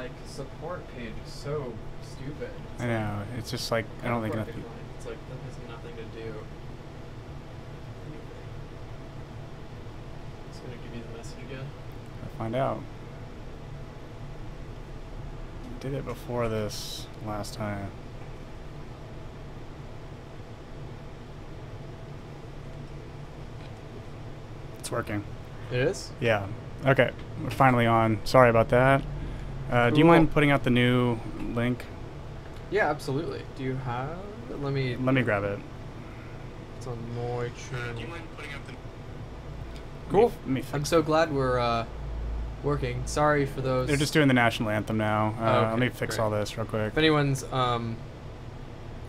like support page is so stupid. It's I like, know. It's just like I don't think network enough people. decline. It's like that has nothing to do. It's gonna give you the message again. I'll find out. I Did it before this last time. It's working. It is. Yeah. Okay. We're finally on. Sorry about that. Uh, do you Cool. mind putting out the new link? Yeah, absolutely. Do you have? Let me. Let me grab it. It's on my channel. putting out the Cool. Let me I'm so glad we're uh, working. Sorry for those. They're just doing the national anthem now. Uh, Oh, let me fix great. all this real quick. If anyone's, um,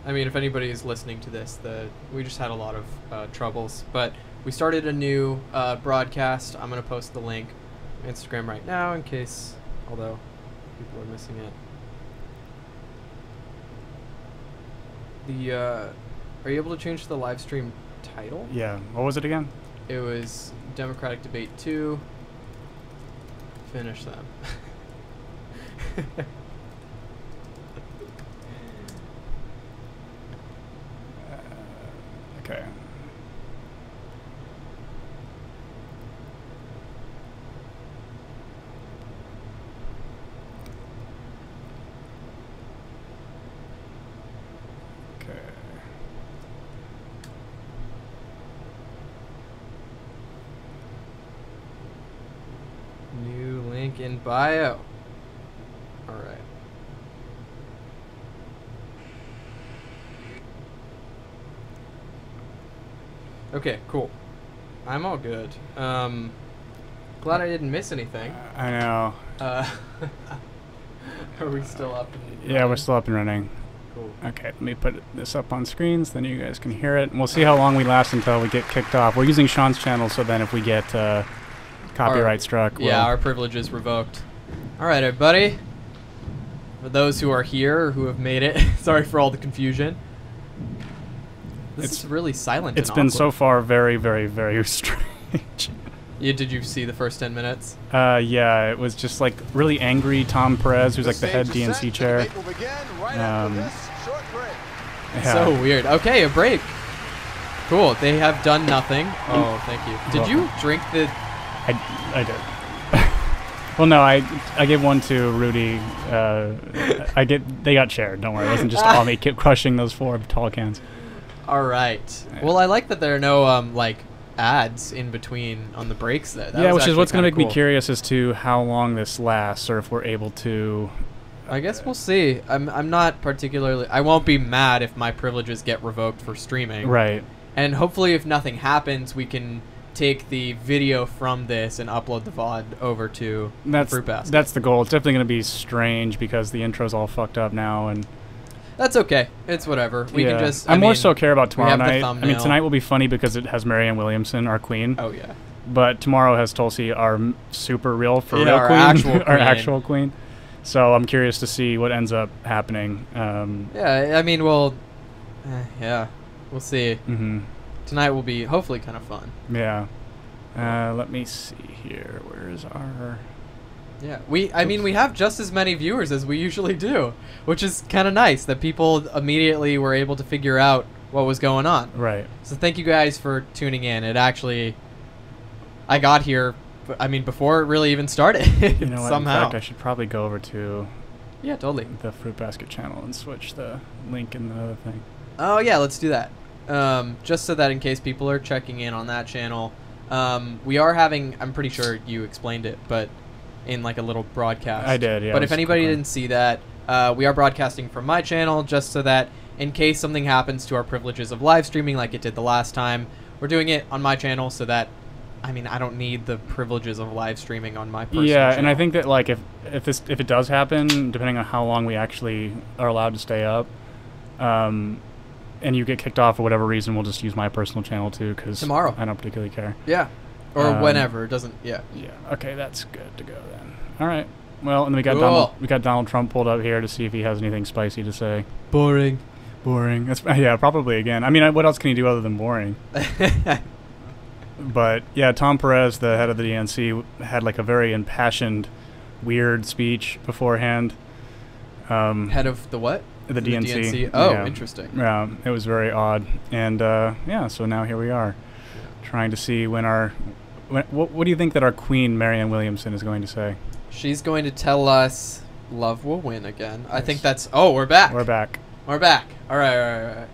I mean, if anybody's listening to this, the we just had a lot of uh, troubles, but we started a new uh, broadcast. I'm gonna post the link on Instagram right now in case, although people are missing it. The uh, are you able to change the live stream title? Yeah. What was it again? It was Democratic Debate 2. Finish them. Uh, okay. Okay. New bio. Alright. Okay, cool. I'm all good. Um, glad I didn't miss anything. I know. Uh, are we still up? And Yeah, we're still up and running. Cool. Okay, let me put this up on screens, then you guys can hear it. And we'll see how long we last until we get kicked off. We're using Sean's channel, so then if we get uh, copyright struck, we'll, Yeah, our privilege is revoked. All right, everybody. For those who are here or who have made it, sorry for all the confusion. This It's- is really silent. it's and been so far very, very, very strange. Yeah, did you see the first ten minutes? Uh, yeah, it was just like really angry Tom Perez, who's like the head DNC chair. debate will begin right after Um, this short break. Yeah. So weird. Okay, a break. Cool. They have done nothing. Oh, thank you. Did you drink the? I, I did. well, no, I I gave one to Rudy. Uh, I get they got shared. Don't worry, it wasn't just all me keep crushing those four tall cans. All right. Well, I like that there are no um like ads in between on the breaks there. That yeah, which is what's going to make me curious as to how long this lasts, or if we're able to. I guess we'll see. I'm I'm not particularly. I won't be mad if my privileges get revoked for streaming. Right. And hopefully, if nothing happens, we can take the video from this and upload the VOD over to That's Fruit Basket. that's the goal. It's definitely going to be strange because the intro's all fucked up now, and That's okay. It's whatever. We yeah. can just. I, I more mean, so care about tomorrow night. I mean, tonight will be funny because it has Marianne Williamson, our queen. Oh yeah. But tomorrow has Tulsi, our super real for Yeah, real our queen, actual our queen. actual queen. So I'm curious to see what ends up happening. Um, Yeah. I mean, well. eh, yeah. We'll see. hmm Tonight will be hopefully kind of fun. Yeah. Uh, let me see here. Where is our? Yeah, we. I mean, we have just as many viewers as we usually do, which is kind of nice that people immediately were able to figure out what was going on. Right. So thank you guys for tuning in. It actually, I got here. I mean, before it really even started. You know what? somehow. In fact, I should probably go over to yeah, totally. the Fruit Basket channel and switch the link in the other thing. Oh yeah, let's do that. Um, just so that in case people are checking in on that channel, um, we are having. I'm pretty sure you explained it, but in like a little broadcast. I did, yeah, But if anybody didn't see that, uh, we are broadcasting from my channel just so that in case something happens to our privileges of live streaming, like it did the last time, we're doing it on my channel so that. I mean, I don't need the privileges of live streaming on my personal yeah, and I think that like if if this if it does happen, depending on how long we actually are allowed to stay up, um, and you get kicked off for whatever reason, we'll just use my personal channel too because Tomorrow. I don't particularly care. Yeah. Or Um, whenever. It doesn't. Yeah. Yeah. Okay, that's good to go then. All right. Well, and then we got Cool. Donald. We got Donald Trump pulled up here to see if he has anything spicy to say. Boring. Boring. That's yeah, probably again. I mean, what else can he do other than boring? But yeah, Tom Perez, the head of the DNC, had like a very impassioned weird speech beforehand. Um, Head of the what? The DNC. Oh, yeah. interesting. Yeah, it was very odd, and uh, yeah, so now here we are, trying to see when our. When, what, what do you think that our queen Marianne Williamson is going to say? She's going to tell us love will win again. I think that's. Oh, we're back. We're back. We're back. All right, all right, all right.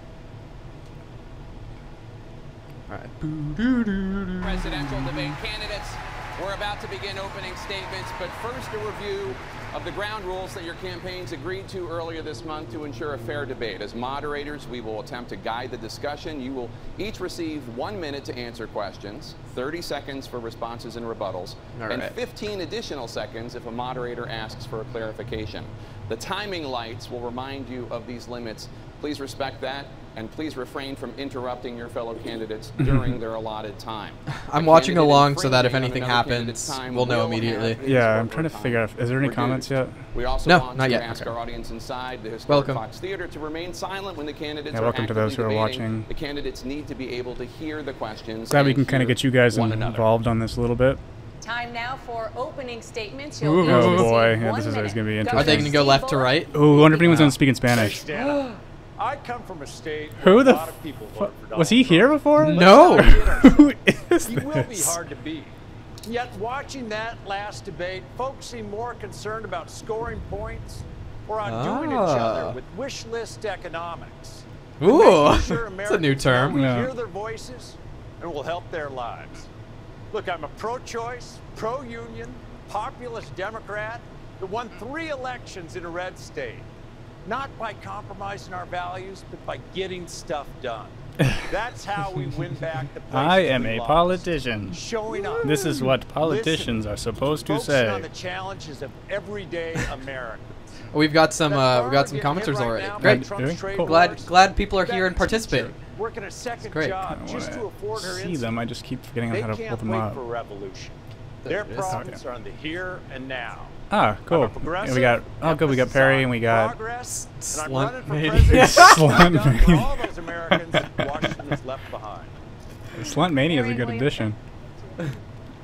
All right. Presidential debate candidates. We're about to begin opening statements, but first a review of the ground rules that your campaigns agreed to earlier this month to ensure a fair debate. As moderators, we will attempt to guide the discussion. You will each receive one minute to answer questions, 30 seconds for responses and rebuttals, All and 15 additional seconds if a moderator asks for a clarification. The timing lights will remind you of these limits. Please respect that, and please refrain from interrupting your fellow candidates mm-hmm. during their allotted time. I'm A watching along so that if anything happens, we'll know immediately. Yeah, I'm trying to her figure time out. Is there any comments yet? We also No, want not to yet. ask Okay. our audience inside the historic Welcome. Fox Theater to remain silent when the candidates Yeah, are welcome to those who are debating. watching. The candidates need to be able to hear the questions. Glad we can kind of get you guys one involved on this a little bit. Time now for opening statements. Ooh. Oh, boy. Yeah, this is always gonna be Governor Are they going to go left to right? Oh, I wonder if anyone's Wow. going to speak in Spanish. Dana, I come from a state Who where the a lot of people voted for Was Donald he here before? No. Who is He will be hard to beat. Yet watching that last debate, folks seem more concerned about scoring points or outdoing each Ah. other with wish list economics. Ooh, sure that's a new term. We Yeah. hear their voices and will help their lives. Look, I'm a pro-choice, pro-union, populist Democrat that won three elections in a red state. Not by compromising our values, but by getting stuff done. That's how we win back the places I am a lost. politician. Showing up. This is what politicians Listening, are supposed to focusing say. on the challenges of everyday Americans. We've got some. That Uh, bar we got some commenters right already. now Great. Trump's Really? Cool. Glad glad people are That here and teacher participating. Working a second great. job just wanna to afford her see insulin. them. I just keep forgetting They how to pull can't them wait up. for revolution. Their it is. Oh, problems yeah. are on the here and now. Ah, cool. Yeah, progressive, we got. Oh, good. We got Perry and we got. progress, Slunt running Mania. Slunt Done Mania. all those Americans that Washington has left behind. Slunt Mania is a good addition.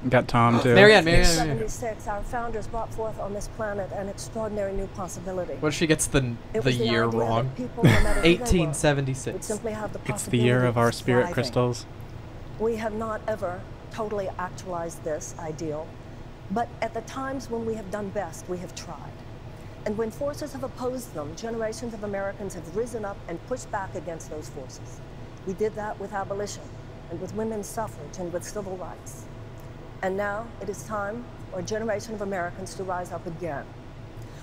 Got Tom too. Marianne, Marianne, Marianne. 76, our founders brought forth on this planet an extraordinary new possibility. What if she gets the It the was the year wrong? people, no matter who they were, would 1876. the It's the year of our spirit thriving. crystals. We have not ever totally actualized this ideal, but at the times when we have done best, we have tried. And when forces have opposed them, generations of Americans have risen up and pushed back against those forces. We did that with abolition, and with women's suffrage, and with civil rights. And now it is time for a generation of Americans to rise up again.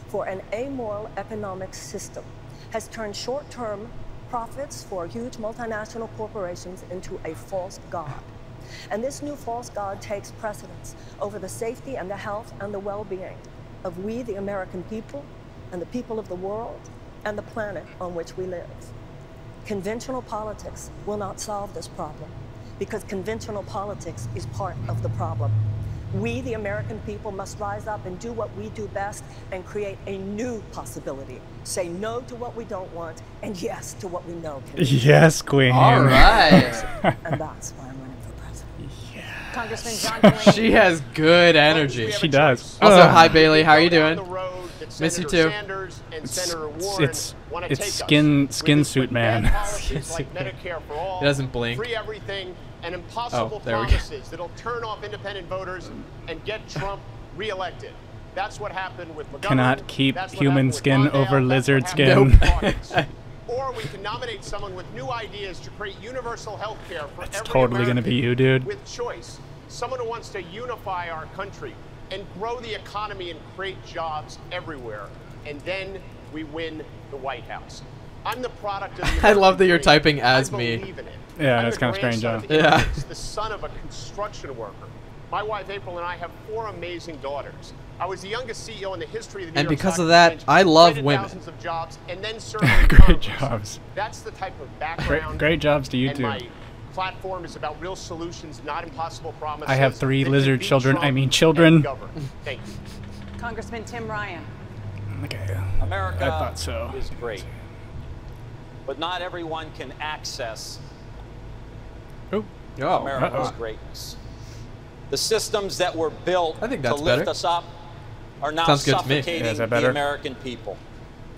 For an amoral economic system has turned short term profits for huge multinational corporations into a false god. And this new false god takes precedence over the safety and the health and the well being of we, the American people, and the people of the world, and the planet on which we live. Conventional politics will not solve this problem because conventional politics is part of the problem. We, the American people, must rise up and do what we do best and create a new possibility. Say no to what we don't want and yes to what we know can. Yes, Queen. All right. And that's why I'm running for president. Congressman John Delaney. she has good energy. She does. Also, Ugh. hi Bailey, how are you doing? Miss Miss you you too. too. Sanders and It's- it's- it's- it's skin- skin suit man. policies Skin like suit. Medicare for all, He doesn't blink. free everything, and oh, impossible Oh, there we go. promises that'll turn off independent voters and get Trump reelected. That's what happened with McGovern. Cannot keep human skin Mondale. over lizard skin. Nope. August. or we can nominate someone with new ideas to create universal health care for It's every totally gonna be you, dude. With choice. Someone who wants to unify our country and grow the economy and create jobs everywhere. And then we win the White House. I'm the product of the I love that you're typing as I me. in it. Yeah, I'm that's kinda strange, grandson huh? of Yeah. immigrants, the son of a construction worker. My wife April and I have four amazing daughters. I was the youngest CEO in the history of the New And York because Stock of that, Exchange, I love created women. Thousands of jobs and then served Great jobs. That's the type of Great, background. great jobs to you and too. my platform is about real solutions, not impossible promises. I have three that can lizard beat children- I Trump mean and children. govern. Thank you. Congressman Tim Ryan. Okay. America I thought so. is great, but not everyone can access Oh, Oh, America's Uh-oh. greatness. The systems that were built I think to lift better. us up are now Sounds good to me. suffocating Yeah, is that the? American people.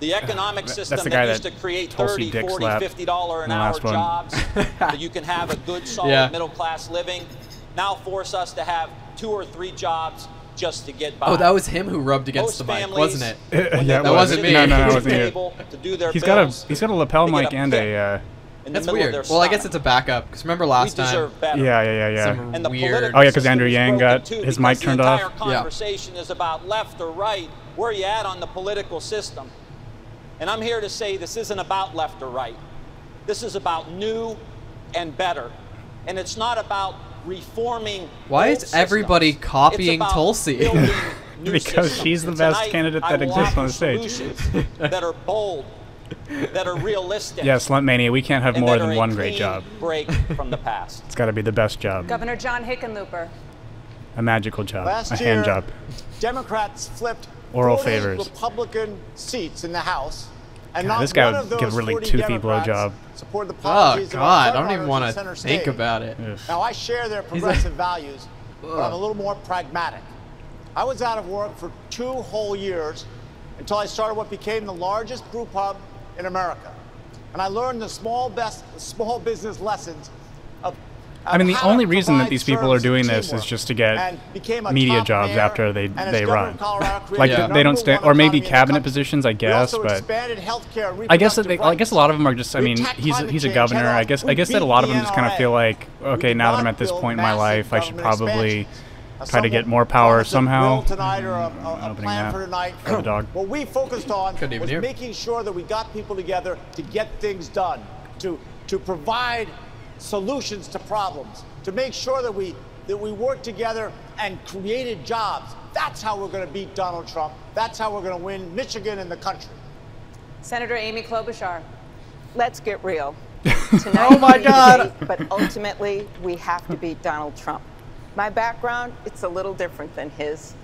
The economic That's system the that guy used that to create Tulsi 30, 40, slapped 50 dollar an the hour last one. jobs that you can have a good solid Yeah. middle class living now force us to have two or three jobs just to get by. Oh, that was him who rubbed against Most the mic, wasn't it? Yeah, That go wasn't me. No, no, that wasn't you. table to He's got a he's got a lapel mic a and kick a. Uh, in That's middle weird. Of their Well, I guess it's a backup. Because remember last time, better. yeah, yeah, yeah, yeah. And the weird. Oh, yeah, because Andrew Yang got his mic turned the off. entire Yeah. conversation is about left or right. Where are you at on the political system? And I'm here to say this isn't about left or right. This is about new and better. And it's not about reforming. Why is everybody systems. copying Tulsi? Because systems. she's the And best candidate that will exists on the stage. that are bold, that are realistic. yeah, Slunt Mania. We can't have more than one great job. Break from the past. It's got to be the best job, Governor John Hickenlooper. a magical job, Last a year, hand job. Democrats flipped Oral favors. Republican seats in the House, and God, not this guy one would of those give a really 40 toothy Democrats blowjob. Supported the Oh policies of our God, I don't even want to think stage. about it. Ugh. Now, I share their progressive values, but I'm a little more pragmatic. I was out of work for two whole years until I started what became the largest brew pub in America. And I learned the small, best, small business lessons of I mean, the only reason that these people are doing this is just to get And became a media jobs after they they run. of Like Yeah. they don't stand, or maybe economy in the cabinet positions, I guess. But expanded healthcare and I guess that they, I guess a lot of them are just. I mean, he's a, he's a governor. I guess I guess that a lot of them just kind of feel like, okay, now that I'm at this point in my life, I should probably try to get more power somehow. tonight or a, a, a opening plan that. for tonight. Oh, the dog. What we focused on was hear. making sure that we got people together to get things done, to to provide solutions to problems, to make sure that we that we work together and created jobs. That's how we're going to beat Donald Trump. That's how we're going to win Michigan and the country. Senator Amy Klobuchar. Let's get real. Oh Tonight my God. debate, but ultimately we have to beat Donald Trump. My background, it's a little different than his.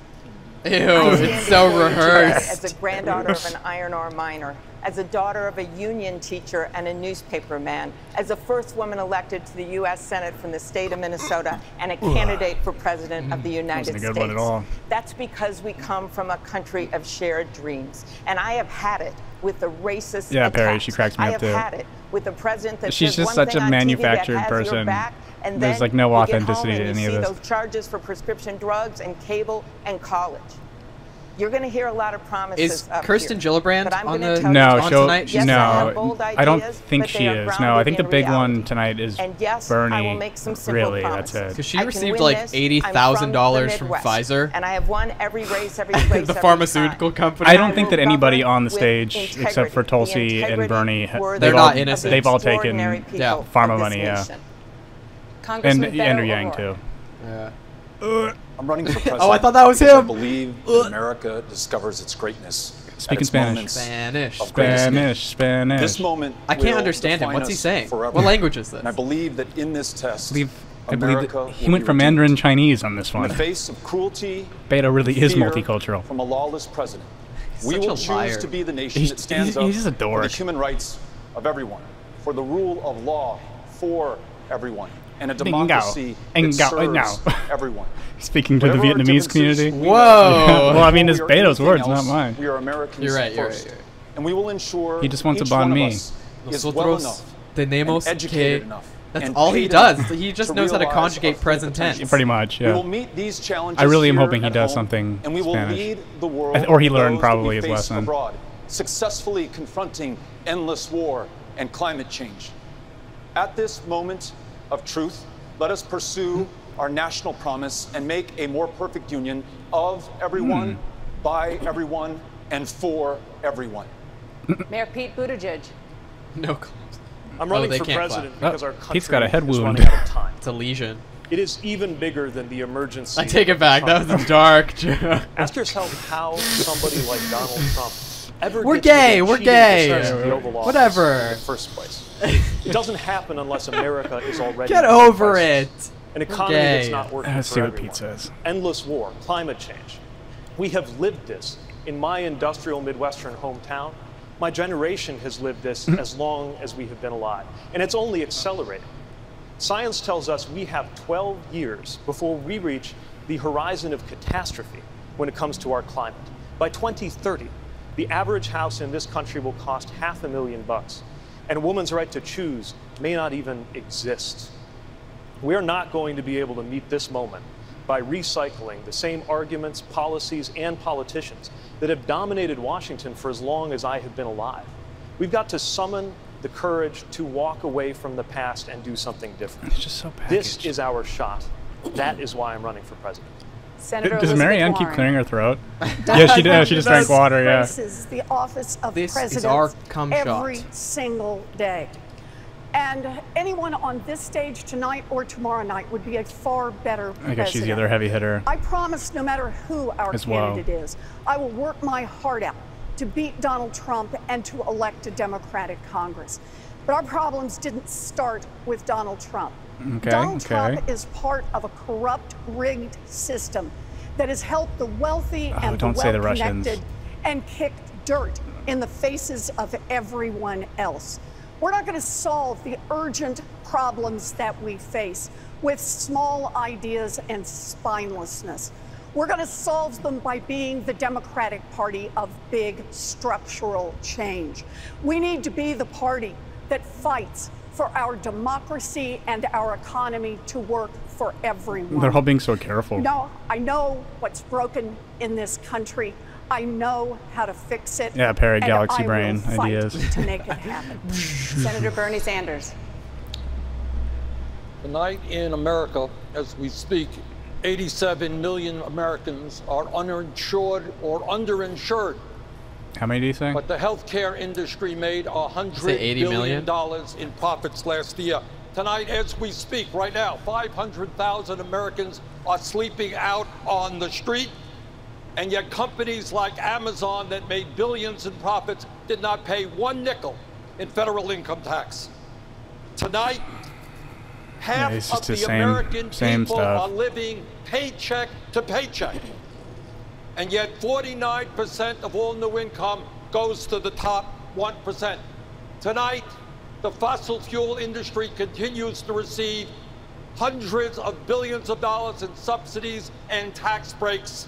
Ew, it's so before you today rehearsed. As a granddaughter of an iron ore miner, as a daughter of a union teacher and a newspaper man, as a first woman elected to the U.S. Senate from the state of Minnesota, and a candidate for president of the mm-hmm. United Wasn't good States. one at all. That's because we come from a country of shared dreams, and I have had it with the racist. Yeah, Perry, she cracks me I up have too. had it with a president that She's says just one such thing a on TV that manufactured person. back, and There's, then like, no you get home authenticity and to you any of see this. those charges for prescription drugs and cable and college. You're going to hear a lot of promises. Is up Kirsten here, Gillibrand but I'm on the- tell No, you on she'll, tonight? Yes, I have no, bold I don't think she is. No, I think the big in one tonight is And yes, Bernie. I will make some simple really, promises. that's it. Because she I received like this. eighty I'm thousand dollars from from the Midwest, Pfizer. and I have won every race, every place, The every pharmaceutical time. company. I don't think that anybody on the with stage, except for integrity, Tulsi and Bernie, They're they've not all, innocent. They've all taken extraordinary Yeah. pharma money, yeah. Nation. and Congressman Beto Andrew Yang O'Rourke. too. Yeah. I'm running for president. Oh, I thought that was him. I him. believe that America discovers its greatness. Speaking Spanish. Spanish. of greatest need. Spanish, Spanish. This moment. I can't understand him. What's he saying? Forever. What language is this? And I believe that in this test, I believe, I believe that he went be from. Mandarin Chinese on this one. In the face of cruelty, Beto really is multicultural. From a lawless president, we will a choose liar. to be the nation He's- that stands he's- up he's just a for the human rights of everyone, for the rule of law for everyone, and a Bingo. democracy that Bingo. Uh, serves Bingo. everyone. Speaking to the Whatever our Vietnamese community. we Whoa. know well, I mean, it's Beto's anything words, not mine. We are Americans You're right, you're first. right, you're right. And we will ensure He just wants to each bond one of me. us is well Nosotros enough tenemos and educated que- enough That's all he does. He just knows how to conjugate present tense. Pretty much, We yeah. will meet these challenges I really am hoping he does home, something and we will Spanish. lead the world I- or he learned probably that we his lesson. abroad, successfully confronting endless war and climate change. At this moment of truth, let us pursue our national promise and make a more perfect union of everyone, Hmm. by everyone, and for everyone. Mayor Pete Buttigieg. No clue. I'm Oh, running they for president clap. because Oh, our country Pete's got a head is wound. running out of time. It's a lesion. It is even bigger than the emergency. I take it of back. That was a dark joke. Ask yourself how somebody like Donald Trump ever We're gay, we're gay. percents of the Whatever. In the first place, it doesn't happen unless America is already. Get over it. An We're economy that's not working Let's see what everyone. Pete says. Endless war, climate change. We have lived this in my industrial Midwestern hometown. My generation has lived this Mm-hmm. as long as we have been alive, and it's only accelerating. Science tells us we have 12 years before we reach the horizon of catastrophe. when it comes to our climate. By 2030, the average house in this country will cost half a million bucks, and a woman's right to choose may not even exist. We're not going to be able to meet this moment by recycling the same arguments, policies, and politicians that have dominated Washington for as long as I have been alive. We've got to summon the courage to walk away from the past and do something different. It's just so This is our shot. That is why I'm running for president. Senator Does Elizabeth Marianne keep clearing her throat? yeah, she did. She just drank This water. Yeah. This is the office of This is president our cum every shot. single day. And anyone on this stage tonight or tomorrow night would be a far better I guess she's the other heavy hitter. I promise no matter who our As well. candidate is, I will work my heart out to beat Donald Trump and to elect a Democratic Congress. But our problems didn't start with Donald Trump. Okay, Donald okay. Trump is part of a corrupt, rigged system that has helped the wealthy Oh, and the well-connected and kicked dirt in the faces of everyone else. We're not going to solve the urgent problems that we face with small ideas and spinelessness. We're going to solve them by being the Democratic Party of big structural change. We need to be the party that fights for our democracy and our economy to work for everyone. They're all being so careful. No, I know what's broken in this country. I know how to fix it. Yeah, Perry, and galaxy I brain will fight ideas. to make it happen. Senator Bernie Sanders. Tonight in America, as we speak, 87 million Americans are uninsured or underinsured. How many do you think? But the healthcare industry made a hundred Say 80 billion million? dollars in profits last year. Tonight, as we speak, right now, 500,000 Americans are sleeping out on the street, and yet companies like Amazon that made billions in profits did not pay one nickel in federal income tax. Tonight, half it's of the the same- American same people stuff. are living paycheck to paycheck. And yet 49% of all new income goes to the top 1%. Tonight, the fossil fuel industry continues to receive hundreds of billions of dollars in subsidies and tax breaks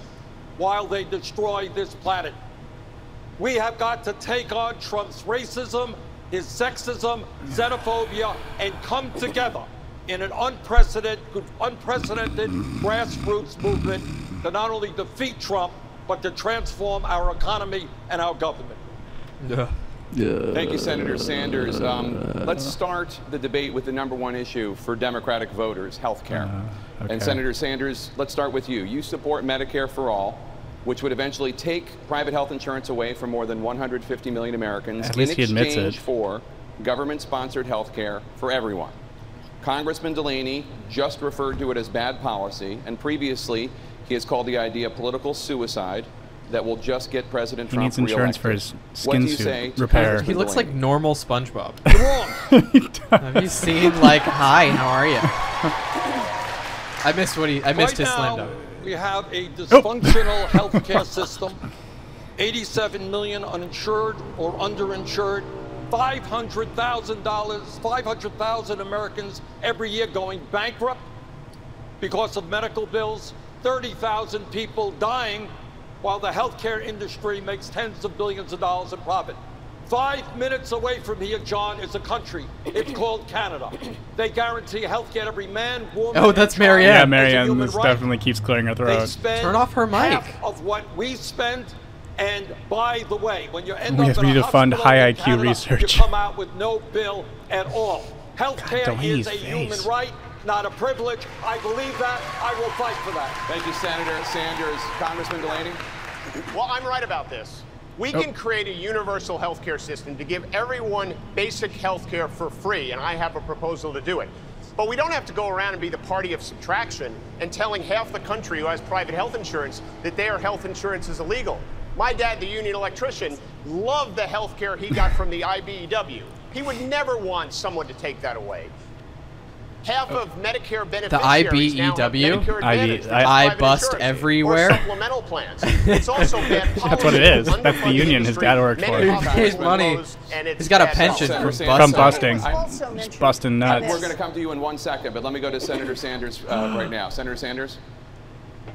while they destroy this planet. We have got to take on Trump's racism, his sexism, xenophobia, and come together in an unprecedented, unprecedented grassroots movement to not only defeat Trump, but to transform our economy and our government. Yeah. Yeah. Thank you, Senator Sanders. Um, let's start the debate with the number one issue for Democratic voters health care. okay. And Senator Sanders, let's start with you. You support Medicare for all, which would eventually take private health insurance away from more than 150 million Americans At in least he admits exchange it. for government sponsored health care for everyone. Congressman Delaney just referred to it as bad policy, and previously he has called the idea political suicide that will just get President He Trump needs insurance reelected. for his skin suit say to repair. He looks like normal SpongeBob. Have you seen like, hi, how are you? I missed what he. I missed right his now, slam dunk. we have a oh. dysfunctional healthcare system, 87 million uninsured or underinsured, $500,000, 500,000 Americans every year going bankrupt because of medical bills, 30,000 people dying while the healthcare industry makes tens of billions of dollars in profit. Five minutes away from here, John, is a country. It's called Canada. They guarantee health care to every man, woman, Oh, that's Marianne. Yeah, Marianne this right. definitely keeps clearing her They throat. spend Turn off her mic. half of what we spend. And by the way, when you end We up have- in we a need to fund hospital high IQ Canada, research. you come out with no bill at all. Healthcare Delaney's is a face. human right, not a privilege. I believe that. I will fight for that. Thank you, Senator Sanders. Congressman Delaney? Well, I'm right about this. We Oh. can create a universal health care system to give everyone basic health care for free, and I have a proposal to do it. But we don't have to go around and be the party of subtraction and telling half the country who has private health insurance that their health insurance is illegal. My dad, the union electrician, loved the health care he got from the IBEW. He would never want someone to take that away. Half of Medicare beneficiaries now have IBEW? Medicare I- Advantage, I- that's I private bust insurance, everywhere. Supplemental plans. It's also bad. That's what it is. That's the union his industry. dad worked for. He hospitals pays money. close, and it's He's got a pension policy. from Senator From busting. busting. Also mentioned busting nuts. We're going to come to you in one second, but let me go to Senator Sanders uh, right now. Senator Sanders?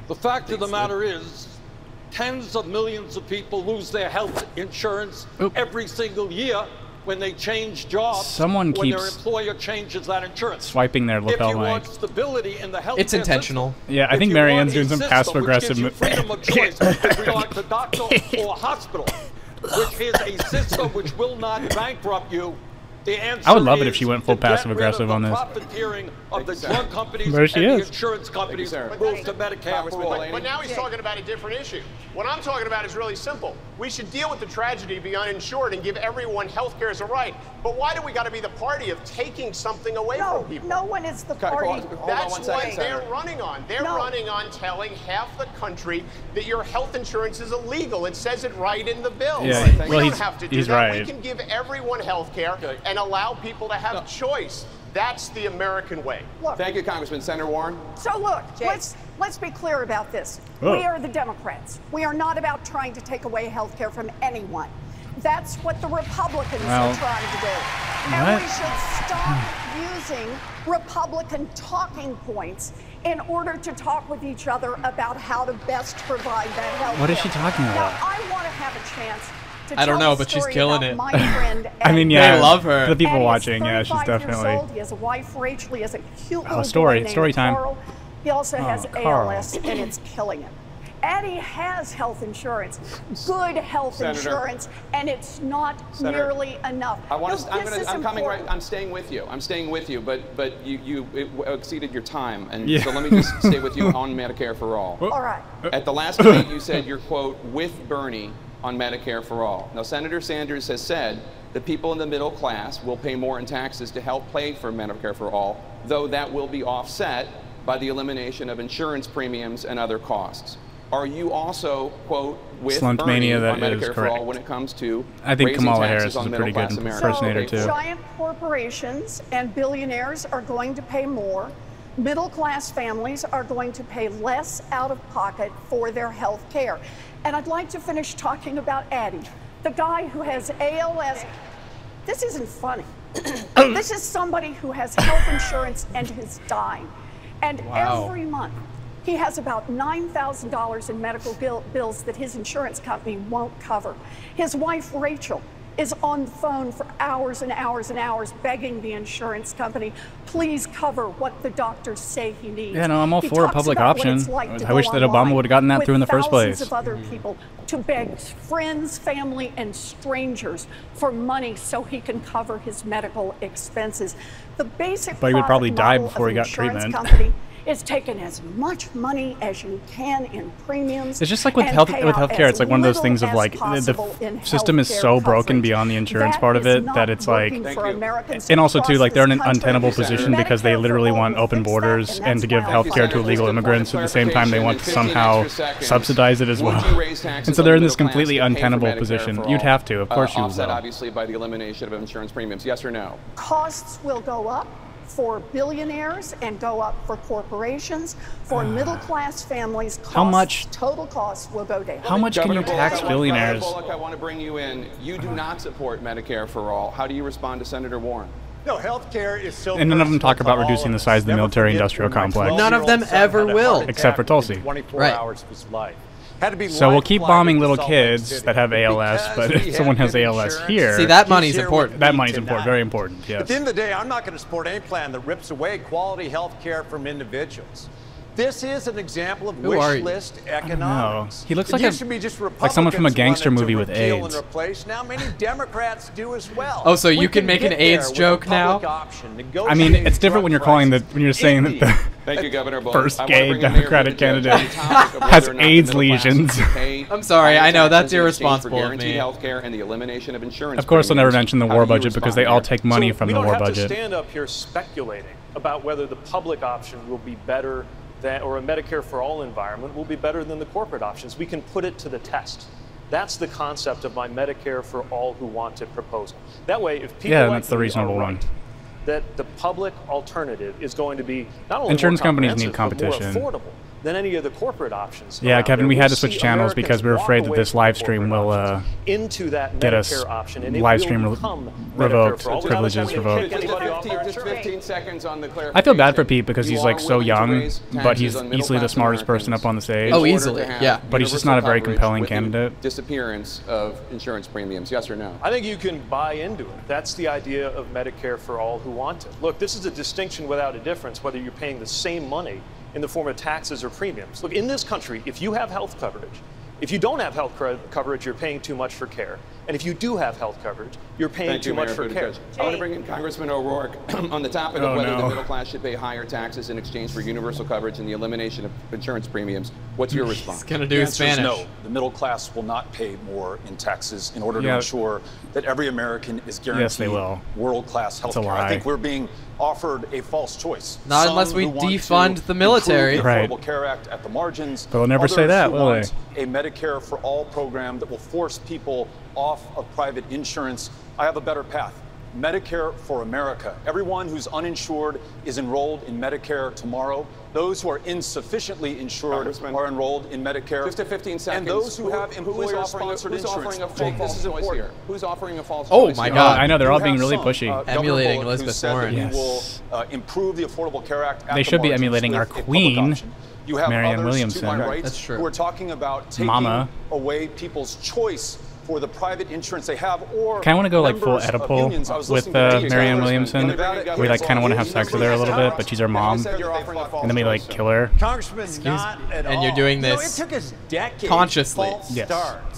The fact of the matter is, tens of millions of people lose their health insurance every single year when they change jobs. Someone when their keeps employer changes that insurance. swiping their If lapel you want mic. stability in the health It's intentional. Yeah, I think Marianne's doing some system passive which aggressive. gives freedom of choice with regard to doctor or hospital, which is a system which will not bankrupt you. The answer I would love it if she went full to get passive rid of aggressive the on this. Profiteering of the drug companies There she and is. the insurance companies sir. move to Medicare for all. But, but now he's talking about a different issue. What I'm talking about is really simple. We should deal with the tragedy of the uninsured and give everyone health care as a right. But why do we got to be the party of taking something away No, from people? no one is the Okay, party. hold on- hold on That's one what second, they're Senator. running on. They're No. running on telling half the country that your health insurance is illegal. It says it right in the bill. Yeah, we well, don't he's- have to do he's that. right. We can give everyone health care and allow people to have a choice. That's the American way. Look, Thank you, Congressman. Senator Warren. So look, let's let's be clear about this. Oh. We are the Democrats. We are not about trying to take away health care from anyone. That's what the Republicans Well, are trying to do. And what? we should stop using Republican talking points in order to talk with each other about how to best provide that health What is she talking about? Now, I want to have a chance to I don't know, but she's killing it. I mean, yeah, I love her. The people Ady watching, yeah, she's 35 years definitely. old. He has a wife, Rachel. He has a cute Oh, little story- boy story time. Carl. He also Oh, has Carl. ALS, and it's killing him. Ady has health insurance, good health Senator. insurance, and it's not Senator, nearly enough. I want No, to. I'm, gonna, I'm coming right. I'm staying with you. I'm staying with you. But but you you it w- exceeded your time, and Yeah. so let me just stay with you on Medicare for all. All right. At the last debate, you said you're quote with Bernie on Medicare for all. Now Senator Sanders has said that people in the middle class will pay more in taxes to help pay for Medicare for all, though that will be offset by the elimination of insurance premiums and other costs. Are you also quote with Slunt Bernie mania, that on is Medicare for all when it comes to I think raising Kamala taxes Harris is on a pretty middle-class good Americans? impersonator, too. Giant corporations and billionaires are going to pay more. Middle class families are going to pay less out of pocket for their health care. And I'd like to finish talking about Ady, the guy who has ALS. This isn't funny. this is somebody who has health insurance and is dying. And Wow. every month, he has about $9,000 in medical bill- bills that his insurance company won't cover. His wife, Rachel, is on the phone for hours and hours and hours begging the insurance company, please cover what the doctors say he needs. Yeah, no, I'm all He for a public about what it's option. like I wish that Obama would've gotten that through in the first thousands place. of other mm. people to beg friends, family, and strangers for money so he can cover his medical expenses. The basic But he would probably die before he got insurance treatment. Company is taking as much money as you can in premiums. It's just like with health with out healthcare. It's like one of those things of like the, possible in the system is healthcare so broken beyond the insurance That part of it that it's like, working for Americans and also too like they're in an untenable position because they literally want open borders and and to give why health care to illegal just a immigrants at the same time they want to somehow subsidize it as well. you raise taxes And so they're in this completely to pay for untenable position. You'd have to, of course uh, you offset will. obviously by the elimination of insurance premiums. Yes or no? Costs will go up for billionaires and go up for corporations. For ah. middle class families, costs, How much- total costs will go down. How much can you tax I want- billionaires? Governor Bullock, I want to bring you in. You do uh-huh. not support Medicare for all. How do you respond to Senator Warren? No, healthcare is so. And none of them talk about reducing the size of the military-industrial forget when my complex. None of them ever will. Except for Tulsi. 24 Right. hours of his life. Had to be So we'll keep bombing little kids that have ALS, but if someone has ALS insurance, here, See, that money's here important. that me money's important, very important. At Yes. the end of the day, I'm not going to support any plan that rips away quality health care from individuals. This is an example of Who wish are you? list I don't know. economics. He looks it like used a- to be just like someone from a Republicans gangster wanted movie to with repeal AIDS. And replace. Now many Democrats do as well. Oh, so you We can make an get AIDS there with joke a now? public Option, I mean, negotiate it's different drug when you're calling the prices. when you're saying that the Thank you, Governor Bullock. first I wanna gay bring in Mayor Democratic Buttigieg candidate on the topic of has whether or not the AIDS middle class lesions. should pay I'm sorry, higher I know, that's taxes in exchange irresponsible for of guaranteed me. health care and the elimination of insurance. Of course, they'll never premiums. mention the How war do you budget because respond they all there? take money So from we the don't war have budget. to stand up here speculating about whether the public option will be better than, or a Medicare for all environment will be better than the corporate options. We can put it to the test. That's the concept of my Medicare for all who want it proposal. That way, if people Yeah, like that's the reasonable one. That the public alternative is going to be not only Insurance more than any of the corporate options. Yeah, Kevin, we, we had to switch channels Americans because we were afraid that this live stream will uh, into that get us option, live stream revoked, privileges revoked. 15, I feel bad for Pete because he's like so young, but he's easily the smartest person up on the stage. Oh, easily, yeah. But he's just not a very compelling candidate. Disappearance of insurance premiums, yes or no? I think you can buy into it. That's the idea of Medicare for all who want it. Look, this is a distinction without a difference, whether you're paying the same money in the form of taxes or premiums. Look, in this country, if you have health coverage, if you don't have health coverage, you're paying too much for care. And if you do have health coverage, you're paying Thank too you, much for care. I want to bring in Congressman O'Rourke on the topic of oh, whether no. the middle class should pay higher taxes in exchange for universal coverage and the elimination of insurance premiums. What's your response? He's going to do the Spanish. no, the middle class will not pay more in taxes in order to ensure that every American is guaranteed yes, world-class health care. I think we're being offered a false choice. Not Some unless we defund the military. The right. Affordable Care Act at the margins. They'll never Others say that, will they? A Medicare for all program that will force people off of private insurance, I have a better path. Medicare for America. Everyone who's uninsured is enrolled in Medicare tomorrow. Those who are insufficiently insured are enrolled in Medicare. Just to 15 seconds. And those who, who have employer-sponsored insurance. Jake, this is important. Who's offering a false Oh, my God. I know. They're all being really some, pushy. Uh, emulating Elizabeth Warren. Yes. Will, uh, improve the Affordable Care Act they should be emulating our queen. You have Marianne Williamson. Right. That's true. Who are talking about taking Mama. away people's choice for the private insurance they have or kind of want to go like full Oedipal with uh, Marianne Williamson. We like kind of want to have sex with her a little bit, but she's our mom, and then we like kill her. and you're doing this consciously. Yes.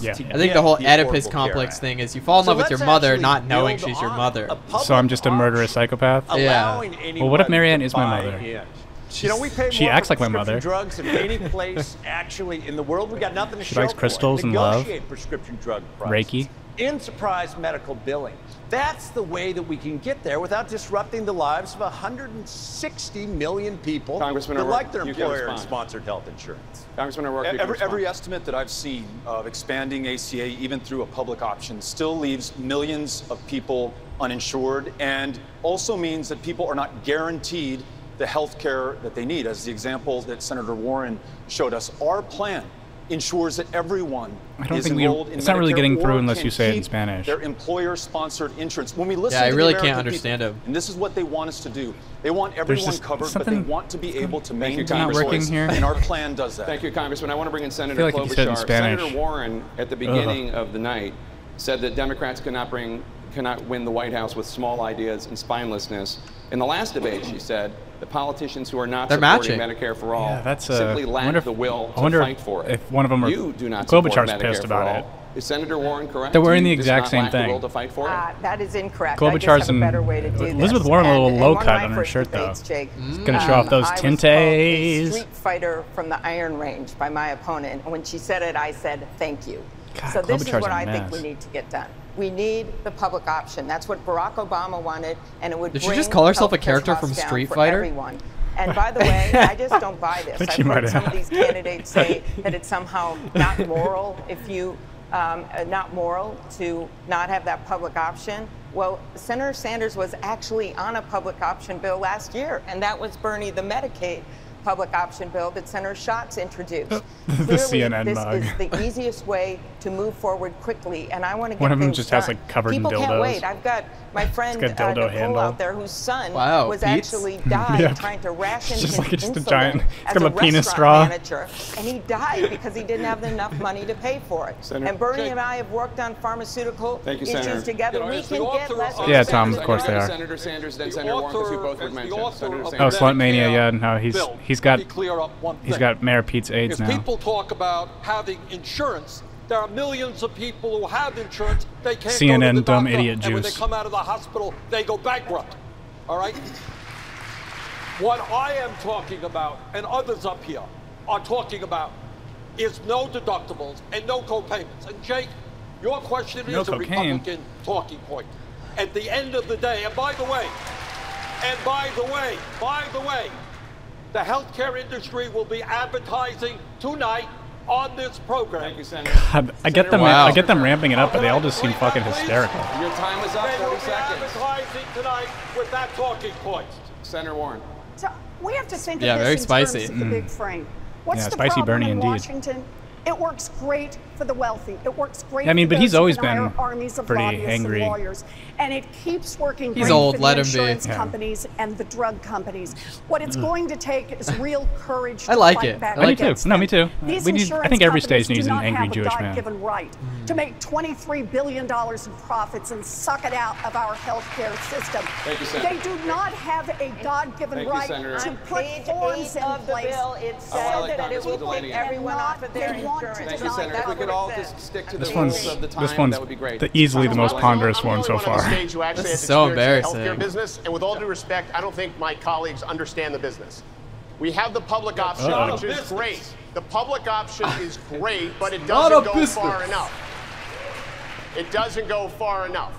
Yeah. I think the whole Oedipus complex thing is you fall in love with your mother not knowing she's your mother. So I'm just a murderous psychopath. Yeah. Well, what if Marianne is my mother? She's, you know, we pay she acts like my mother. drugs in any place actually in the world. We got nothing to she show likes crystals and love. prescription drug prices. Reiki. In surprise medical billing. That's the way that we can get there without disrupting the lives of 160 million people Congressman that O'Rourke, like their employer and sponsored health insurance. Congressman O'Rourke, every, every, estimate that I've seen of expanding ACA, even through a public option, still leaves millions of people uninsured and also means that people are not guaranteed the health care that they need. As the example that Senator Warren showed us, our plan ensures that everyone I don't is think enrolled we, It's Medicare not really getting through unless you say it in Spanish. Their employer-sponsored insurance. When we listen, yeah, I really can't understand people, it. And this is what they want us to do. They want everyone just, covered, but they want to be able to maintain not working here. and our plan does that. Thank you, Congressman. I want to bring in Senator I feel like Klobuchar. Senator Warren, at the beginning Ugh. of the night, said that Democrats cannot bring cannot win the White House with small ideas and spinelessness. In the last debate, she said, the politicians who are not They're supporting matching. Medicare for all yeah, that's, a, simply lack if, the will to fight for it. If one of them are, you do not Klobuchar's support Medicare pissed about it. Is Senator Warren correct? They're wearing the exact same thing. Uh, that is incorrect. Klobuchar's this. Elizabeth Warren a little low cut on her shirt debates, though. Jake, it's going to show um, off those tintes. Street fighter from the Iron Range by my opponent. When she said it, I said thank you. God, so Klobuchar's this is what I think we need to get done. We need the public option. That's what Barack Obama wanted, and it would. Did she just call herself a character from Street Fighter? Everyone. And by the way, I just don't buy this. I've heard some of these candidates say that it's somehow not moral if you um, uh, not moral to not have that public option. Well, Senator Sanders was actually on a public option bill last year, and that was Bernie the Medicaid public option bill that Senator Schatz introduced. the Clearly, CNN this mug. is the easiest way to move forward quickly. And I want to get One of them just done. has like covered People dildos. People can't wait. I've got my friend got uh, handle. out there whose son wow, was Pete's? actually died yeah. trying to ration just his like insulin just a giant, it's as a, a penis straw. manager, and he died because he didn't have enough money to pay for it. Senator, and Bernie and I have worked on pharmaceutical you, issues Senator. together. We can get less. Yeah, Tom. Of course they are. Senator Sanders, then Senator Warren, both were mentioned. Oh, slutmania, Yeah, no, he's he's got he's got Mayor Pete's aides now. If people talk about having insurance there are millions of people who have insurance. They can't CNN the dumb idiot and juice. And when they come out of the hospital, they go bankrupt. All right? What I am talking about, and others up here are talking about, is no deductibles and no co-payments. And Jake, your question no is cocaine. a Republican talking point. At the end of the day, and by the way, and by the way, by the way, the healthcare industry will be advertising tonight on this program. Thank you, Senator. God, I get them. Wow. I get them ramping it up, but they all just seem fucking hysterical. Your time is up. Thirty seconds. tonight with that talking point. Senator Warren. So we have to think yeah, of this very in spicy. terms of the big mm. frame. What's yeah, the spicy problem Bernie in indeed. Washington? It works great for the wealthy. It works great. I mean, for but he's always been armies of pretty angry. And lawyers, and it keeps working He's great old, for let the him be. insurance Yeah. companies and the drug companies. What it's Ugh. going to take is real courage. I to like fight it. Back I like me against too. No, me too. These We need- I think every state needs an angry have Jewish a man. God-given right to make 23 billion dollars in profits and suck it out of our healthcare system. Thank you, Senator. They do not have a God-given Thank right Senator. to On put page forms in of the place. bill, it oh, I says wanna let that it will Congresswoman kick Delaney everyone off of their They want to insurance. Thank you, Senator. If we could all just stick to the This rules one's of the time, this one's that would be great. the, easily the most ponderous one so one on the far. stage who This is so experience embarrassing. business, and with all due respect, I don't think my colleagues understand the business. We have the public option, not a which is great. The public option is great, but it doesn't go business. far enough. It doesn't go far enough.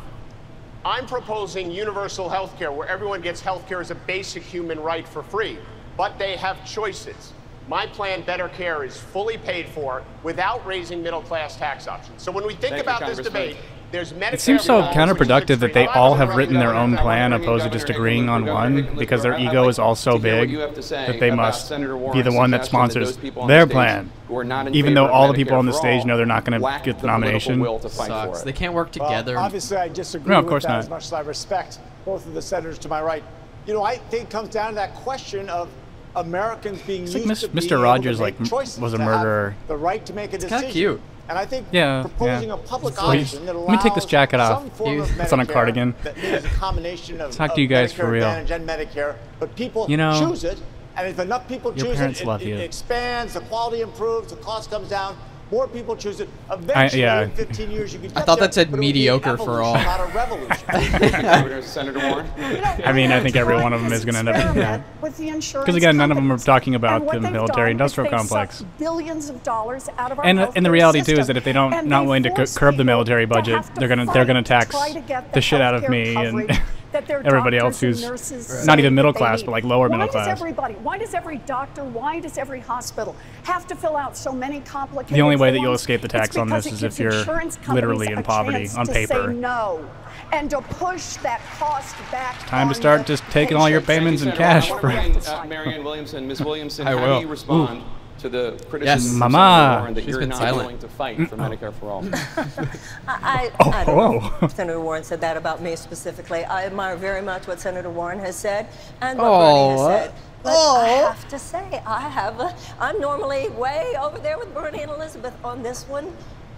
I'm proposing universal health care where everyone gets health care as a basic human right for free, but they have choices. My plan, Better Care, is fully paid for without raising middle class tax options. So when we think Thank you, about this debate, there's Medicare. It seems so reform, counterproductive that they extreme. all have written their own plan opposed to just agreeing on one because their ego is all so to hear what big you have to say that they about must Senator be Warren's the one that suggestion that sponsors people on their the stage plan. who are not in Even though all the people on the for stage all know they're not going to get the the political nomination. will to fight for Sucks. it. They can't work Well, together. obviously, I disagree No, of with course that not. as much as I respect both of the senators to my right. You know, I think it comes down to that question of Americans being It's used like Mis- to Mr. being able to Rogers, make like, was a murderer. The right to make a It's kinda cute. And I think Yeah, proposing yeah. a public option that let me take this jacket off. some It's on a cardigan. That a combination of, Talk of to you guys Medicare for real. Advantage and Medicare, but people You know, choose it, and if enough people your choose parents it, love it, you. it expands, the quality improves, the cost comes down. More people choose it. Eventually, yeah. in 15 years, you could I thought there, that said but it would be mediocre for all. Not a revolution. Thank you, Governor. Senator Warren. I mean, I think every one of them is going to end up. Yeah. With the insurance Because again, none of them are talking about the military-industrial complex. billions of dollars out of our And uh, and the healthcare reality too is that if they don't not willing to curb the military budget, to they're gonna they're gonna tax try the shit out of me and coverage that their everybody else who's nurses not even middle class, but like lower why middle does class. everybody, why does every doctor, why does every hospital have to fill out so many complicated The only way that you'll escape the tax on this is if you're literally in poverty on paper. Say no, and to push that cost back. Time to start just taking all your payments in cash. I want For, to bring uh, Marianne Williamson. Ms. Williamson, I how will. do you respond to the criticism Yes. Mama. Senator Warren that She's you're been not silent. willing to fight for Medicare for all? I, Oh, I don't know if Senator Warren said that about me specifically. I admire very much what Senator Warren has said and what Oh, Bernie has said. But I oh. have to say, I have. A, I'm normally way over there with Bernie and Elizabeth on this one.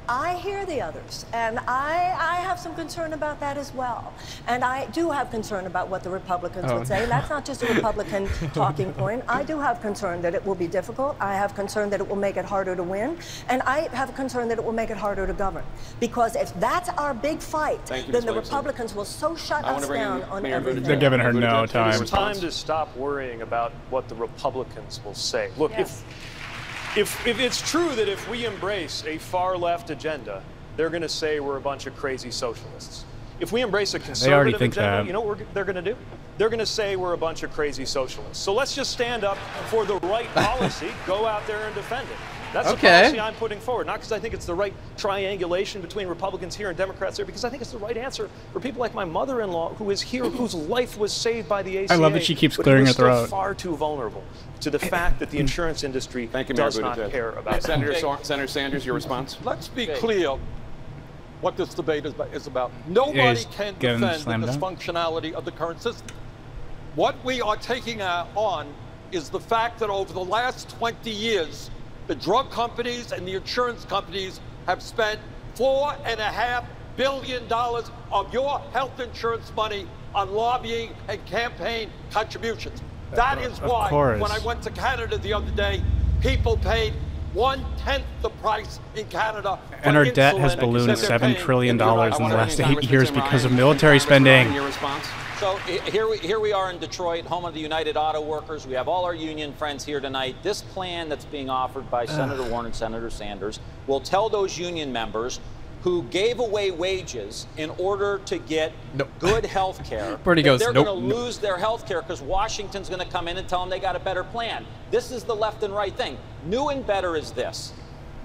I hear the others, and I, I have some concern about that as well. And I do have concern about what the Republicans Oh. would say. And that's not just a Republican talking point. I do have concern that it will be difficult. I have concern that it will make it harder to win. And I have concern that it will make it harder to govern. Because if that's our big fight, you, then Ms. the Republicans will so shut I wanna us bring in down on Mayor everything. They're giving her no time. It's time to stop worrying about what the Republicans will say. Look, Yes. if, if, if it's true that if we embrace a far left agenda, they're going to say we're a bunch of crazy socialists. If we embrace a conservative agenda, that. you know what we're, they're going to do? They're going to say we're a bunch of crazy socialists. So let's just stand up for the right policy, go out there and defend it. That's the policy I'm putting forward, not because I think it's the right triangulation between Republicans here and Democrats there, because I think it's the right answer for people like my mother-in-law, who is here, whose life was saved by the ACA. I love that she keeps clearing her throat. Far too vulnerable to the fact that the insurance industry Thank you, Mayor does not Buttigieg. care about Senator, them. Senator Sanders, your response? Let's be clear what this debate is about. Is about. Nobody he's can defend the slammed down. dysfunctionality of the current system. What we are taking on is the fact that over the last 20 years, the drug companies and the insurance companies have spent four and a half billion dollars of your health insurance money on lobbying and campaign contributions. That is why when I went to Canada the other day, people paid one tenth the price in Canada. and our debt has ballooned seven trillion in the United dollars in the last eight years because of military spending. So here we, here we are in Detroit, home of the United Auto Workers. We have all our union friends here tonight. This plan that's being offered by Senator Warren and Senator Sanders will tell those union members who gave away wages in order to get good health care Bernie goes, they're "Nope, going to nope." lose their health care because Washington's going to come in and tell them they got a better plan. This is the left and right thing. New and better is this.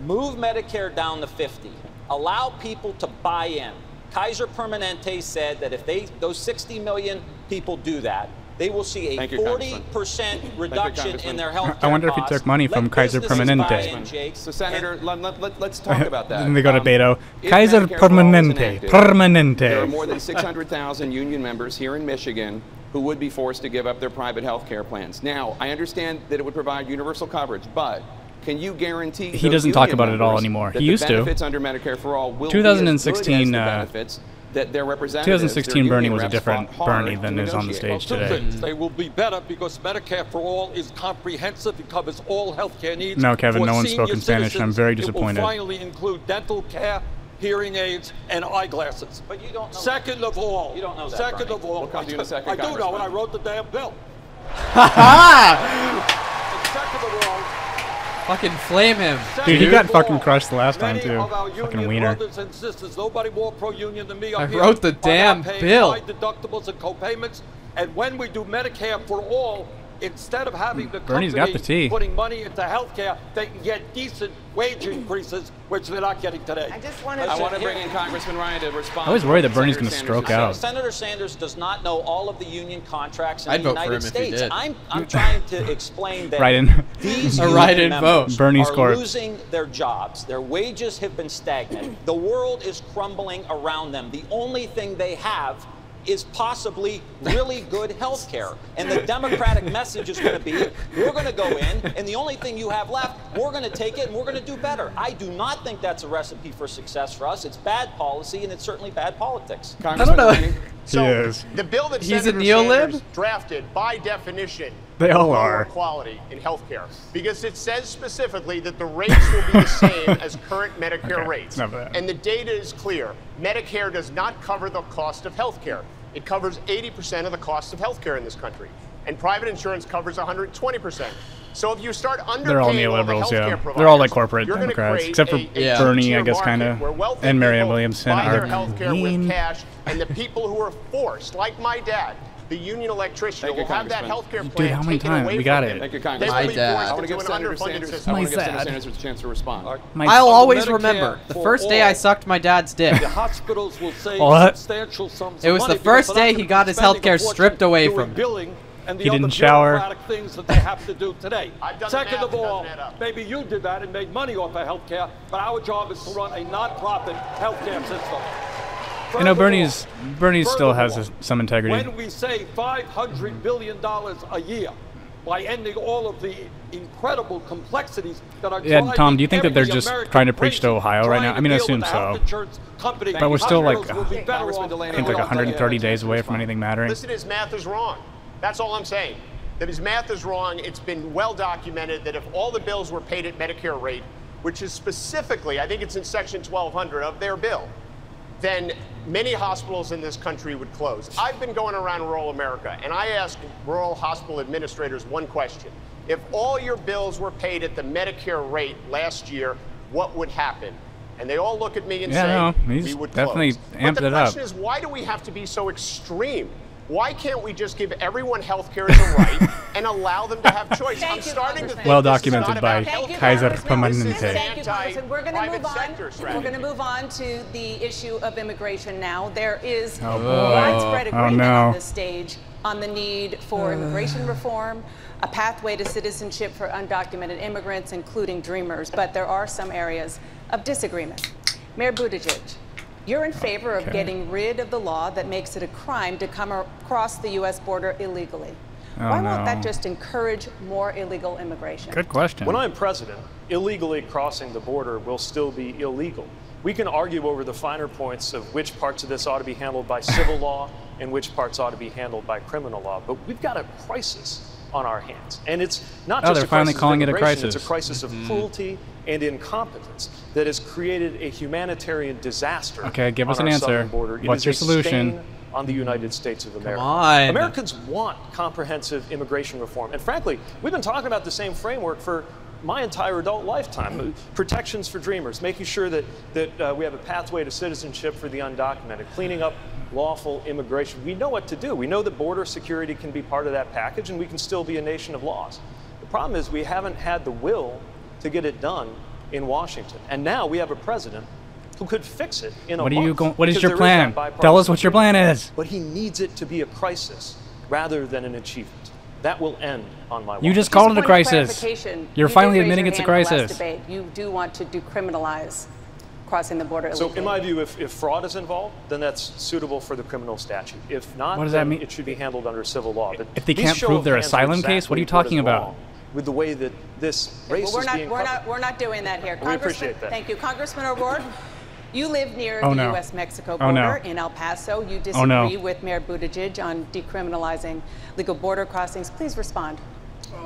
Move Medicare down to 50. Allow people to buy in. Kaiser Permanente said that if they those 60 million people do that, they will see a Thank 40% reduction in their health I wonder if he took money from Kaiser Permanente. So, Senator, let, let, let, us talk about that. Then they go to Um, Beto. if Kaiser Medicare for all is Permanente. enacted, Permanente. There are more than 600,000 union members here in Michigan who would be forced to give up their private health care plans. Now, I understand that it would provide universal coverage, but can you guarantee He doesn't talk about it all anymore. He used to. benefits under Medicare for all will 2016, be as good as the uh, benefits that their representatives, 2016 their Bernie was a different Bernie than to is on the stage Two today. They will be better because Medicare for all is comprehensive. It covers all healthcare needs. No, Kevin, for no one's senior spoken Spanish, and I'm citizens. very It disappointed. will finally include dental care, hearing aids, and eyeglasses. But you don't know. Second of all, You don't know that, Second Bernie. of all, We'll come to you in a second, I do know, and I wrote the damn bill. And second of all, Fucking flame him. Dude, he got fucking crushed the last time, too. Fucking wiener. sisters, nobody more pro-union than me. I wrote the damn bill. Deductibles and co-payments, and when we do Medicare for all, instead of having hmm. the Bernie's got company the tea. putting money into healthcare, they can get decent wage increases, which they're not getting today. I just want I to. want to bring in Congressman Ryan to respond. I always worry that Bernie's Senator gonna Sanders' stroke out. Senator Sanders does not know all of the union contracts in I'd the vote for United him if he States. did. I'm, I'm trying to explain that Write-in. these A union write-in members vote. Bernie's are corpse. losing their jobs. Their wages have been stagnant. The world is crumbling around them. The only thing they have is possibly really good health care. And the Democratic message is going to be, we're going to go in, and the only thing you have left, we're going to take it and we're going to do better. I do not think that's a recipe for success for us. It's bad policy, and it's certainly bad politics. Congressman know. So He is. the bill that He's a Senator neolib? Sanders drafted, by definition, They all are. quality in healthcare because it says specifically that the rates will be the same as current Medicare Okay, rates. enough of that. And the data is clear. Medicare does not cover the cost of healthcare. It covers 80% of the cost of healthcare in this country, and private insurance covers 120%. So if you start underpaying They're all all the neoliberals, yeah. They're all like corporate Democrats, except for a- a Yeah. Bernie, I guess, kinda, and Marianne Williamson are healthcare with cash, and the people who are forced, like my dad, the union electrician, will have that Congressman. healthcare Dude, plan how many taken times? away We got from it. him. Thank you, They Congressman. will My be dad. forced I want to into give an Senator underfunded Sanders. I want to give Senator. Sanders a chance to respond. I'll always remember the first day I sucked my dad's dick. The hospitals will save What? substantial sums It was the first day he got his spending a healthcare stripped away from him. and the He didn't shower. things that they have to do today. I've done the Second of all, maybe you did that and made money off of healthcare, but our job is to run a non-profit healthcare system. You know, Furthermore- Bernie's Bernie still has Furthermore, his- some integrity. When we save $500 billion a year by ending all of the incredible complexities that are Yeah, driving Tom, do you think that they're just American trying to preach to Ohio right now? I mean, I assume so. company. But we're still like Hospitals will be better Congressman off Delaney, I think like 130 days away from anything mattering. Listen, his math is wrong. That's all I'm saying. That his math is wrong. It's been well documented that if all the bills were paid at Medicare rate, which is specifically, I think it's in section 1200 of their bill, then many hospitals in this country would close. I've been going around rural America and I ask rural hospital administrators one question. If all your bills were paid at the Medicare rate last year, what would happen? And they all look at me and Yeah, say, no, we would definitely close. amped but the it up. question is, why do we have to be so extreme? Why can't we just give everyone health care as a right and allow them to have choice? I'm you, starting to think Well documented by about Thank you, healthcare. Kaiser Congressman. This is Permanente. Thank you, Congressman. We're going to move on. We're going to move on to the issue of immigration now. There is Oh, boy. widespread Oh, agreement no. on this stage on the need for immigration reform, a pathway to citizenship for undocumented immigrants, including Dreamers. But there are some areas of disagreement. Mayor Buttigieg, you're in favor of Okay. getting rid of the law that makes it a crime to come across the U.S. border illegally. Oh, Why won't that just encourage more illegal immigration? Good question. When I'm president, illegally crossing the border will still be illegal. We can argue over the finer points of which parts of this ought to be handled by civil law and which parts ought to be handled by criminal law, but we've got a crisis on our hands. And it's not Oh, just they're a finally crisis of calling it a immigration, crisis. It's a crisis of mm-hmm. cruelty and incompetence that has created a humanitarian disaster Okay, give on us an answer. border. What's your solution? on the United States of America. on. Americans want comprehensive immigration reform. And frankly, we've been talking about the same framework for my entire adult lifetime. Protections for dreamers, making sure that, that uh, we have a pathway to citizenship for the undocumented, cleaning up lawful immigration. We know what to do. We know that border security can be part of that package, and we can still be a nation of laws. The problem is we haven't had the will to get it done in Washington. And now we have a president who could fix it in a What are you going? What is your plan? that Tell us what your plan is. but he needs it to be a crisis. rather than an achievement. That will end on my watch. You just Just called it a crisis. You're you finally admitting your it's a hand last crisis. debate. You do want to decriminalize crossing the border So, illegally. in my view, if, if fraud is involved, then that's suitable for the criminal statute. If not, What does that mean? it should be handled under civil law. But If they can't prove of their hands are asylum case, what are you talking about? With the way that this race Well, we're is not, being we're covered. not, we're not doing that here. We appreciate that. Thank you. Congressman O'Rourke, you live near Oh, the no. U.S.-Mexico Oh, no. border in El Paso. You disagree Oh, no. with Mayor Buttigieg on decriminalizing legal border crossings. Please respond.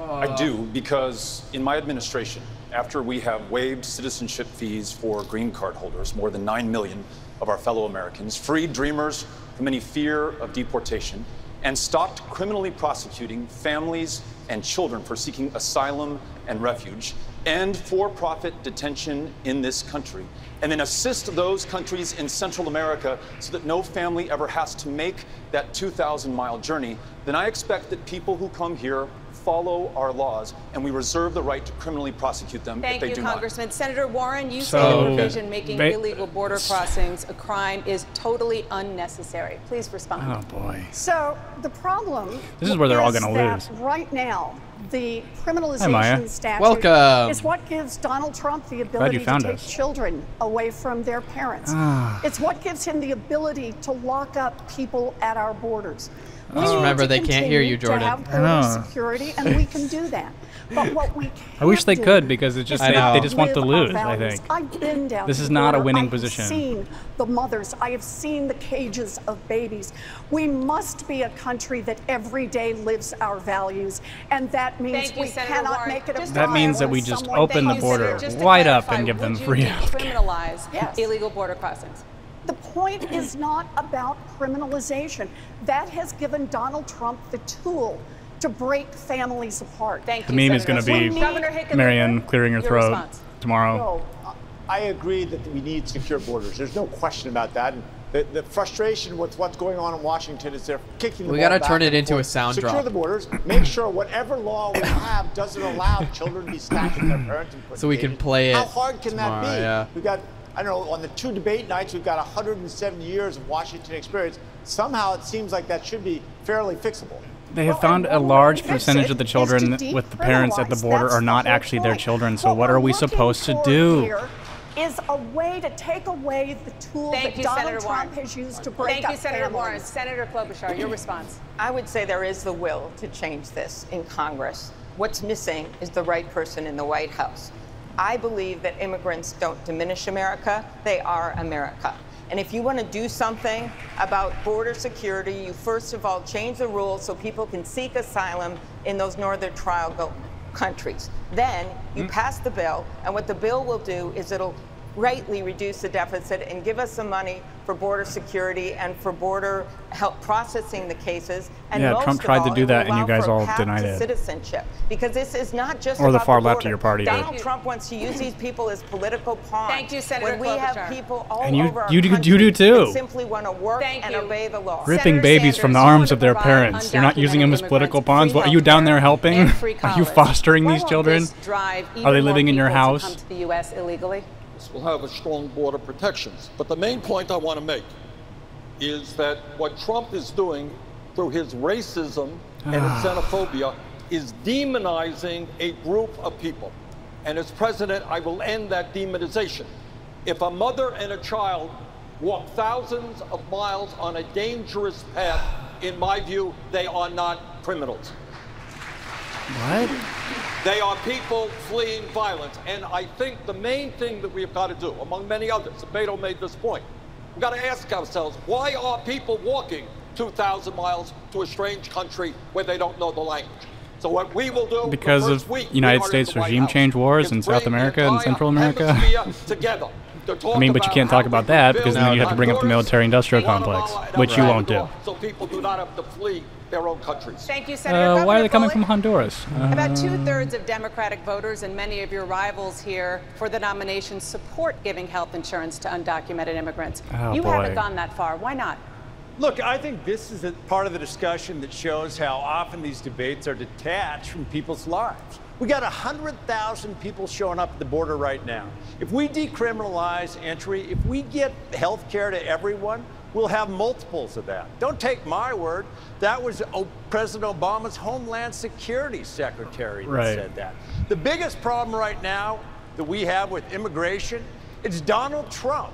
I do because in my administration, after we have waived citizenship fees for green card holders, more than 9 million of our fellow Americans, freed dreamers from any fear of deportation, and stopped criminally prosecuting families and children for seeking asylum and refuge, end for profit detention in this country, and then assist those countries in Central America so that no family ever has to make that 2,000 mile journey, then I expect that people who come here follow our laws and we reserve the right to criminally prosecute them Thank if they you, do Congressman. Senator Warren, you say So- the provision making Ba- illegal border crossings a crime is totally unnecessary. Please respond. Oh boy. So the problem This is where they're all gonna that lose. Right now, the Maya. criminalization statute Welcome. is what gives Donald Trump the ability to take us. children away from their parents. Ah. It's what gives him the ability to lock up people at our borders. We Just remember they can't hear you, continue to have I know. border security, and we can do that. But what we I wish they could because it's just they, they just want to live our lose. I think. I've been down This is the not a border. winning I've position. Seen the mothers. I have seen the cages of babies. We must be a country that every day lives our values, and that means Thank you, we Senator cannot Warren. make it a Just That means that we just open the border it. Just to wide up and give them free healthcare. decriminalize Yes. illegal border crossings. The point is not about criminalization. That has given Donald Trump the tool to break families apart. Thank The you, The meme is going to be Governor Hickenlooper, Marianne clearing her your throat response. tomorrow. No, I agree that we need secure borders. There's no question about that. And the, the frustration with what's going on in Washington is they're kicking the We ball gotta turn it and into a forth. sound secure drop. the borders. Make sure whatever law we have doesn't allow children to be stacking their parents and put So we in can cages. play How hard can tomorrow, that be? yeah. We've got, I don't know, on the two debate nights, we've got 170 years of Washington experience. Somehow it seems like that should be fairly fixable. They have found a large way to fix percentage of the children with the parents at the border are not actually their children. So What what we're we supposed to do? here Is a way to take away the tool Thank that you, Donald Senator Trump Warren. has used to break Thank you, Senator families. Warren. Senator Klobuchar, your response. I would say there is the will to change this in Congress. What's missing is the right person in the White House. I believe that immigrants don't diminish America, they are America. And if you want to do something about border security, you first of all change the rules so people can seek asylum in those northern trial go- countries. Then you hmm? pass the bill, and what the bill will do is it'll greatly reduce the deficit and give us some money for border security and for border help processing the cases. And Yeah, most Trump of tried to do that, and you guys all path denied it. Citizenship, because this is not just Or the far the left of your party did. Donald Trump wants to use these people as political pawns. Thank you, Senator When we Klobuchar. have people all And you- over our you do- you do too. that simply want to work Thank and you. obey the law. Ripping Senator babies from the arms of their parents. You're not using them as political pawns. What are you down there helping? Are you fostering Why these children? drive Are they living in your people to house? come to the U.S. illegally? Will have a strong border protections. But the main point I want to make is that what Trump is doing through his racism and his ah. xenophobia is demonizing a group of people. And as president, I will end that demonization. If a mother and a child walk thousands of miles on a dangerous path, in my view, they are not criminals. What? They are people fleeing violence. And I think the main thing that we've got to do, among many others, Beto made this point, we've got to ask ourselves, why are people walking 2,000 miles to a strange country where they don't know the language? So what we will do Because of United States regime House change wars in South America and Central America? together I mean, but you can't talk about that because then you have to bring up the military-industrial complex, which you won't do. So people do not have to flee their own countries. Thank you, Senator. Uh, why are Governor they coming Bullock? from Honduras? About Uh, two thirds of Democratic voters and many of your rivals here for the nomination support giving health insurance to undocumented immigrants. Oh, you boy. haven't gone that far. Why not? Look, I think this is a part of the discussion that shows how often these debates are detached from people's lives. We got 100,000 people showing up at the border right now. If we decriminalize entry, if we get health care to everyone, we'll have multiples of that. Don't take my word. That was President Obama's Homeland Security Secretary that Right. said that. The biggest problem right now that we have with immigration is Donald Trump.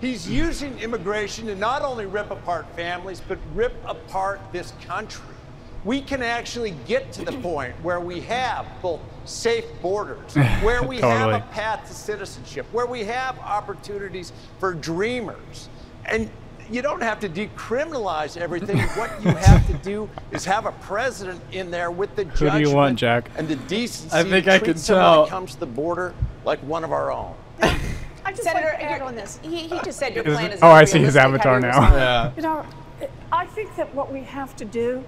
He's mm. using immigration to not only rip apart families, but rip apart this country. We can actually get to the point where we have both safe borders, where we have a path to citizenship, where we have opportunities for dreamers. And you don't have to decriminalize everything. what you have to do is have a president in there with the Who do you want, Jack? and the decency I think I can tell. that comes to the border like one of our own. I just Senator, like to add you're- on this. He, he just said your Is plan it- is. oh, I see his avatar now. Yeah. You know, I think that what we have to do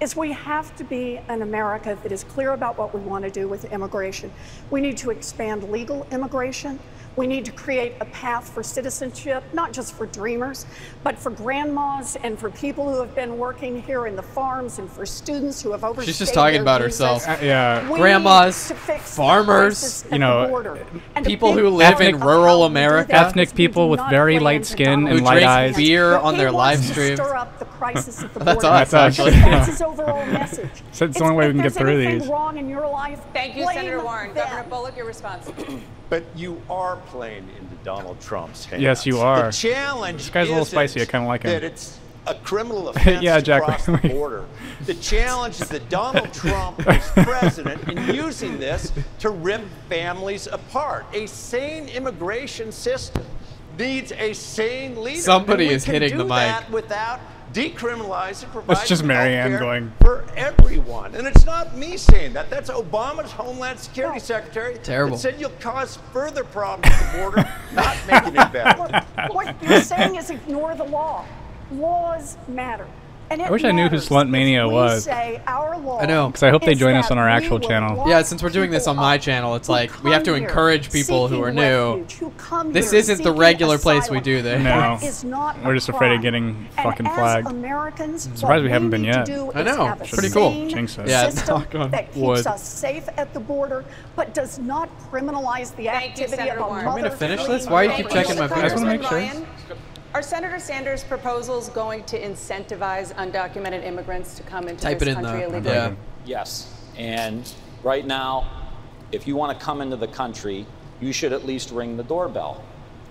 is we have to be an America that is clear about what we want to do with immigration. We need to expand legal immigration. We need to create a path for citizenship, not just for dreamers, but for grandmas and for people who have been working here in the farms and for students who have overstayed She's just talking about visas. herself. Uh, yeah. We Grandmas, need to fix the farmers, you know. And people who live in rural how we do America. Ethnic people with very light skin and light eyes. beer on their live wants streams. Stir up the crisis at the That's border. us, That's us. actually. That's his overall message. So it's the only way we can get through these. wrong in your life, Thank you, Senator Warren. them. Governor Bullock, your response. But you are playing into Donald Trump's hands. Yes, you are. The challenge This guy's a little spicy. I kinda like him. That it's a criminal offense Yeah, to cross the border. The challenge is that Donald Trump is president and using this to rip families apart. A sane immigration system needs a sane leader. Somebody is hitting do the mic. That without decriminalizing, providing just Marianne going. for everyone. And it's not me saying that. That's Obama's Homeland Security Secretary. Terrible. That said you'll cause further problems at the border, not making it better. Look, what you're saying is ignore the law. Laws matter. And I wish I knew who matters Slunt Mania was. I know. Because I know. 'Cause I hope they join us on our actual channel. Yeah, since we're doing this on my channel, it's like we have to encourage people who are new. refuge, who This isn't the seeking regular place we do this. No. That is not We're just afraid of getting fucking flagged. Americans, I'm surprised what we haven't been yet. I know. have a Pretty cool. sane Jinx us. Yeah, system knock on that keeps wood. us safe at the border, but does not criminalize the Thank you, activity of a Warren. mother. Want me to finish this? Why you from keep checking my country. I just wanna make sure. Ryan, Are Senator Sanders' proposals going to incentivize undocumented immigrants to come into Type this it in country the- illegally? yeah. Yes. And right now, if you want to come into the country, you should at least ring the doorbell.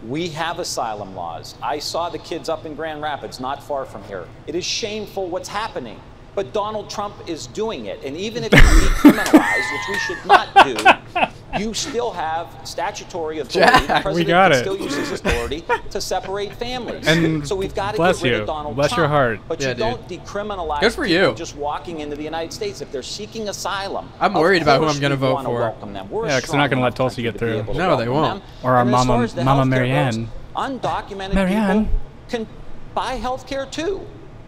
We have asylum laws. I saw the kids up in Grand Rapids, not far from here. It is shameful what's happening. But Donald Trump is doing it. And even if you decriminalize, which we should not do, you still have statutory authority. Jack, the we president got it. still use his authority to separate families. And so we've got to get rid you. of Donald Bless Trump. Bless your heart. But Yeah, you dude. don't decriminalize Good for people you. just walking into the United States if they're seeking asylum. I'm worried about who I'm gonna vote for. welcome them. We're a Yeah, 'cause they're not gonna let Tulsi get through. No, they won't. them. Or our And as Mama- as Mama Marianne. goes, undocumented Marianne. people can buy health care too.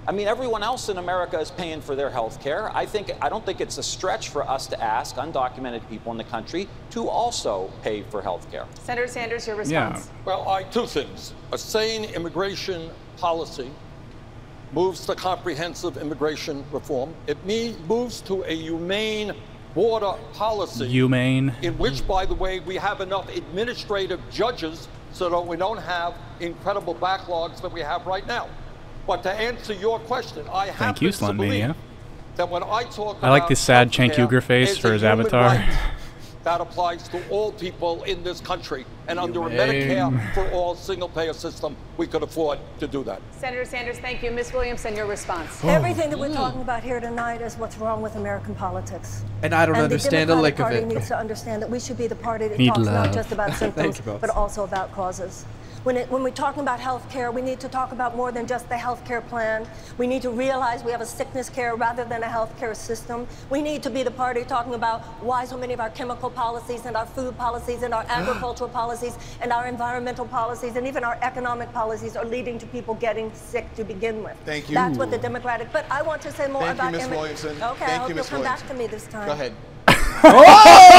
I mean, everyone else in America is paying for their health care. I think I don't think it's a stretch for us to ask undocumented people in the country to also pay for health care. Senator Sanders, your response. Yeah. response. Well, I, two things. A sane immigration policy moves to comprehensive immigration reform. It me- moves to a humane border policy. Humane. In which, by the way, we have enough administrative judges so that we don't have incredible backlogs that we have right now. But to answer your question, I happen Thank you, to Slunt believe that when I talk I like this sad Cenk healthcare face for his avatar. right, that applies to all people in this country. And under a Medicare for all single payer system, we could afford to do that. Senator Sanders, thank you. Ms. Williamson, your response. Oh. Everything that we're talking about here tonight is what's wrong with American politics. And I don't and understand the a Democratic lick of Party it. needs to understand that we should be the party that Need talks love. not just about symptoms, you but also about causes. When, it, when we're talking about health care, we need to talk about more than just the health care plan. We need to realize we have a sickness care rather than a health care system. We need to be the party talking about why so many of our chemical policies and our food policies and our ah. agricultural policies and our environmental policies and even our economic policies are leading to people getting sick to begin with. Thank you. That's what the Democratic. But I want to say more Thank you, about Ms. immi- Williamson. Okay, Thank I hope you, you'll Ms. come back to me this time. Go ahead. Oh!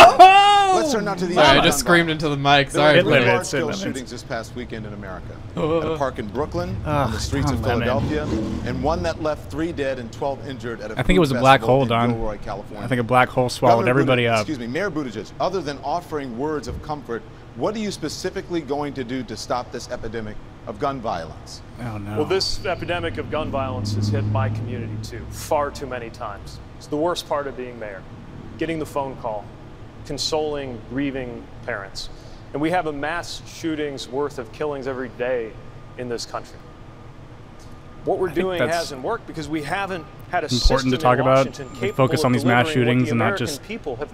Let's turn now to the Sorry, I just screamed into the mic. There Sorry. were three limits, it large-scale limits. shootings this past weekend in America. Uh. At a park in Brooklyn, on the streets of come on, Philadelphia, and one that left three dead and 12 injured at a I think it was a black hole, in Don. Gilroy, California. I think a black hole swallowed Governor everybody Buttigieg- up. Excuse me, Mayor Buttigieg, other than offering words of comfort, what are you specifically going to do to stop this epidemic of gun violence. Oh no. Well, this epidemic of gun violence has hit my community too, far too many times. It's the worst part of being mayor getting the phone call, consoling grieving parents. And we have a mass shootings worth of killings every day in this country. What we're I doing hasn't worked because we haven't important to talk about. Focus on these mass shootings and not just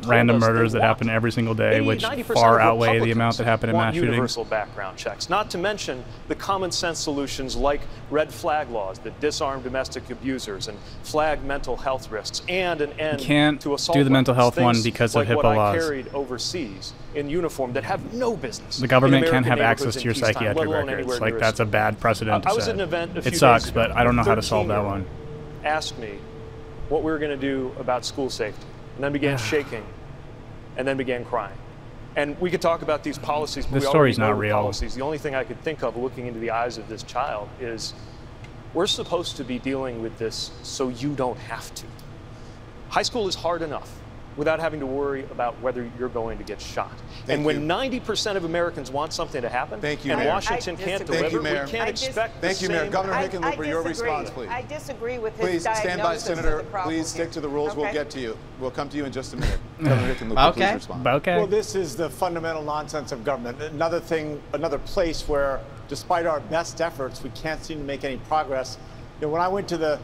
random murders that happen every single day, which far outweigh the amount that happen in mass shootings. universal background checks. Not to mention the common sense solutions like red flag laws that disarm domestic abusers and flag mental health risks, and an end can't to assault do the mental health one because of like HIPAA laws. carried overseas in uniform that have no business. The government can't have access to your psychiatric records. Like that's a bad precedent to was set. at an event a few it sucks, but I don't know how to solve that 13-year-old one. Asked me what we were going to do about school safety, and then began shaking, and then began crying. And we could talk about these policies, but This we story's not the real. Policies. The only thing I could think of, looking into the eyes of this child, is we're supposed to be dealing with this so you don't have to. High school is hard enough without having to worry about whether you're going to get shot. Thank and when 90% of Americans want something to happen, Thank you, and Mayor. Washington I can't disagree. Thank you, deliver, Mayor. we can't I dis- expect Thank you, Mayor. Governor Hickenlooper, your response, please. I disagree with his Please stand by, Senator. Please stick here. to the rules. We'll get to you. We'll come to you in just a minute. Governor Hickenlooper, please Okay. respond. Okay. Well, this is the fundamental nonsense of government. Another thing, another place where, despite our best efforts, we can't seem to make any progress. You know, when I went to the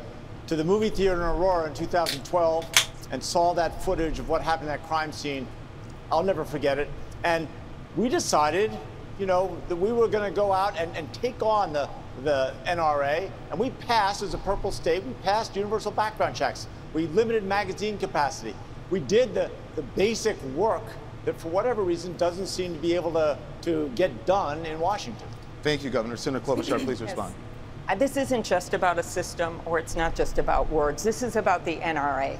to the movie theater in Aurora in 2012 and saw that footage of what happened at that crime scene, I'll never forget it. And we decided, you know, that we were going to go out and, and take on the the NRA, and we passed as a purple state. We passed universal background checks. We limited magazine capacity. We did the, the basic work that, for whatever reason, doesn't seem to be able to, to get done in Washington. Thank you, Governor. Senator Klobuchar, please respond. Uh, This isn't just about a system or it's not just about words. This is about the NRA.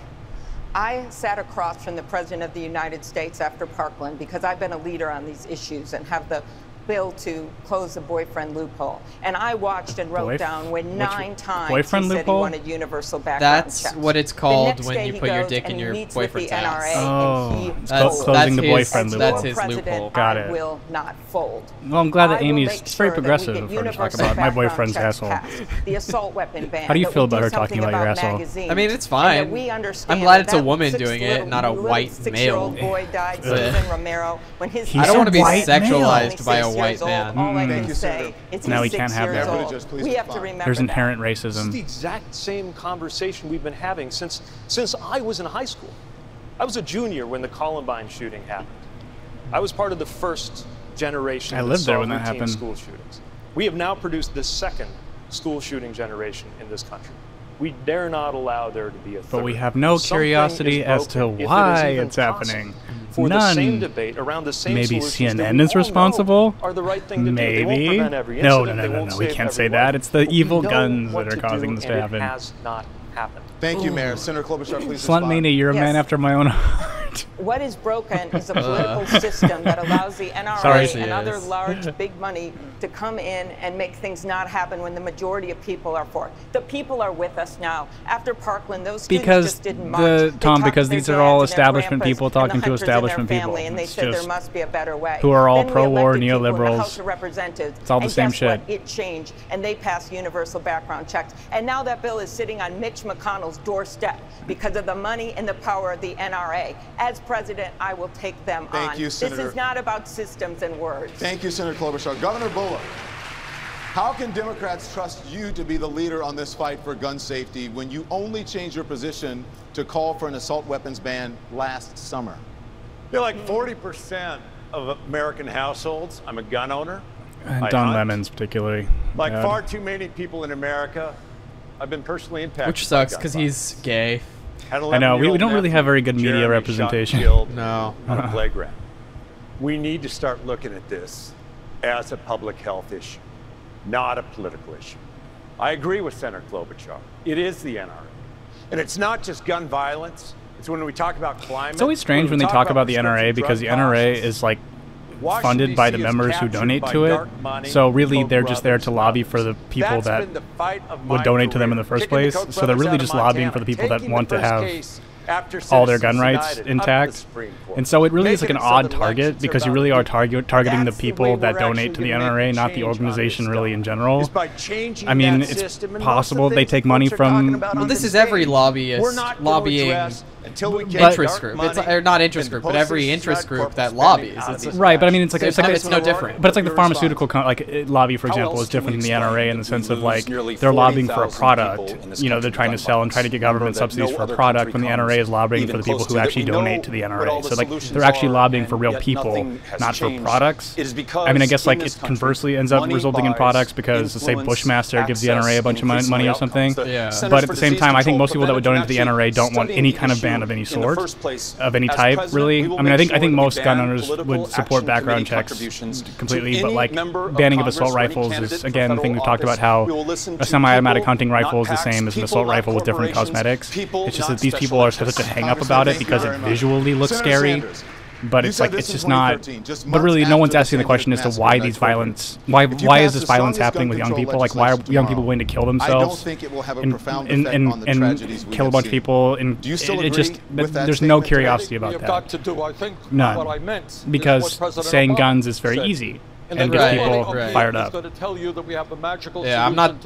I sat across from the President of the United States after Parkland because I've been a leader on these issues and have the bill to close the boyfriend loophole. And I watched and wrote Boyf- down when which- nine times boyfriend he said loophole? he wanted universal background That's checks. what it's called when you put your dick in your meets with the boyfriend's ass. Oh, and he That's- closing that's the his- boyfriend that's loophole. his President, loophole. Got it. will not fold. Well, I'm glad that Amy's it's very sure that we progressive get of her to talk about my boyfriend's asshole. The assault weapon ban. How do you feel about her talking about your asshole? magazines, I mean, it's fine. that we understand I'm glad it's a woman doing it, not a white six-year-old male. boy died, Ugh. Stephen Romero, when his I don't want to be sexualized by a six white years old, man. All I Mm. can you, say Senator. is Now he's we can't six have years that. old. Mayor Buttigieg, please We have to remember There's that. inherent It's the exact same conversation we've been having since since I was in high school. I was a junior when the Columbine shooting happened. I was part of the first generation I lived there saw when that happened. school shootings. We have now produced the second school shooting generation in this country. We dare not allow there to be a third. But we have no Something curiosity as to broken, if it is why even it's possible For the same None. debate around the same Maybe CNN is responsible. Are the right thing to do. Maybe. every No, no, no, no, no. We can't say that. It's the evil guns that are causing this to happen. It has not happened. Thank you, Mayor. Senator Klobuchar, please Slunt respond. You're a man after my own heart. What is broken is a uh. political system that allows the NRA Sorry, she and other large big money to come in and make things not happen when the majority of people are for it. The people are with us now. After Parkland, those students Because just didn't the- march. They Tom, talked because these are all dads and their establishment people talking to hunters in establishment people. And they It's said there just- must be a better way. who are all pro-war elected the neoliberals. House of Representatives. It's all the and same guess shit. What? It changed, and they passed universal background checks. And now that bill is sitting on Mitch McConnell's doorstep because of the money and the power of the NRA. As president, I will take them Thank on. you, this is not about systems and words. Thank you, Senator Klobuchar. Governor Bullock, how can Democrats trust you to be the leader on this fight for gun safety when you only changed your position to call for an assault weapons ban last summer? You're like 40% of American households, I'm a gun owner. And Don. Lemons, particularly. Like bad. far too many people in America, I've been personally impacted. Which sucks because he's gay. I know, we- we don't really have very good media Jeremy, representation. killed No. on a playground. We need to start looking at this as a public health issue, not a political issue. I agree with Senator Klobuchar. It is the NRA. And it's not just gun violence. It's when we talk about climate. It's always strange we when they talk talk about the NRA because the NRA costs. is like Washington, funded by the members who donate to it. So really, they're just there to lobby for the people that would donate to them in the first place. So they're really just lobbying for the people that want to have all their gun rights intact. And so it really is like an odd target because you really are target targeting the people that donate to the NRA, not the organization really in general. I mean, it's possible they take money from. Well, this is every lobbyist lobbying until we get interest group, it's, or not interest group, but every interest group that lobbies. It's right, but I mean, it's like so it's, like, it's no different. But it's like the pharmaceutical like eh, lobby, for example, is different than the NRA in the sense of like they're lobbying for a product. You know, they're trying to sell and try to get government subsidies for a product when the NRA is lobbying for the people who actually donate to the NRA. So like they're actually lobbying for real people, not for products. I mean, I guess like it conversely ends up resulting in products because say Bushmaster gives the NRA a bunch of money or something. But at the same time, I think most people that would donate to the NRA don't want any kind of fan of any sort, place, of any type, really. I mean, I think I think most gun owners would support background checks completely, but like banning of assault rifles is again the thing we've talked about. How a semi-automatic hunting rifle is the same as an assault rifle with different cosmetics. It's just that these people are such a hang up about it because it visually looks scary but you it's like it's just not. Just but really, no one's asking the question as to why these violence, why why is this violence happening with young people? Like why are young people willing to kill themselves? and, and, and, and kill a bunch of people, and it, just there's no curiosity about that. None, because saying guns is very easy and, and get people right. fired up. yeah, I'm not,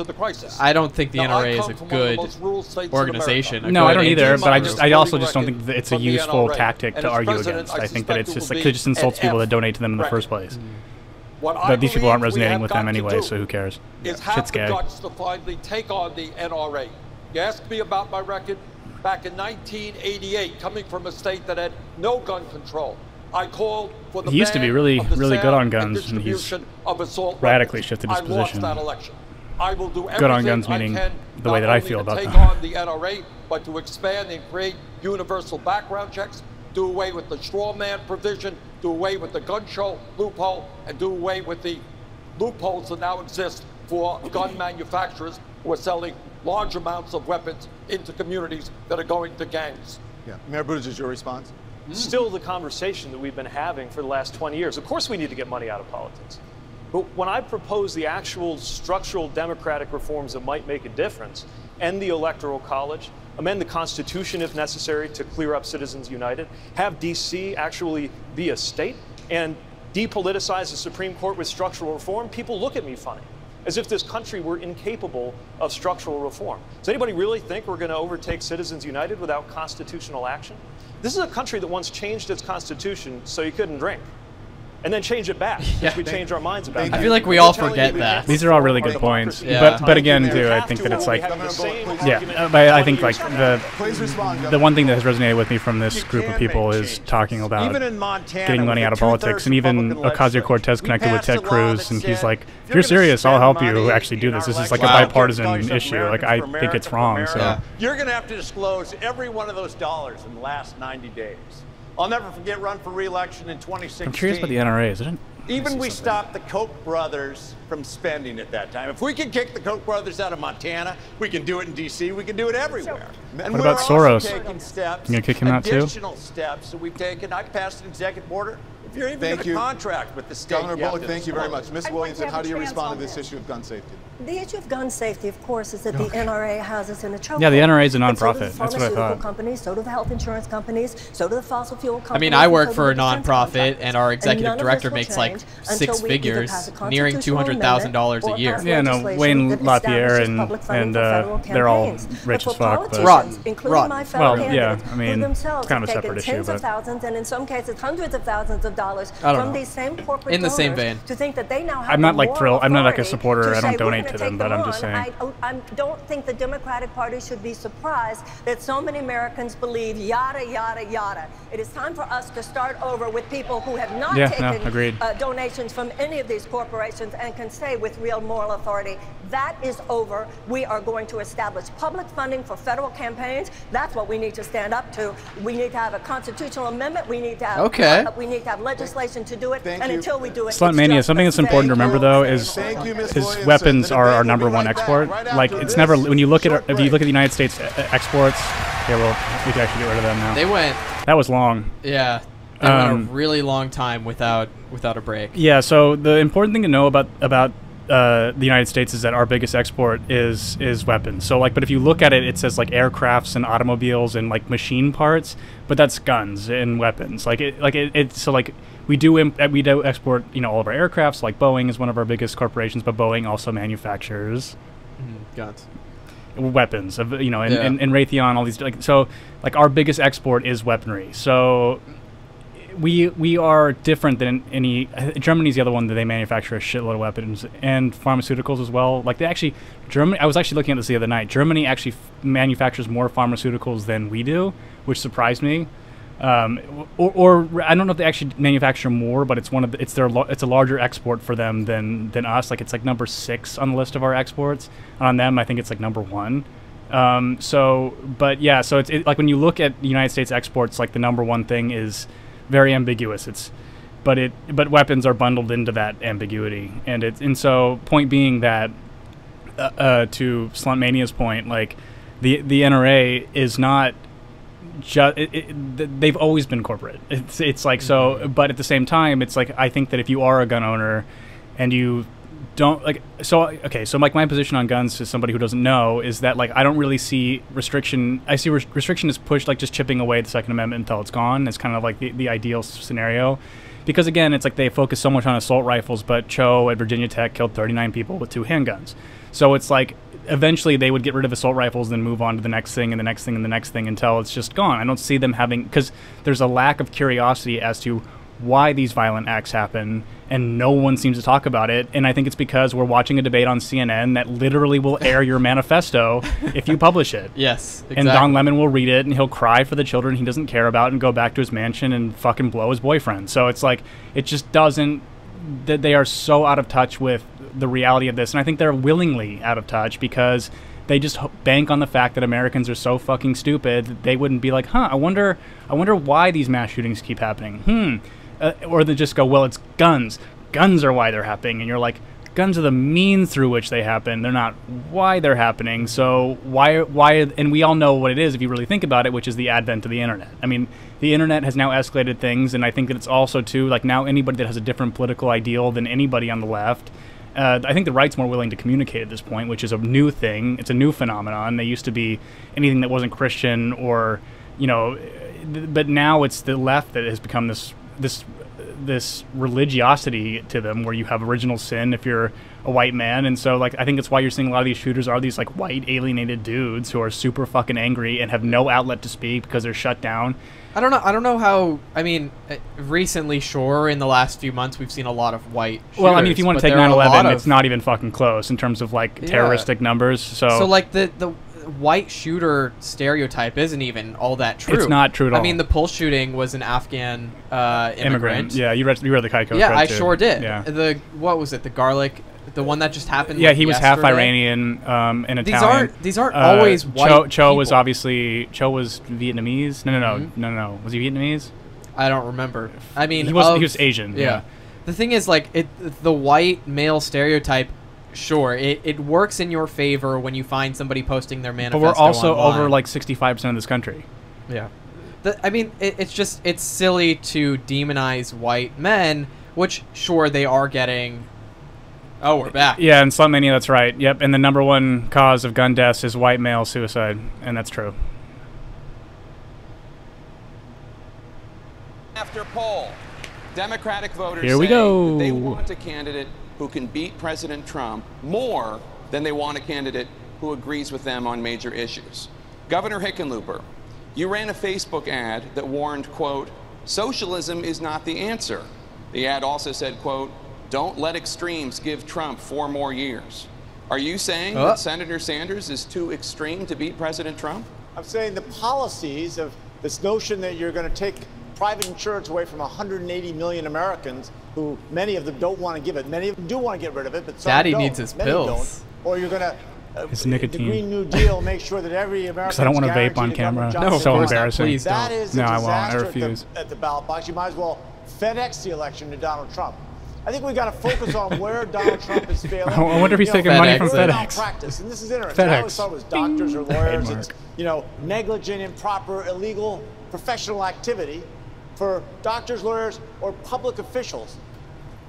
I don't think the NRA is a good organization. No, I don't either. But I just, I also just don't think it's a useful tactic to argue against. I, think that it's just like it just insults people that donate to them in the first place. But mm. these people aren't resonating with them anyway, so who cares? Is yeah. Shit's gay. to finally take on the NRA. You asked me about my record back in 1988, coming from a state that had no gun control. I for the he used to be really, really good on guns, and, he's radically shifted his position. good on guns meaning the way that I feel about take them. on the NRA, but to expand and create universal background checks, do away with the straw man provision, do away with the gun show loophole, and do away with the loopholes that now exist for gun manufacturers who are selling large amounts of weapons into communities that are going to gangs. Yeah, Mayor Buttigieg, your response? Mm. Still the conversation that we've been having for the last 20 years. Of course, we need to get money out of politics. But when I propose the actual structural democratic reforms that might make a difference, end the Electoral College, amend the Constitution if necessary to clear up Citizens United, have D.C. actually be a state, and depoliticize the Supreme Court with structural reform, people look at me funny, as if this country were incapable of structural reform. Does anybody really think we're going to overtake Citizens United without constitutional action? This is a country that once changed its constitution so you couldn't drink and then change it back yeah. if we change our minds about it. I feel like we all forget that. These are all really good points. Yeah. But but again, too, I think that it's like, yeah, But I think like the the one thing that has resonated with me from this group of people is talking about getting money out of politics, and even Ocasio Cortez connected with Ted Cruz, and he's like, if you're serious, I'll help you actually do this. This is like a bipartisan issue. Like I think it's wrong. So you're gonna have to disclose every one of those dollars in the last 90 days. I'll never forget run for re-election in 2016. I'm curious about the NRA. isn't it? even we stopped the Koch brothers from spending at that time. If we can kick the Koch brothers out of Montana, we can do it in D.C. We can do it everywhere. What about Soros? Taking steps, you gonna kick him out too? Additional steps that we've taken. I passed an executive order you're even thank in you. contract with the state. Governor Bullock, thank you very much. Ms. Williamson, how do you respond to this issue of gun safety? The issue of gun safety, of course, is that okay. the NRA has us in a chokehold. Yeah, the NRA is a nonprofit. So That's what I thought. companies, so do the health insurance companies, so do the fossil fuel companies. I mean, I work for a nonprofit, and our executive and director makes like six figures, nearing two hundred thousand dollars a year. Yeah, no, Wayne LaPierre and and uh, they're all rich as fuck. But rotten, rotten. Well, yeah, I mean, kind of a separate issue, but thousands and in some cases hundreds of thousands of dollars dollars from these same corporate in the same vein to think that they now have I'm not like thrilled. I'm not like a supporter. I don't donate to them, but. I'm just saying. I, oh, I don't think the Democratic Party should be surprised that so many Americans believe yada yada yada. It is time for us to start over with people who have not yeah, taken no, uh, donations from any of these corporations and can say with real moral authority that is over. We are going to establish public funding for federal campaigns. That's what we need to stand up to. We need to have a constitutional amendment. We need to have Okay. uh, we need to have legislation to do it. and until we do it, Slut it's mania. Something that's important to remember, though, is Thank you, Ms. is weapons are our number one right back, export. right like it's this never when you look at short if you look at the United States uh, exports. Okay, well we can actually get rid of them now. They went. That was long. Yeah. They went Um, a really long time without without a break. Yeah. So the important thing to know about about uh, the United States is that our biggest export is is weapons. So like, but if you look at it, it says like aircrafts and automobiles and like machine parts, but that's guns and weapons. Like it, like it, it so like we do imp- we do export you know all of our aircrafts. Like Boeing is one of our biggest corporations, but Boeing also manufactures Mhm, guns. weapons of you know and, Yeah. and, and Raytheon all these like so like our biggest export is weaponry so we we are different than any Germany's the other one that they manufacture a shitload of weapons and pharmaceuticals as well like they actually Germany I was actually looking at this the other night Germany actually f- manufactures more pharmaceuticals than we do which surprised me um, or, or I don't know if they actually manufacture more, but it's one of the, it's their it's a larger export for them than than us. Like it's like number six on the list of our exports. On them, I think it's like number one. Um, so, but yeah, so it's it, like when you look at the United States exports, like the number one thing is very ambiguous. It's but it but weapons are bundled into that ambiguity, and it and so point being that uh, uh, to Sluntmania's point, like the the NRA is not just it, it, th- they've always been corporate. It's it's like so, but at the same time, it's like I think that if you are a gun owner and you don't like so okay so like my position on guns to somebody who doesn't know is that like i don't really see restriction i see res- restriction is pushed like just chipping away the second amendment until it's gone. It's kind of like the, the ideal scenario. Because again it's like they focus so much on assault rifles but cho at virginia tech killed 39 people with two handguns. So it's like eventually they would get rid of assault rifles then move on to the next thing and the next thing and the next thing until it's just gone. I don't see them having because there's a lack of curiosity as to why these violent acts happen and no one seems to talk about it and i think it's because we're watching a debate on cnn that literally will air your manifesto if you publish it Yes, exactly. and don lemon will read it and he'll cry for the children he doesn't care about and go back to his mansion and fucking blow his boyfriend so it's like it just doesn't that they are so out of touch with the reality of this and i think they're willingly out of touch because they just bank on the fact that Americans are so fucking stupid that they wouldn't be like, huh? I wonder, I wonder why these mass shootings keep happening. Hmm, uh, or they just go, well, it's guns. Guns are why they're happening, and you're like, guns are the means through which they happen. They're not why they're happening. So why, why? And we all know what it is if you really think about it, which is the advent of the internet. I mean, the internet has now escalated things, and I think that it's also too like now anybody that has a different political ideal than anybody on the left uh, I think the right's more willing to communicate at this point, which is a new thing. It's a new phenomenon. They used to be anything that wasn't Christian or, you know, but now it's the left that has become this this this religiosity to them, where you have original sin if you're a white man, and so like I think it's why you're seeing a lot of these shooters are these like white alienated dudes who are super fucking angry and have no outlet to speak because they're shut down. I don't know. I don't know how. I mean, uh, recently, sure, in the last few months, we've seen a lot of white. Well, I mean, if you want to take but there are a 9/11, lot it's not even fucking close in terms of like Yeah. terroristic numbers. So, So like the the white shooter stereotype isn't even all that true. It's not true at all. I mean, the Pulse shooting was an Afghan uh, immigrant. Yeah, you read you read the Kaiko Yeah, I too. sure did. Yeah. The what was it? The garlic, the one that just happened. Yeah, like, he was half? Iranian um, and These Italian. aren't- these aren't Uh, always Cho, white Cho was obviously Cho was Vietnamese. No, no, no, Mhm. no, no, no. Was he Vietnamese? I don't remember. I mean, He was- he was Asian, yeah. The thing is, like, it the white male stereotype. Sure, it, it works in your favor when you find somebody posting their manifesto. But manifesto. we're also online. over like sixty-five percent of this country. Yeah. The, I mean, it, it's just it's silly to demonize white men, which sure they are getting. Oh, we're back. Yeah, and Sluntmania, that's right. Yep, and the number one cause of gun deaths is white male suicide, and that's true. After poll, Democratic voters Here we say go. that they want a candidate who can beat President Trump more than they want a candidate who agrees with them on major issues. Governor Hickenlooper, you ran a Facebook ad that warned, quote, socialism is not the answer. The ad also said, quote, don't let extremes give Trump four more years. Are you saying Uh. that Senator Sanders is too extreme to beat President Trump? I'm saying the policies of this notion that you're going to take private insurance away from 180 million Americans, who many of them don't want to give it. Many of them do want to get rid of it, but some Daddy don't. needs his Many pills. Don't. Or you're going to. Uh, His The nicotine. Green New Deal make sure that every American. Because I don't want to vape on camera. No, so embarrassing. Please don't. is no, I won't. disaster I at the- refuse. At the, ballot box. You might as well FedEx the election to Donald Trump. I think we've got to focus on where Donald Trump is failing. I wonder if he's You know, taking money from where FedEx. malpractice, and this is interesting. I FedEx. always thought it was doctors or lawyers. It's you know negligent, improper, illegal professional activity for doctors, lawyers, or public officials.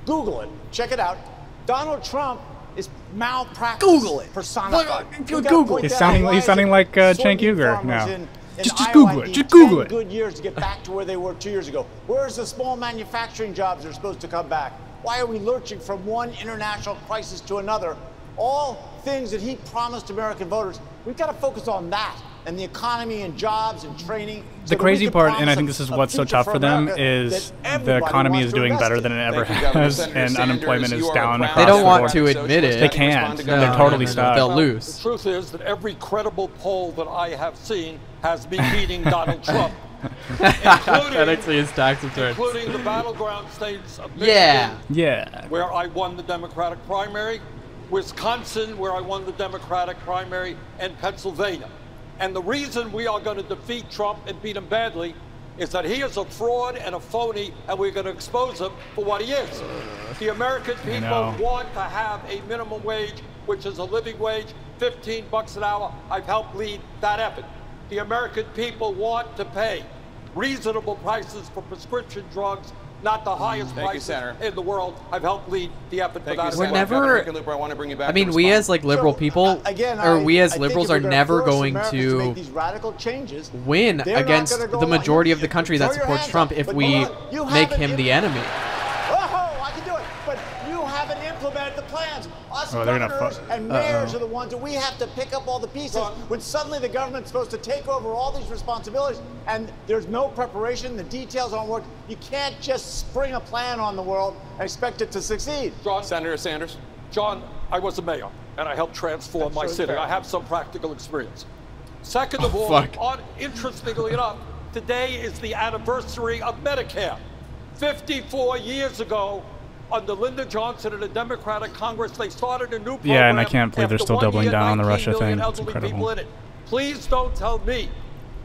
Google it. Check it out. Donald Trump is malpractice. Google it. Personified. Look, We gotta Google it. He's sounding- he's sounding like, uh, soybean Cenk Uygur farmers now. in- in Just- just Google it. Just Google it. Good years to get back to where they were two years ago. Where's the small manufacturing jobs that are supposed to come back? Why are we lurching from one international crisis to another? All things that he promised American voters. We've got to focus on that and the economy and jobs and training. so The crazy part, and I think this is what's so tough for them, America is the economy is doing better in. than it ever Thank has, Senator and Sanders, unemployment is down across They don't the want board. to admit it. They can't. No, They're totally no, no, stuck. They'll lose. The truth is that every credible poll that I have seen has been beating Donald Trump, including, Technically, his tax returns. including the battleground states of Michigan, Yeah. Yeah. where I won the Democratic primary, Wisconsin, where I won the Democratic primary, and Pennsylvania. And the reason we are going to defeat Trump and beat him badly is that he is a fraud and a phony, and we're going to expose him for what he is. The American people want to have a minimum wage, which is a living wage, 15 bucks an hour. I've helped lead that effort. The American people want to pay reasonable prices for prescription drugs, not the highest Thank you, prices Senator. in the world. I've helped lead the effort Thank for that. We're never- Governor I want to bring you back I mean, we as like liberal people, Again, or I- we as I liberals if we're are gonna never going to these radical changes. win against go the majority of the country that supports Trump up, if but we on, make him the im- enemy. Oh, I can do it. But you haven't implemented the plans. Us Oh, governors fu- and mayors Uh-oh. are the ones that we have to pick up all the pieces when suddenly the government's supposed to take over all these responsibilities and there's no preparation, the details aren't worked. You can't just spring a plan on the world and expect it to succeed. John, Senator Sanders. John, I was a mayor and I helped transform my sure city. fair. I have some practical experience. Second of Oh, all, on, interestingly enough, today is the anniversary of Medicare. 54 years ago, under Lyndon Johnson and the Democratic Congress, they started a new program. Yeah, and I can't believe they're still doubling year, down on the Russia thing. It's incredible. in it. Please don't tell me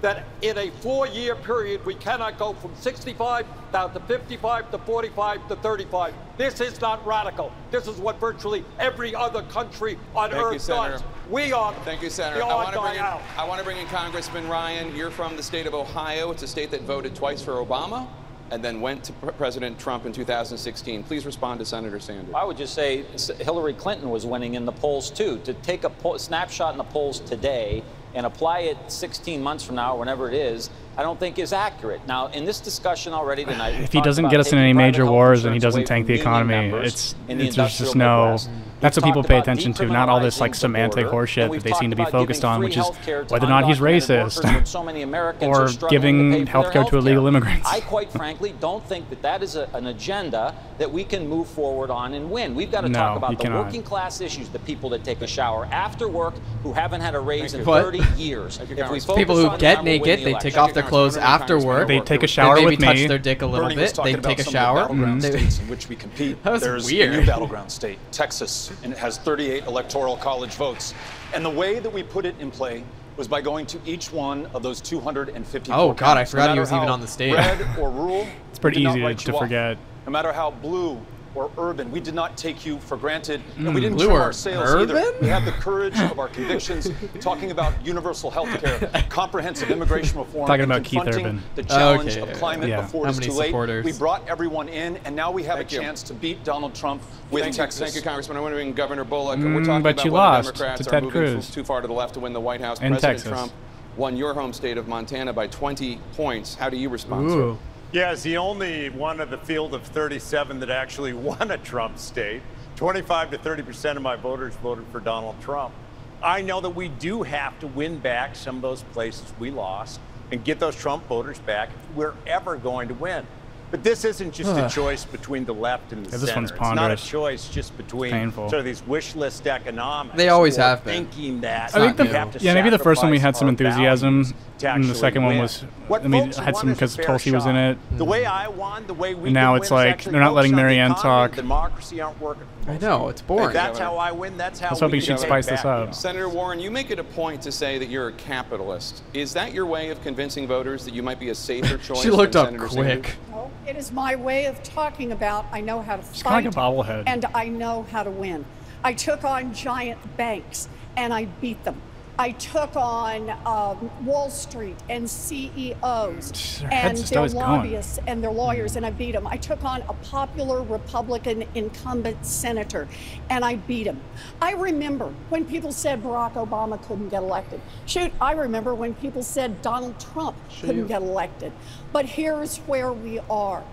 that in a four-year period we cannot go from 65 down to 55 to 45 to 35. This is not radical. This is what virtually every other country on Thank earth Senator. does. We are. Thank you, Senator. We I are want to bring in. I want to bring in Congressman Ryan. You're from the state of Ohio. It's a state that voted twice for Obama and then went to President Trump in 2016. Please respond to Senator Sanders. I would just say Hillary Clinton was winning in the polls too. To take a po- snapshot in the polls today and apply it 16 months from now, whenever it is, I don't think is accurate. Now, in this discussion already tonight, If he doesn't get us in any major wars and he doesn't tank the economy, members it's, the it's there's just no. Midwest. That's what people pay attention to, not all this like semantic horseshit that they seem to be focused on, which is whether or not he's racist so many or giving to pay for their healthcare to illegal immigrants. I quite frankly don't think that that is a, an agenda that we can move forward on and win. We've got to No, talk about the cannot. working class issues, the people that take a shower after work who haven't had a raise in you. 30 years. If we focus People who on get that, we'll naked, the they take off their clothes after work. They take a They shower maybe with touch me. their dick a little Bernie bit. They take a shower. Of the mm-hmm. states in which we compete. That was There's weird. a new battleground state, Texas, and it has 38 electoral college votes. And the way that we put it in play was by going to each one of those 250. Oh, God, I counties. No forgot he matter was even on the stage. Red or rural, It's pretty we did not easy to- to forget. No matter how blue or urban, we did not take you for granted, and we didn't blue trim or our sails either. We had the courage of our convictions, talking about universal health care, comprehensive immigration reform, Talking about Keith Urban. the challenge Okay, of climate yeah. before it's many too late. We brought everyone in, and now we have Thank a you. chance to beat Donald Trump with thank Texas. You, thank you, Congressman. I want to bring Governor Bullock. Mm, We're talking but about you lost Democrats to Ted moving Cruz. too far to the left to win the White House. In President Texas. Trump won your home state of Montana by 20 points. How do you respond, sir? Ooh. Yeah, as the only one of the field of 37 that actually won a Trump state, 25 to 30 percent of my voters voted for Donald Trump. I know that we do have to win back some of those places we lost and get those Trump voters back if we're ever going to win. But this isn't just a choice between the left and the Yeah, this center. one's It's not a choice just between Painful. sort of these wish list economics. They always have been. Thinking that I think the we have to yeah maybe the first one we had some enthusiasm, values to and mm, the actually second one was What I mean folks had some because fair Tulsi was in it. The way I won, the way we And now can it's win is like they're not letting focus on the Marianne talk. Democracy aren't working. I know, it's boring. If that's Governor. how I win. That's how I was we hoping can she'd take spice this up. Senator Warren, you make it a point to say that you're a capitalist. Is that your way of convincing voters that you might be a safer choice? She looked than up Senator quick. Sanders? No, it is my way of talking about I know how to She's fight kinda a bobblehead. and I know how to win. I took on giant banks and I beat them. I took on um, Wall Street and CEOs and their always going. lobbyists and their lawyers, and I beat them. I took on a popular Republican incumbent senator, and I beat him. I remember when people said Barack Obama couldn't get elected. Shoot, I remember when people said Donald Trump couldn't get elected. But here's where we are.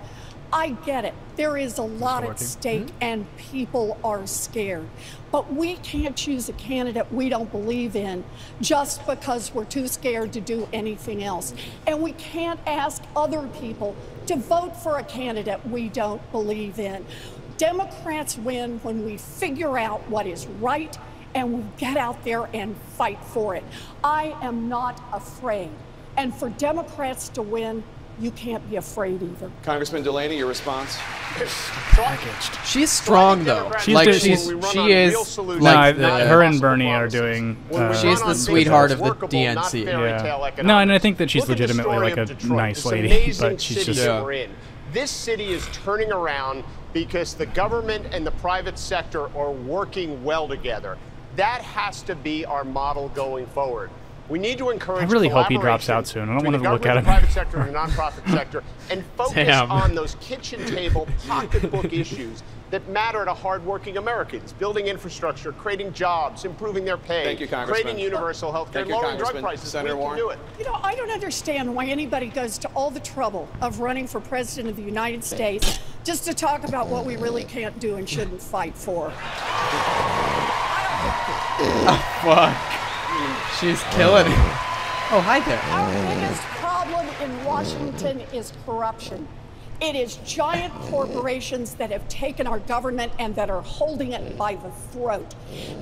I get it. There is a lot at stake, mm-hmm. and people are scared. But we can't choose a candidate we don't believe in just because we're too scared to do anything else. And we can't ask other people to vote for a candidate we don't believe in. Democrats win when we figure out what is right and we get out there and fight for it. I am not afraid. And for Democrats to win, you can't be afraid either. Congressman Delaney, your response? She's strong though. She's like the- she's when we run she is solutions, No, I- like the, her and Bernie are doing. Uh, She is the sweetheart of the DNC. Yeah. No, and I think that she's Look at the legitimately like a Detroit, nice lady, but she's just. that we're in. This city is turning around because the government and the private sector are working well together. That has to be our model going forward. We need to encourage. I really hope he drops out soon. I don't want to look at him. the private sector, and the nonprofit sector, and focus Damn. on those kitchen table pocketbook issues that matter to hardworking Americans: building infrastructure, creating jobs, improving their pay, Thank you, Congressman. creating universal health care, Thank lowering drug prices. Senator we can do it. You know, I don't understand why anybody goes to all the trouble of running for president of the United States just to talk about what we really can't do and shouldn't fight for. fuck. She's killing it. Oh, hi there. Our biggest problem in Washington is corruption. It is giant corporations that have taken our government and that are holding it by the throat.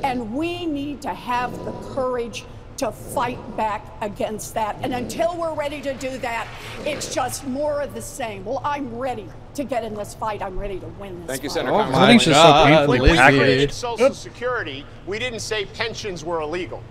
And we need to have the courage to fight back against that. And until we're ready to do that, it's just more of the same. Well, I'm ready to get in this fight. I'm ready to win this Thank you. Senator Oh my Everything's just so uh, God, painfully When we packaged. created Social Security, we didn't say pensions were illegal,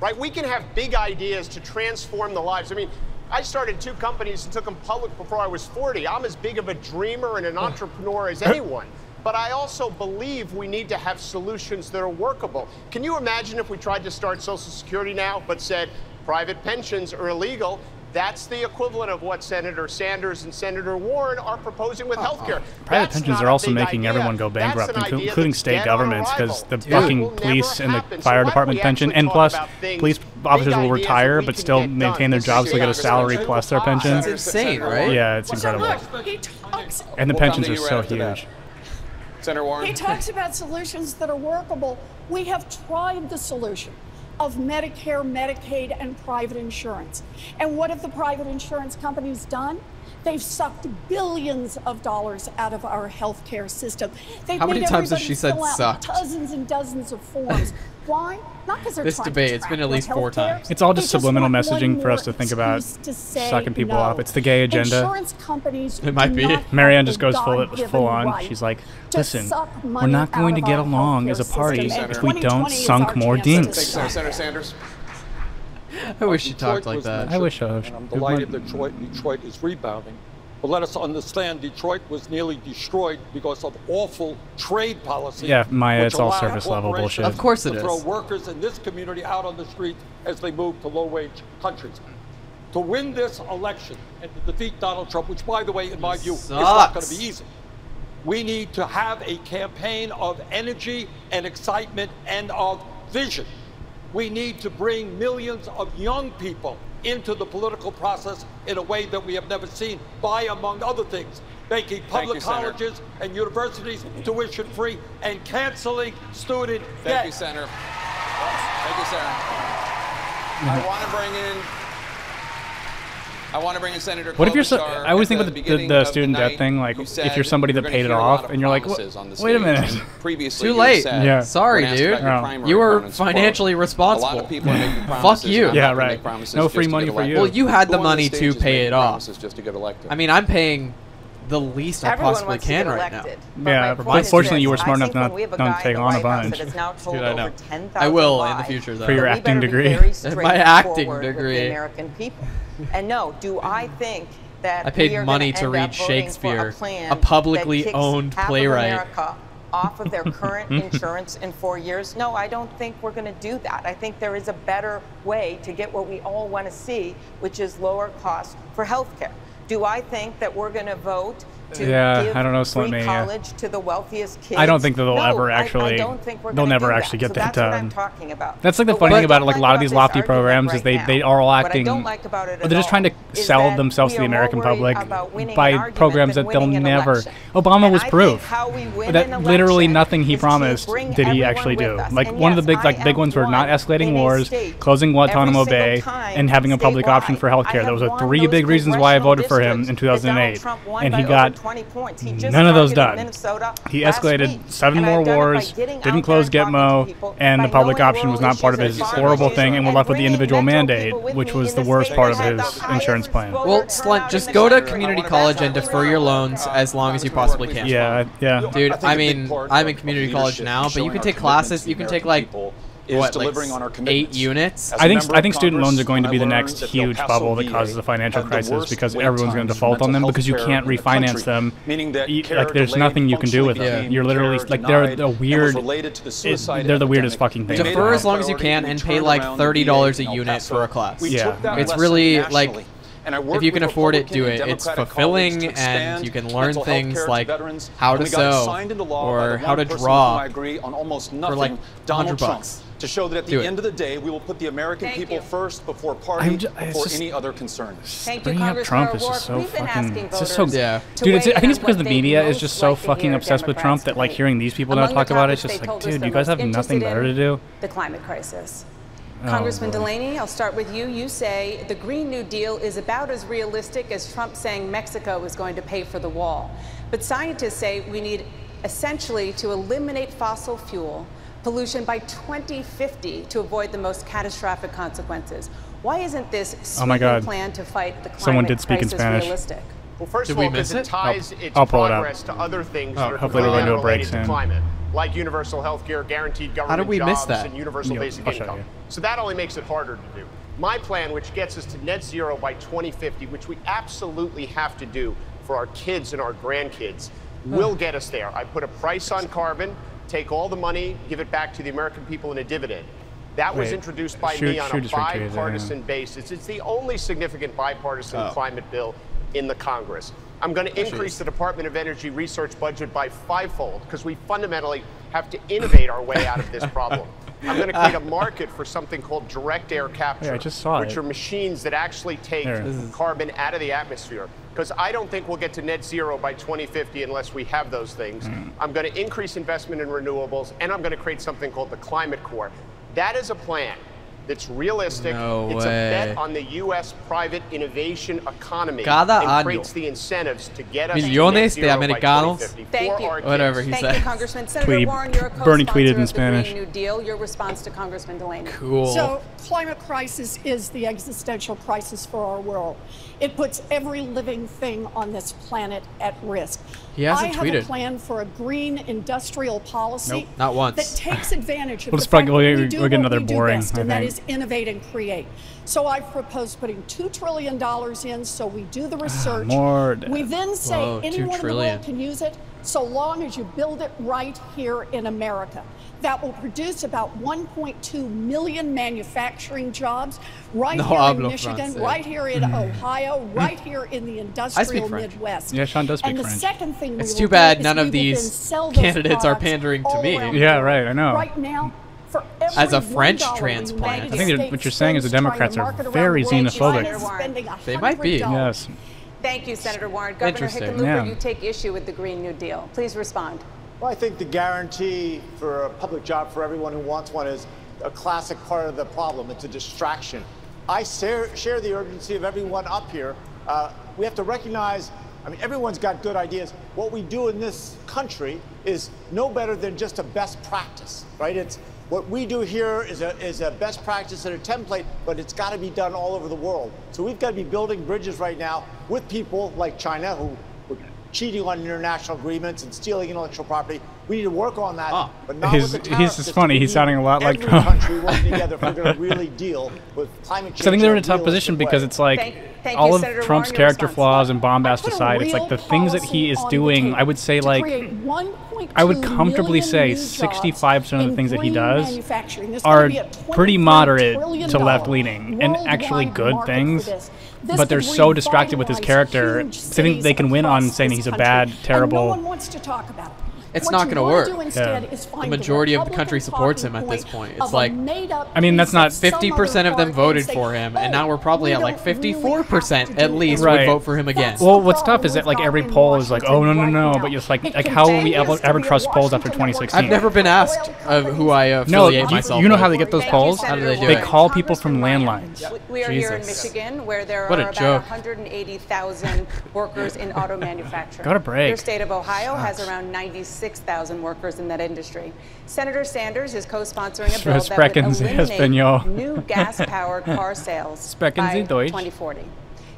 right? We can have big ideas to transform the lives. I mean, I started two companies and took them public before I was 40. I'm as big of a dreamer and an entrepreneur as anyone. But I also believe we need to have solutions that are workable. Can you imagine if we tried to start Social Security now, but said private pensions are illegal? That's the equivalent of what Senator Sanders and Senator Warren are proposing with uh-huh. health care. Private pensions are also making everyone go bankrupt, inclu- including state governments, because the fucking police and the fire department pension, and plus, police officers will retire but still maintain their jobs. They'll get a salary plus their pension. That's insane, right? Yeah, it's Well, so incredible. look, he talks, And the pensions are so after that. huge. Senator Warren. He talks about solutions that are workable. We have tried the solution of Medicare, Medicaid, and private insurance. And what have the private insurance companies done? They've sucked billions of dollars out of our healthcare system. They've How many made times has everybody she said fill out sucked? Dozens and dozens of forms. Why? Not because they're This trying to debate, it's been at least four times. It's all They just subliminal want messaging for us to think about to sucking people no. off. It's the gay agenda. Insurance companies It might be. Marianne the just goes full God-given full on. right She's like, listen, we're not going to get along as a party system, if we don't 2020 sunk more dinks. Senator Sanders. I wish she Detroit talked like that. I wish I- and I'm delighted might- Detroit, Detroit is rebounding. But let us understand, Detroit was nearly destroyed because of awful trade policy. Yeah, Maya, it's all allowed surface level bullshit. Of course it to throw workers in this community out on the street as they move to low-wage countries. To win this election and to defeat Donald Trump, which, by the way, in my view, is not going to be easy, we need to have a campaign of energy and excitement and of vision. We need to bring millions of young people into the political process in a way that we have never seen by, among other things, making public you, Senator. colleges and universities tuition free and canceling student Thank debt. you, Senator. Thank you, Senator. I want to bring in. I want to bring in Senator. What if you're so? I always At think the with the, beginning the student night, debt thing, like you if you're somebody that paid it hear a lot off, of and you're like, on wait a minute. Previously, Too late. said, Yeah. Sorry, dude. about Oh. You were opponents, quote, financially A lot responsible. of people are making Fuck you. Yeah, not gonna right. No free money for you. Well, you had the money to pay it off. just to get elected. I mean, I'm paying the least I possibly can right now. Yeah, my but fortunately you were smart enough when we have a not- not guy take on a White bunch. that has now told Dude, I know. over 10,000 I will in the future, though. For your acting degree. My acting degree. American people. And no, do I think that I paid money to read Shakespeare, a, a, publicly owned playwright. Of off of their current insurance in four years? No, I don't think we're going to do that. I think there is a better way to get what we all want to see, which is lower costs for health care. Do I think that we're going to vote to yeah, I don't know, free college to the wealthiest kids. I don't think that they'll no, ever actually. I, I don't think we're they'll never actually that. get so that done. That's what I'm talking about. That's like the but funny thing about like a lot of these lofty programs right is they, they are all acting. Like they're just trying to sell themselves to the American public by programs that they'll never. Obama was proof that literally nothing he promised did he actually do. Like one of the big like big ones were not escalating wars, closing Guantanamo Bay, and having a public option for health care. Those are three big reasons why I voted for him in 2008, and he got 20 points. He just None of those died. Minnesota he escalated week, seven more wars, didn't close Gitmo, and the public option was not part of his horrible thing, and we're left with the individual mandate, which was the worst part of his insurance plan. Well, slunt, just go to community college and defer your loans as long as you possibly can. Yeah, yeah. Dude, I mean, I'm in community college now, but you can take classes. You can take, like, is what, delivering like on our commitments. Eight units. I think I think student loans are going to be the next huge bubble that causes a financial crisis because everyone's going to default on them because you can't refinance them. Meaning that you, like there's nothing you can do with them. You're literally like they're the weird. The it, they're the weirdest fucking thing. Defer as long as you can and pay like thirty dollars a unit for a class. Yeah, it's really like if you can afford it, do it. It's fulfilling, and you can learn things like veterans, how to sew or how to draw for like 100 bucks to show that at the end of the day, we will put the American Thank people you. first before party, just, before just, any other concern. Thank bringing you, up Trump is just so fucking. It's just so yeah, dude. I think it's because the media is just so fucking obsessed with Trump that like hearing these people now talk about it, it's just like, dude, you guys have nothing better to do. The climate crisis. Oh, Congressman Lord. Delaney, I'll start with you. You say the Green New Deal is about as realistic as Trump saying Mexico is going to pay for the wall. But scientists say we need essentially to eliminate fossil fuel pollution by 2050 to avoid the most catastrophic consequences. Why isn't this oh my God. plan to fight the climate Someone did speak crisis in Spanish. realistic? Well, first did of all, because it? ties I'll, its I'll progress it to other things oh, that are related to like universal health care, guaranteed government jobs, and universal You'll, basic I'll income. So that only makes it harder to do. My plan, which gets us to net zero by 2050, which we absolutely have to do for our kids and our grandkids, will get us there. I put a price on carbon take all the money, give it back to the American people in a dividend. That Wait, was introduced by shoot, me on a bipartisan yeah. basis. It's the only significant bipartisan oh. climate bill in the Congress. I'm going to increase the Department of Energy research budget by fivefold because we fundamentally have to innovate our way out of this problem. I'm going to create a market for something called direct air capture, yeah, I just saw which it. are machines that actually take carbon out of the atmosphere. Because I don't think we'll get to net zero by 2050 unless we have those things. Mm. I'm going to increase investment in renewables, and I'm going to create something called the Climate Corps. That is a plan that's realistic. No it's way. a bet on the U.S. private innovation economy. Cada and año. the incentives to get us Millones to de americanos. Thank you. Whatever he Thank. You, Congressman. Senator Tweet. Warren, you're a co Bernie tweeted in Spanish. New Deal. Your response to Congressman Delaney. Cool. So climate crisis is the existential crisis for our world. It puts every living thing on this planet at risk. He hasn't I have tweeted. a plan for a green industrial policy. Nope, not once. That takes advantage of we'll the fact that we do we'll get another we boring, do best, and that is innovate and create. So I've proposed putting two trillion dollars in, so we do the ah, research. Ah, we then say Whoa, anyone in the world can use it, so long as you build it right here in America that will produce about 1.2 million manufacturing jobs right no, here in Michigan, France, yeah. right here in mm-hmm. Ohio, mm-hmm. right here in the industrial Midwest. Yeah, Sean does speak and the Second thing it's too bad none of these candidates are pandering to me. Yeah, right, I know. Right now, as a French transplant. I think what you're saying is the Democrats are very xenophobic. They might be. Yes. Thank you, Senator Warren. Governor Hickenlooper, yeah. you take issue with the Green New Deal. Please respond. Well, I think the guarantee for a public job for everyone who wants one is a classic part of the problem. It's a distraction. I share, share the urgency of everyone up here. Uh, we have to recognize, I mean, everyone's got good ideas. What we do in this country is no better than just a best practice, right? It's what we do here is a, is a best practice and a template, but it's got to be done all over the world. So we've got to be building bridges right now with people like China, who cheating on international agreements and stealing intellectual property. We need to work on that, oh. but not he's, with the He's just funny. He's sounding a lot like Trump. country working together going to really deal with climate change. So I think they're in a tough position way. because it's like thank, thank all you, of Senator Trump's Warren, character flaws and bombast aside, it's like the things that he is doing, I would say like, I would comfortably say 65% of the things that he does are pretty moderate to left-leaning and actually good things this but they're so distracted with his character. They think they can win on saying he's a bad, terrible, no it's what not going to work. Yeah. the majority the of the country supports him at this point. It's like, I mean, that's not 50% of them voted say, for him, and now we're probably at like 54% really at least right. would vote for him again. Well, what's tough is that like every poll is like, oh no no no, but just like like how will we ever, ever trust polls after 2016? I've never been asked of who I affiliate no, you, myself. you know how they get those polls? How do they do They it? call people from landlines. We are Jesus. here in Michigan, where there what are about 180,000 workers in auto manufacturing. Got a break. Your state of Ohio has around 96. 6,000 workers in that industry. Senator Sanders is co-sponsoring a bill that would eliminate new gas-powered car sales Spreckens by 2040.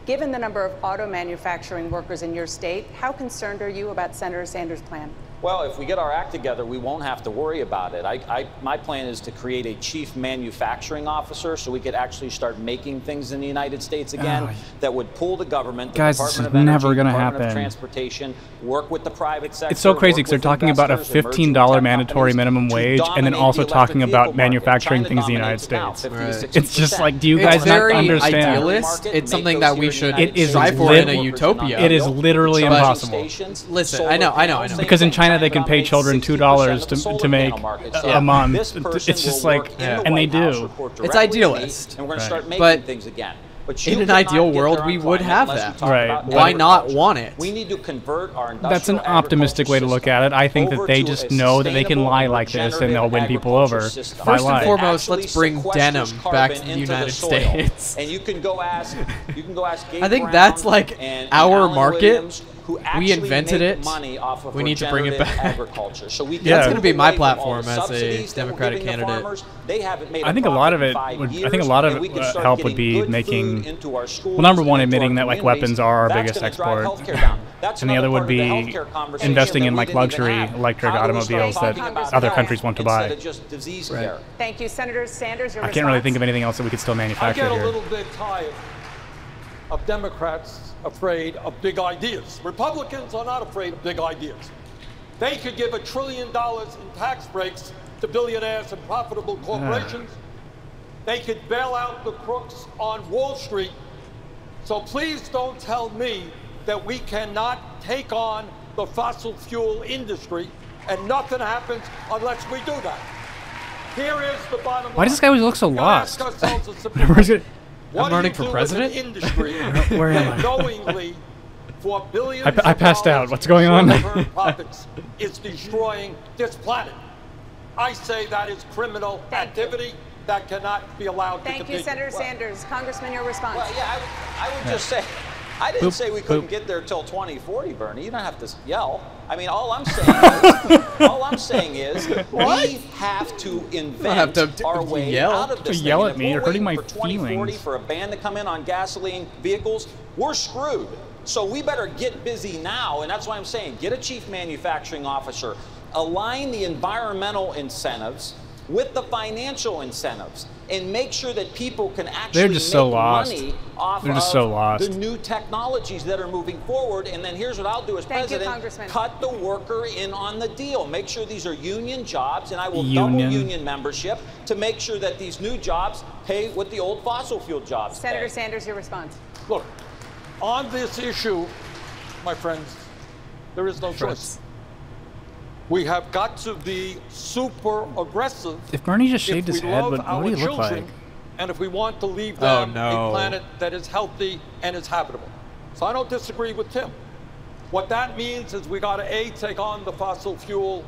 Given the number of auto manufacturing workers in your state, how concerned are you about Senator Sanders' plan? Well, if we get our act together, we won't have to worry about it. I, I, my plan is to create a chief manufacturing officer so we could actually start making things in the United States again oh. that would pull the government, the Guys, Department of never gonna Department happen. transportation, work with the private sector. It's so crazy because they're talking about a $15 mandatory minimum wage and then also the talking about manufacturing things in the United States. Right. It's just like, do you it's guys not understand? Idealist. It's something that we should it is strive for in a utopia. It is literally impossible. Listen, I know, I know, I know. Because in China, China, they can pay children two dollars to, to make a month. It's just like, yeah. and they do. It's idealist. And we're gonna start but things again. But in an ideal world, we would have that. Right. Why not want it? We need to convert our That's an optimistic way to look at it. I think that they just know that they can lie like this and they'll win people over. System. First and foremost, let's bring denim back to the United the States. and you can go ask. You can go ask. I think that's like our market. Williams who actually we invented it. money off of we need to bring it back. agriculture. So we yeah, that's going to be my platform as a Democratic candidate. Farmers, they haven't made I think a lot of it would years, I think a lot of it, uh, help would be making schools, well number one admitting that like weapons are our biggest export. and the other would be investing in like luxury electric automobiles that other countries want to buy. Thank you Senator Sanders. I can't really think of anything else that we could still manufacture here of Democrats afraid of big ideas. Republicans are not afraid of big ideas. They could give a trillion dollars in tax breaks to billionaires and profitable ah. corporations. They could bail out the crooks on Wall Street. So please don't tell me that we cannot take on the fossil fuel industry and nothing happens unless we do that. Here is the bottom Why line. does this guy always look so lost? What I'm running for president? Industry Where am I? Knowingly for billions I, passed out. What's going on? It's destroying this planet. I say that is criminal activity that cannot be allowed Thank to continue. Thank you, Senator well, Sanders. Congressman, your response. Well, yeah, I, would yeah. just say I didn't boop, say we couldn't boop. get there till 2040, Bernie. You don't have to yell. I mean, all I'm saying is, all I'm saying is, we have to invent have to our way yell. out of this. Thing. Yell at me! You're hurting my for 2040 feelings. For a ban to come in on gasoline vehicles, we're screwed. So we better get busy now, and that's why I'm saying, get a chief manufacturing officer, align the environmental incentives with the financial incentives and make sure that people can actually They're so lost. money off They're just of so lost. the new technologies that are moving forward. And then here's what I'll do as Thank president: you, cut the worker in on the deal. Make sure these are union jobs, and I will union. double union membership to make sure that these new jobs pay what the old fossil fuel jobs. Senator pay. Sanders, your response. Look, on this issue, my friends, there is no choice. We have got to be super aggressive. If Bernie just shaved his head, what, would he look like? And if we want to leave oh, them oh, no. a planet that is healthy and is habitable. So I don't disagree with Tim. What that means is we got to A, take on the fossil fuel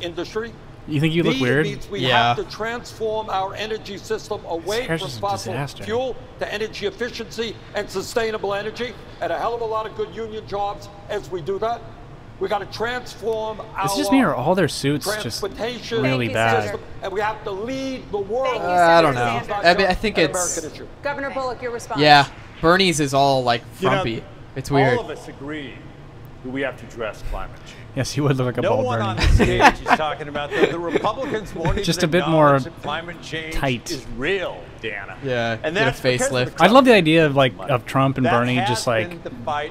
industry. You think you B, look weird? Means we yeah. have to transform our energy system away from fossil disaster. fuel to energy efficiency and sustainable energy, and a hell of a lot of good union jobs as we do that. We got to transform our. It's just me or all their suits just really bad. And we have to lead the world. Uh, I don't know. I, mean, I think it's Governor Bullock. Your response. Yeah, Bernie's is all like frumpy. You know, it's weird. All of us agree that we have to address climate change. Yes, he would look like a no bald one on the stage is talking about the, the Republicans wanting just a bit more climate change tight. is real. Indiana. Yeah, and get a facelift. I love the idea of like of Trump and that Bernie just like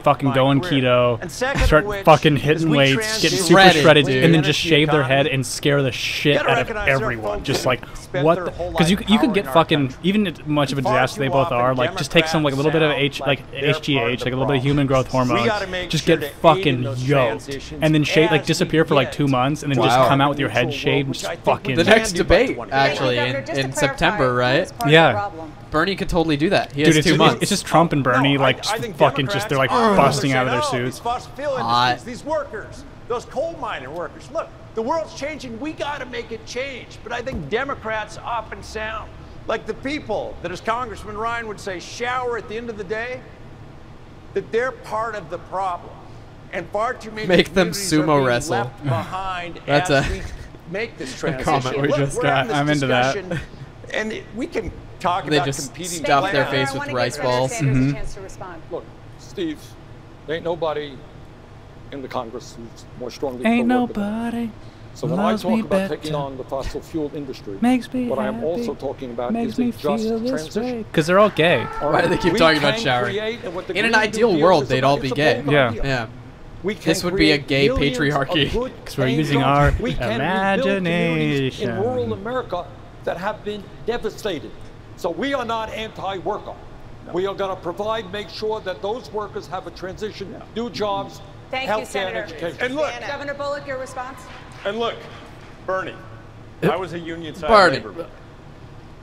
fucking going career. keto, and start fucking hitting weights, getting super shredded, shredded dude. and then just shave their head and scare the shit out of everyone. Just like what? Because you you could get fucking even much of a disaster they both are. Like just take some like a little bit of H like HGH, like a little bit of human growth hormone, just get fucking yoked, and then shave like disappear for like two months, and then just come out with your head shaved, just fucking. The next debate actually in September, right? Yeah yeah. Bernie could totally do that. He Dude, has it's, two just, months. It's just Trump and Bernie, no, like, I, I just fucking just, they're like busting out of their oh, suits. These, these workers, those coal miner workers. Look, the world's changing. We got to make it change. But I think Democrats often sound like the people that, as Congressman Ryan would say, shower at the end of the day, that they're part of the problem. And far too many make them sumo wrestle. Left behind That's a make this transition. comment we Look, just got. In I'm into that. And it, we can talk they about just competing stuff their face with rice balls. Mm -hmm. Look, Steve, there ain't nobody in the Congress who's more strongly. Ain't nobody. So when I talk about better. taking on the fossil fuel industry, makes me what I am also talking about is a just transition. Because they're all gay. Why do they keep talking about showering? In an ideal world, they'd all be gay. Yeah. Yeah. We this would be a gay patriarchy. Because we're using our we imagination. In rural America that have been devastated. So we are not anti-worker. No. We are going to provide, make sure that those workers have a transition, yeah. new jobs, Thank health care, and education. And look, Governor Bullock, your response? And look, Bernie, I was a union side Bernie. labor.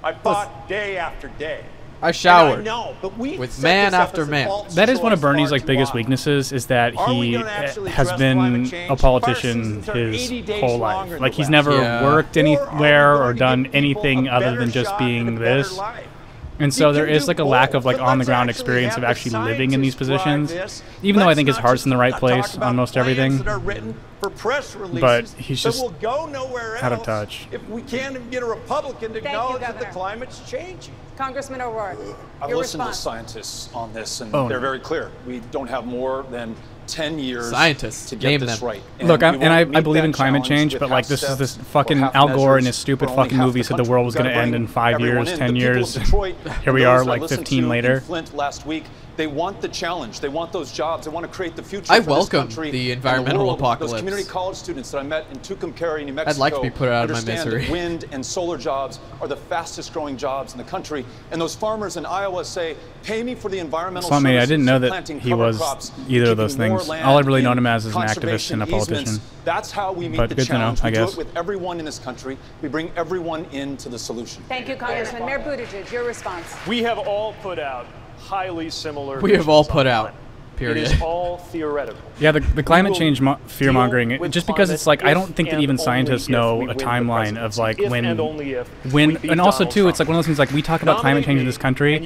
I fought day after day I showered. No, but we with man after man. That is one of Bernie's like biggest weaknesses is that he has been a politician his whole life. Like he's never worked anywhere or, or done anything other than just being this. Life. And so there is like a lack of like on the ground experience of actually living in these positions. Even though I think his heart's in the right place on most everything. But he's just out of touch. If we can't even get a Republican to acknowledge that the climate's changing. Congressman O'Rourke. Uh, I've listened response. to scientists on this and oh, they're no. very clear. We don't have more than 10 years scientists to get Name this them. right. And Look, I, and I, I believe in climate change, but like this is this fucking Al Gore and his stupid fucking movie said the, world was going to end in five years, 10 years. Here we are, like 15 later. Flint last week they want the challenge. They want those jobs. They want to create the future. I welcome the environmental the world. apocalypse. Those community college students that I met in Tucumcari, New Mexico. I'd like to be put out of my misery. wind and solar jobs are the fastest growing jobs in the country. And those farmers in Iowa say, "Pay me for the environmental." So, I I didn't know that he was crops, either of those things. All I've really known him as is an activist and a politician. Easements. That's how we meet but the challenge. Know, we do it with everyone in this country. We bring everyone into the solution. Thank you, Congressman. Mayor Buttigieg, your response. We have all put out highly similar. We have all put out. Period. It is all theoretical. Yeah, the, the climate change mo fear mongering, just because it's like, I don't think that even scientists know a timeline of like when, and when, and also too, it's like one of those things like we talk about climate change in this country,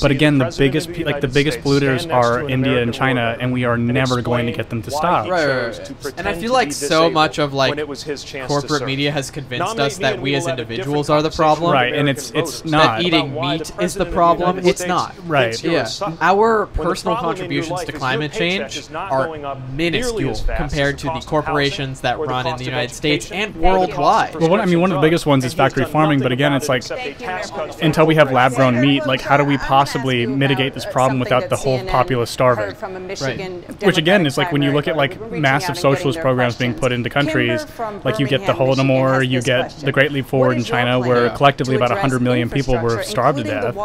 but again, the biggest, the like the biggest polluters are India and China, and we are never going to get them to stop. Right, right, right. And I feel like so much of like corporate media has convinced us that we as individuals are the problem. Right, and it's, it's not. Eating meat is the problem. It's not. Right. Yeah. Our personal contributions to climate change are minuscule compared to the corporations that run in the United States and worldwide. Well, what, I mean, one of the biggest ones is factory farming, but again, it's like until we have lab grown meat, like how do we possibly mitigate this problem without the whole populace starving? Right. Which again is like when you look at like massive socialist programs being put into countries, like you get the Holodomor, you get the Great Leap Forward in China, where collectively about 100 million people were starved to death.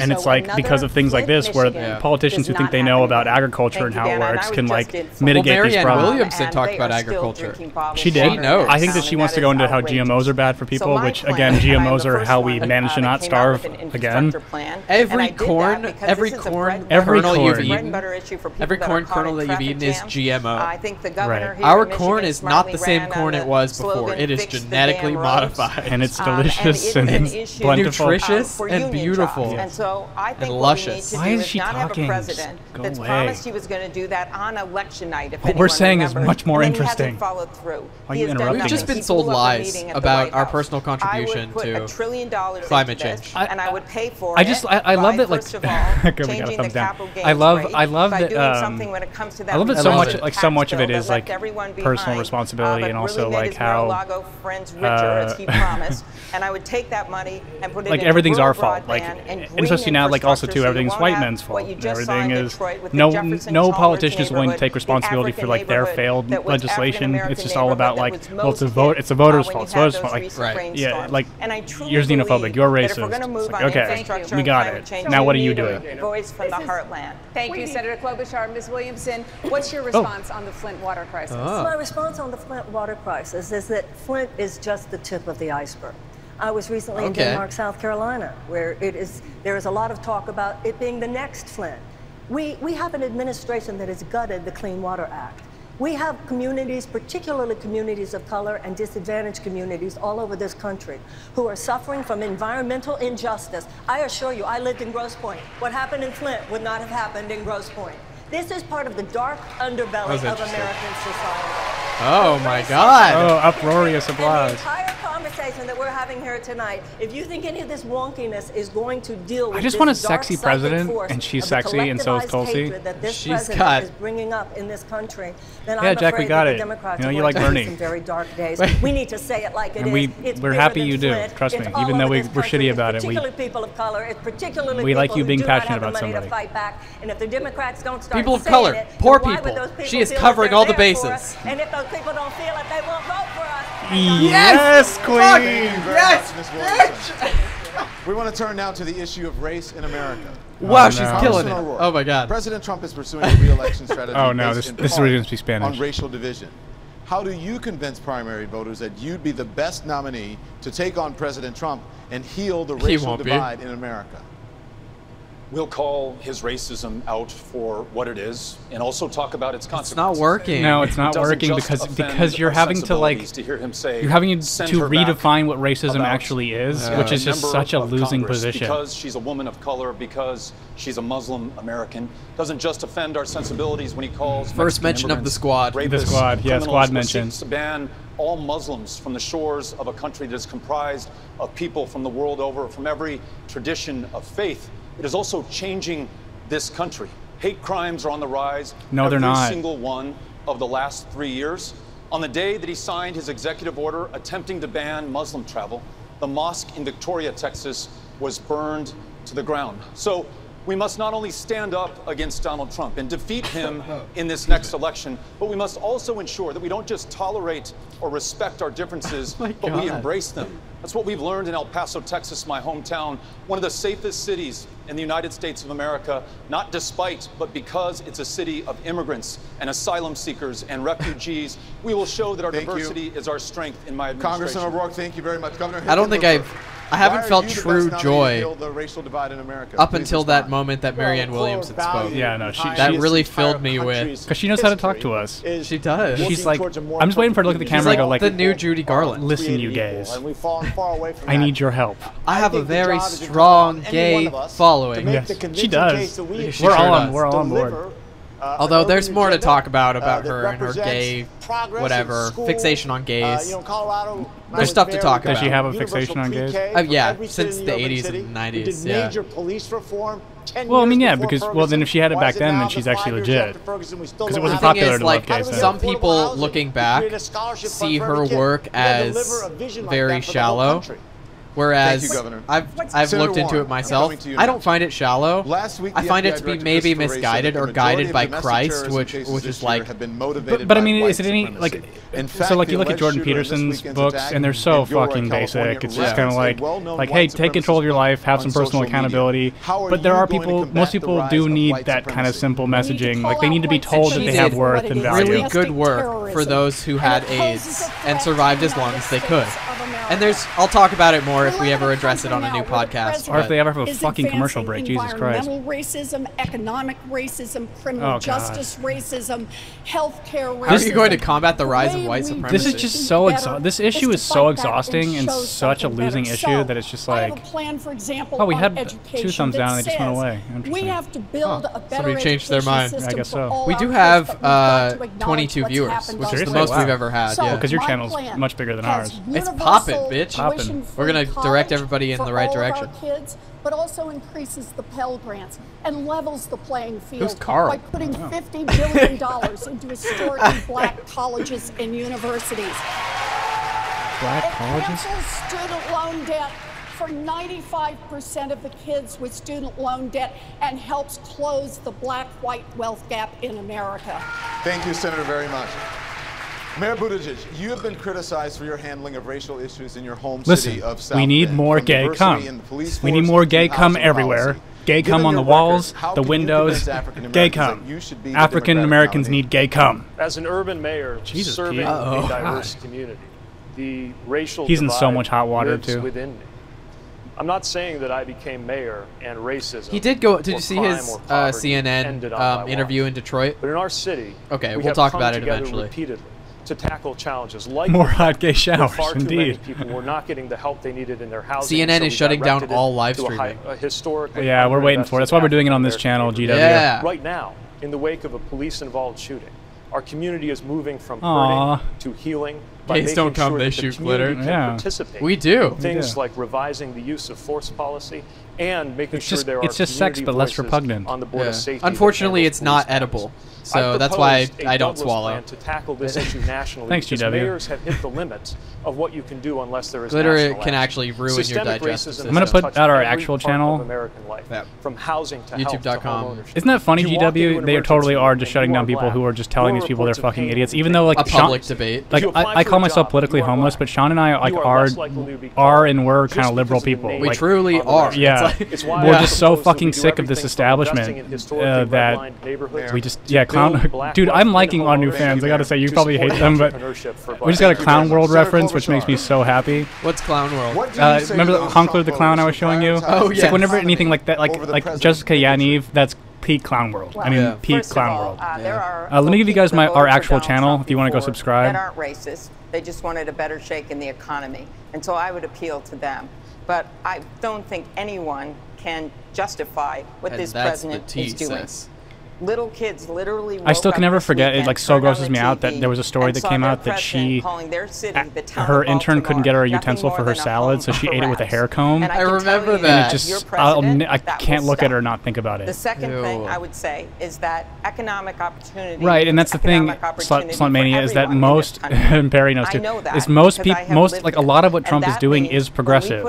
And it's like because of things like this, where politicians who think they know about agriculture and how it works can like mitigate well, these problems. Williamson talked about agriculture. She did. She knows. I think that she wants to go into how GMOs are bad for people, so which again, GMOs are how we manage to not starve again. Every corn, every corn, every kernel corn. you've eaten, every corn kernel that you've eaten is GMO. I think the governor right. Our corn is not the same corn it was before. It is genetically modified, and it's delicious and nutritious and beautiful and luscious. Why is she talking? Go away. he was going to do that on election tonight. what we're saying remembers. is much more interesting. Are you interrupting? We've just been sold lies about our personal contribution to climate change, I, and I would pay for I just I, I love that like okay, we gotta thumbs down. I love um, I love that um, I love it so much like so much of it is like personal responsibility and also like how uh, and I would take that money and put it like everything's our fault like and especially now like also too everything's white men's fault everything is no no politician is willing to take take responsibility for like their failed legislation. It's just all about like, well, it's a vote. It's a voter's fault. It's voter's fault. Like, right. yeah, like you're xenophobic. You're racist. Like, okay, we got it. Change, now what are you doing? Voice from the heartland. Thank you, Senator Klobuchar. Ms. Williamson, what's your oh. response on the Flint water crisis? My response on the Flint water crisis is that Flint is just the tip of the iceberg. I was recently okay. in Denmark, South Carolina, where it is there is a lot of talk about it being the next Flint. We, we have an administration that has gutted the Clean Water Act. We have communities, particularly communities of color and disadvantaged communities all over this country, who are suffering from environmental injustice. I assure you, I lived in Grosse Pointe. What happened in Flint would not have happened in Grosse Pointe. This is part of the dark underbelly of American society. Oh my God! Oh, uproarious applause. And the entire conversation that we're having here tonight, if you think any of this wonkiness is going to deal with, I just want a sexy president, and she's sexy, and so is Tulsi. That this she's president got. Is bringing up in this country, then yeah, I'm Jack, we got it. Democrats you know, you like Bernie. Some very dark days. we need to say it like it and is. We, it's we're happy you do. Flint. Trust it's me, even though we, we're shitty about it. Particularly like people of color. It's particularly we like you being passionate about somebody. And if the Democrats don't start people of color, it, poor people. people. She is covering all the bases. And if those people don't feel it, they won't vote for us. Yes, yes Queen. Yes, bitch. we want to turn now to the issue of race in America. Wow, oh, she's no. killing it. Oh my God. President Trump is pursuing a re-election strategy. oh no, this, this is Spanish. On racial division. How do you convince primary voters that you'd be the best nominee to take on President Trump and heal the racial divide be. in America? We'll call his racism out for what it is, and also talk about its consequences. It's not working. No, it's not it working because because you're having to like to hear him say you're having to redefine what racism actually is, which is just such a losing Congress position. Because she's a woman of color, because she's a Muslim American, doesn't just offend our sensibilities when he calls first Mexican mention of the squad, rapists, the squad, yeah, squad mention ban all Muslims from the shores of a country that is comprised of people from the world over, from every tradition of faith it is also changing this country. Hate crimes are on the rise. No, they're not. Every single one of the last three years. On the day that he signed his executive order attempting to ban Muslim travel, the mosque in Victoria, Texas was burned to the ground. So we must not only stand up against Donald Trump and defeat him oh, in this next election, but we must also ensure that we don't just tolerate or respect our differences, oh but we embrace them. That's what we've learned in El Paso, Texas, my hometown, one of the safest cities in the United States of America, not despite, but because it's a city of immigrants and asylum seekers and refugees. we will show that our thank diversity you. is our strength in my administration. Congressman O'Rourke, thank you very much. Governor, I don't think I've I haven't felt true joy up until that moment that Marianne Williams had spoken. Yeah, no, she, that really filled me with because she knows how to talk to us. She does. She's like, I'm just waiting for her to look at the camera like and go like, the new Judy Garland. Listen, you gays, I need your help. I have a very strong gay following. Yes, she does. We're all on. We're all on board. Uh, Although there's more agenda, to talk about about her and her gay, whatever school, fixation on gays. You know, Colorado, there's stuff to talk about. Does she have a fixation on gays? Uh, yeah, since the 80s and 90s. Did yeah. major police reform. Well, I mean, yeah, because Ferguson, well, then if she had it back then, then she's actually legit. Because it wasn't popular is, to like, love gays. Some people looking back see her work as very shallow. Whereas you, I've I've Senator looked Warren, into it myself. I don't find it shallow. Last week, I find FBI it to be maybe misguided or guided by Christ, which which is like. But, but I mean, is it any like? like? Fact, so like you look at Jordan Peterson's books, and they're so fucking basic. It's just kind of like like hey, take control of your life, have some personal accountability. But there are people. Most people do need that kind of simple messaging. Like they need to be told that they have worth and value. Really good work for those who had AIDS and survived as long as they could. And there's, I'll talk about it more if we ever address it on a new podcast. Or if they ever have a fucking commercial break, Jesus Christ. racism, economic racism, criminal oh, justice racism, healthcare racism. How are you going to combat the rise of white supremacy? This is just so. This issue is so exhausting and, such a losing better. issue so, that it's just like, I have a plan, for example, oh, we had two thumbs down and they just went away. We have to build huh. a better Somebody changed their mind. I guess so. We do have uh, 22 viewers, which is the most we've ever had. Because your channel's much bigger than ours. It's popping bitch. We're gonna direct everybody in the right direction. kids, but also increases the Pell Grants and levels the playing field by putting oh. fifty billion dollars into historically black colleges and universities. Black it colleges. student loan debt for 95% of the kids with student loan debt and helps close the black-white wealth gap in America. Thank you, Senator, very much. Mayor Buttigieg, you have been criticized for your handling of racial issues in your home Listen, city of South we need Bend, more gay come. We need more gay come everywhere. Policy. Gay come on the walls, the windows. Gay come. African Americans need gay come. As an urban mayor Jesus, serving a diverse God. community, the racial He's in so much hot water too. Within me. I'm not saying that I became mayor and racism. He did go. Did you see his uh, CNN um, interview in Detroit? But in our city, okay, we will talk about it eventually. Repeatedly to tackle challenges like more hot gay showers. Far too indeed, many people were not getting the help they needed in their housing. CNN so is shutting down all live streaming. A high, a historically yeah, we're waiting for it. That's why we're doing it on this channel, GW. Yeah. Right now, in the wake of a police-involved shooting, our community is moving from Aww. hurting to healing. Gays don't come; sure they shoot the glitter. Yeah, we do. Things we do. like revising the use of force policy and making it's sure just, there are It's just sex, but less repugnant. On the board yeah. of safety. Unfortunately, it's not edible. So that's why I, I don't swallow. To tackle this issue nationally Thanks, GW. Mayors have hit the limits of what you can do unless there is glitter can actually ruin Systemic your digestive system. I'm gonna put out our actual channel. American life, yep. From housing to YouTube.com. Isn't that funny, GW? They totally are just shutting down people who are just telling these people they're fucking idiots. Even though like a Sean, public debate. Like I, call myself politically homeless, but Sean and I like are are and were kind of liberal people. We truly are. Yeah, we're just so fucking sick of this establishment that we just yeah uh, clown. Dude, I'm liking our new fans. I gotta say, you probably hate them, but we just got a Clown World reference, which makes me so happy. What's Clown World? Uh, remember Honkler the Clown I was showing you? Oh yeah. Like whenever anything like that, like like Jessica Yaniv, that's peak clown world. Well, I mean, yeah. peak clown all, world. Uh, yeah. uh, let me give you guys my our actual channel if you want to go subscribe. That aren't racist. They just wanted a better shake in the economy, and so I would appeal to them. But I don't think anyone can justify what and this president is doing little kids literally. I still can never forget. It like so grosses me out that there was a story that came out that she, city, her intern couldn't get her a utensil for her salad, so she ate it with a hair comb. And I, I remember that. And it just, I'll, uh, I can't look at her not think about it. The second Ew. thing I would say is that economic opportunity. Right, and that's the thing, Sluntmania, is that most, and Barry knows too, know that, is most people, most like a lot of what Trump is doing is progressive.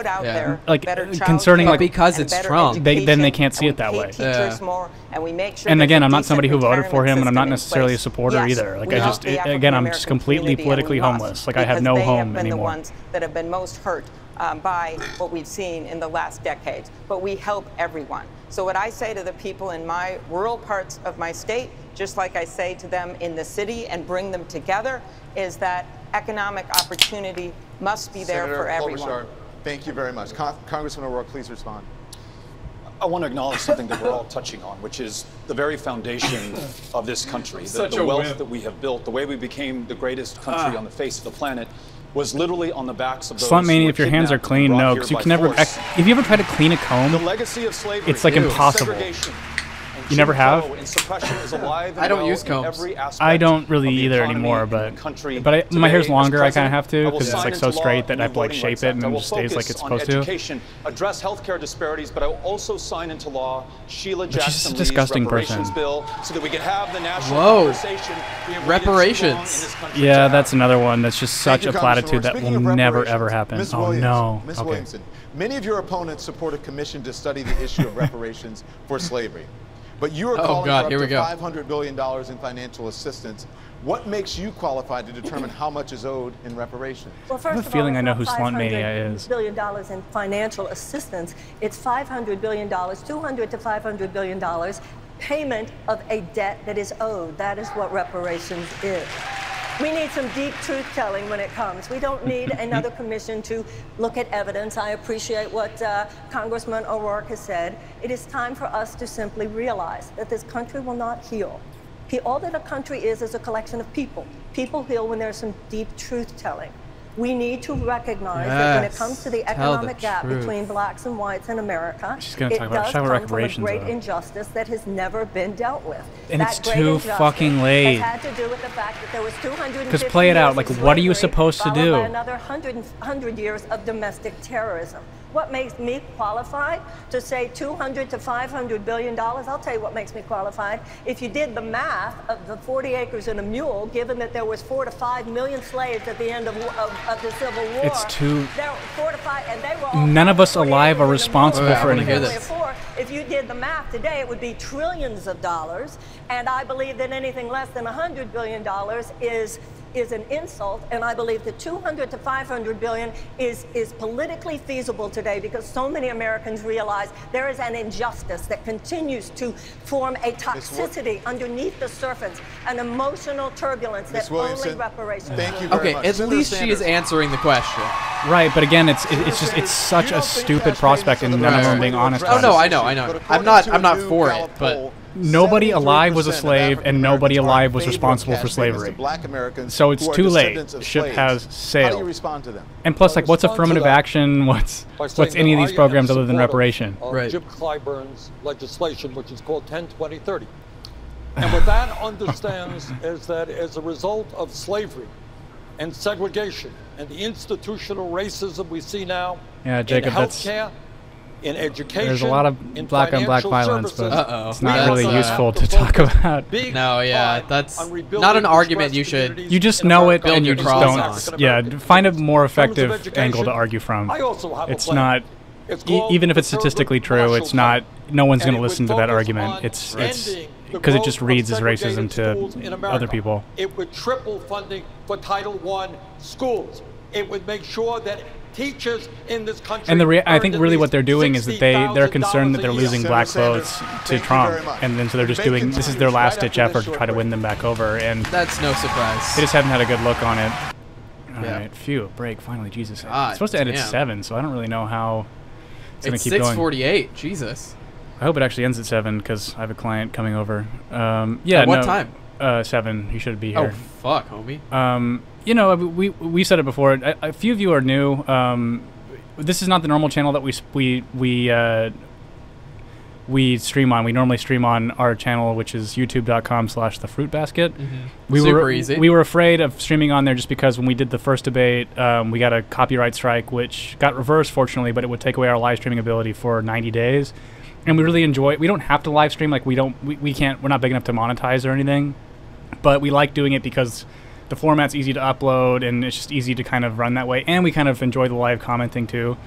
Like concerning like because it's Trump, then they can't see it that way. And again again, I'm not somebody who voted for him, and I'm not necessarily a supporter yes, either. Like I just, it, again, I'm just completely politically homeless. Like I have no they home have been anymore. The ones that have been most hurt um, by what we've seen in the last decades, but we help everyone. So what I say to the people in my rural parts of my state, just like I say to them in the city, and bring them together, is that economic opportunity must be there Senator for everyone. Klobuchar, thank you very much. Con Congressman O'Rourke, please respond. I want to acknowledge something that we're all touching on, which is the very foundation of this country. The, the wealth that we have built, the way we became the greatest country ah. on the face of the planet, was literally on the backs of those Slut if your hands are clean, no, because you can never—if you ever try to clean a comb, the legacy of slavery, it's like ew, impossible. You never have. I don't use combs. I don't really either anymore, but but I, my hair's longer. I kind of have to because it's like so straight that I have to like shape it and it just stays like it's supposed education, to. Address healthcare disparities, but I will also sign into law Sheila but Jackson she's just a disgusting person. Bill, so that we can have the national Whoa. reparations. Yeah, that's another one that's just such a platitude that will never ever happen. Ms. Oh no. Ms. Okay. Williamson, many of your opponents support a commission to study the issue of reparations for slavery. But you are Oh, calling God, for here up we to go. $500 billion in financial assistance. What makes you qualified to determine how much is owed in reparations? Well, I have a of feeling all, I know it's who not Sluntmania is. Billion dollars in financial assistance. It's 500 billion dollars, 200 to 500 billion dollars, payment of a debt that is owed. That is what reparations is. We need some deep truth telling when it comes. We don't need another commission to look at evidence. I appreciate what uh, Congressman O'Rourke has said. It is time for us to simply realize that this country will not heal. All that a country is is a collection of people. People heal when there's some deep truth telling. We need to recognize that when it comes to the Tell the economic gap truth. between blacks and whites in America, She's gonna it talk about- does come about from a great though. injustice that has never been dealt with. And that it's too fucking late. Had to do with the fact that there was 250 'Cause play it out, like, what are you supposed to do? Another 100, 100 years of domestic terrorism. What makes me qualified to say 200 to 500 billion dollars? I'll tell you what makes me qualified. If you did the math of the 40 acres and a mule, given that there was four to five million slaves at the end of, of, of the Civil War, It's too- there were four to five, and they were all None of us alive are responsible oh, Wait, I for wanna anything. hear family this. of four. If you did the math today, it would be trillions of dollars. And I believe that anything less than $100 billion is is an insult, and I believe that 200 to 500 billion is is politically feasible today because so many Americans realize there is an injustice that continues to form a toxicity underneath the surface, an emotional turbulence Miss that only Williamson, reparations. thank can you very Okay, much. at Senator least she is answering the question. Right, but again, it's it, it's just it's such a stupid prospect, and none of them being honest. Oh no. I know, I know. I'm not, I'm not for it, but Nobody alive was a slave, and nobody alive was responsible for cash payments to slavery. Black So it's too late. descendants of The ship slaves. has How do sailed. you respond to them? And plus, like, what's affirmative action? What's what's any of these programs other than reparation? Of Jim Clyburn's legislation, which is called 10 20 30. And what that understands is that as a result of slavery and segregation and the institutional racism we see now Yeah, Jacob, in that's- healthcare, in education, There's a lot of black on black financial violence, but Uh-oh. it's not That's, really uh, useful to talk about. No, yeah, that's not an argument you should. You just know it, and you just don't. on. Yeah, find a more effective angle to argue from. I also have It's plan. not. It's e- even if it's statistically true, Marshall it's not. No one's going to listen to that argument. It's it's because it just reads as racism to other people. It would triple funding for Title I schools. It would make sure that teachers in this country. And the rea- I think really what they're doing is that they they're concerned that they're losing black votes to Trump, and then so they're just doing this is their last ditch effort to try to win them back over, and That's no surprise. they just haven't had a good look on it. All Yeah. right, phew, break finally. Jesus, God it's supposed to end at seven, so I don't really know how it's going It's to keep going. 6:48. Jesus. I hope it actually ends at seven because I have a client coming over. Um, yeah, At what no, time? Uh, seven. He should be here. Oh fuck, homie. Um, you know, we we said it before. A, a few of you are new. Um, this is not the normal channel that we we we uh, we stream on. We normally stream on our channel, which is YouTube.com/slash The Fruit Basket. Mhm. We Super were easy. we were afraid of streaming on there just because when we did the first debate, um, we got a copyright strike, which got reversed fortunately, but it would take away our live streaming ability for 90 days. And we really enjoy. it. We don't have to live stream. Like we don't. We, we can't. We're not big enough to monetize or anything but we like doing it because the format's easy to upload and it's just easy to kind of run that way. And we kind of enjoy the live commenting too.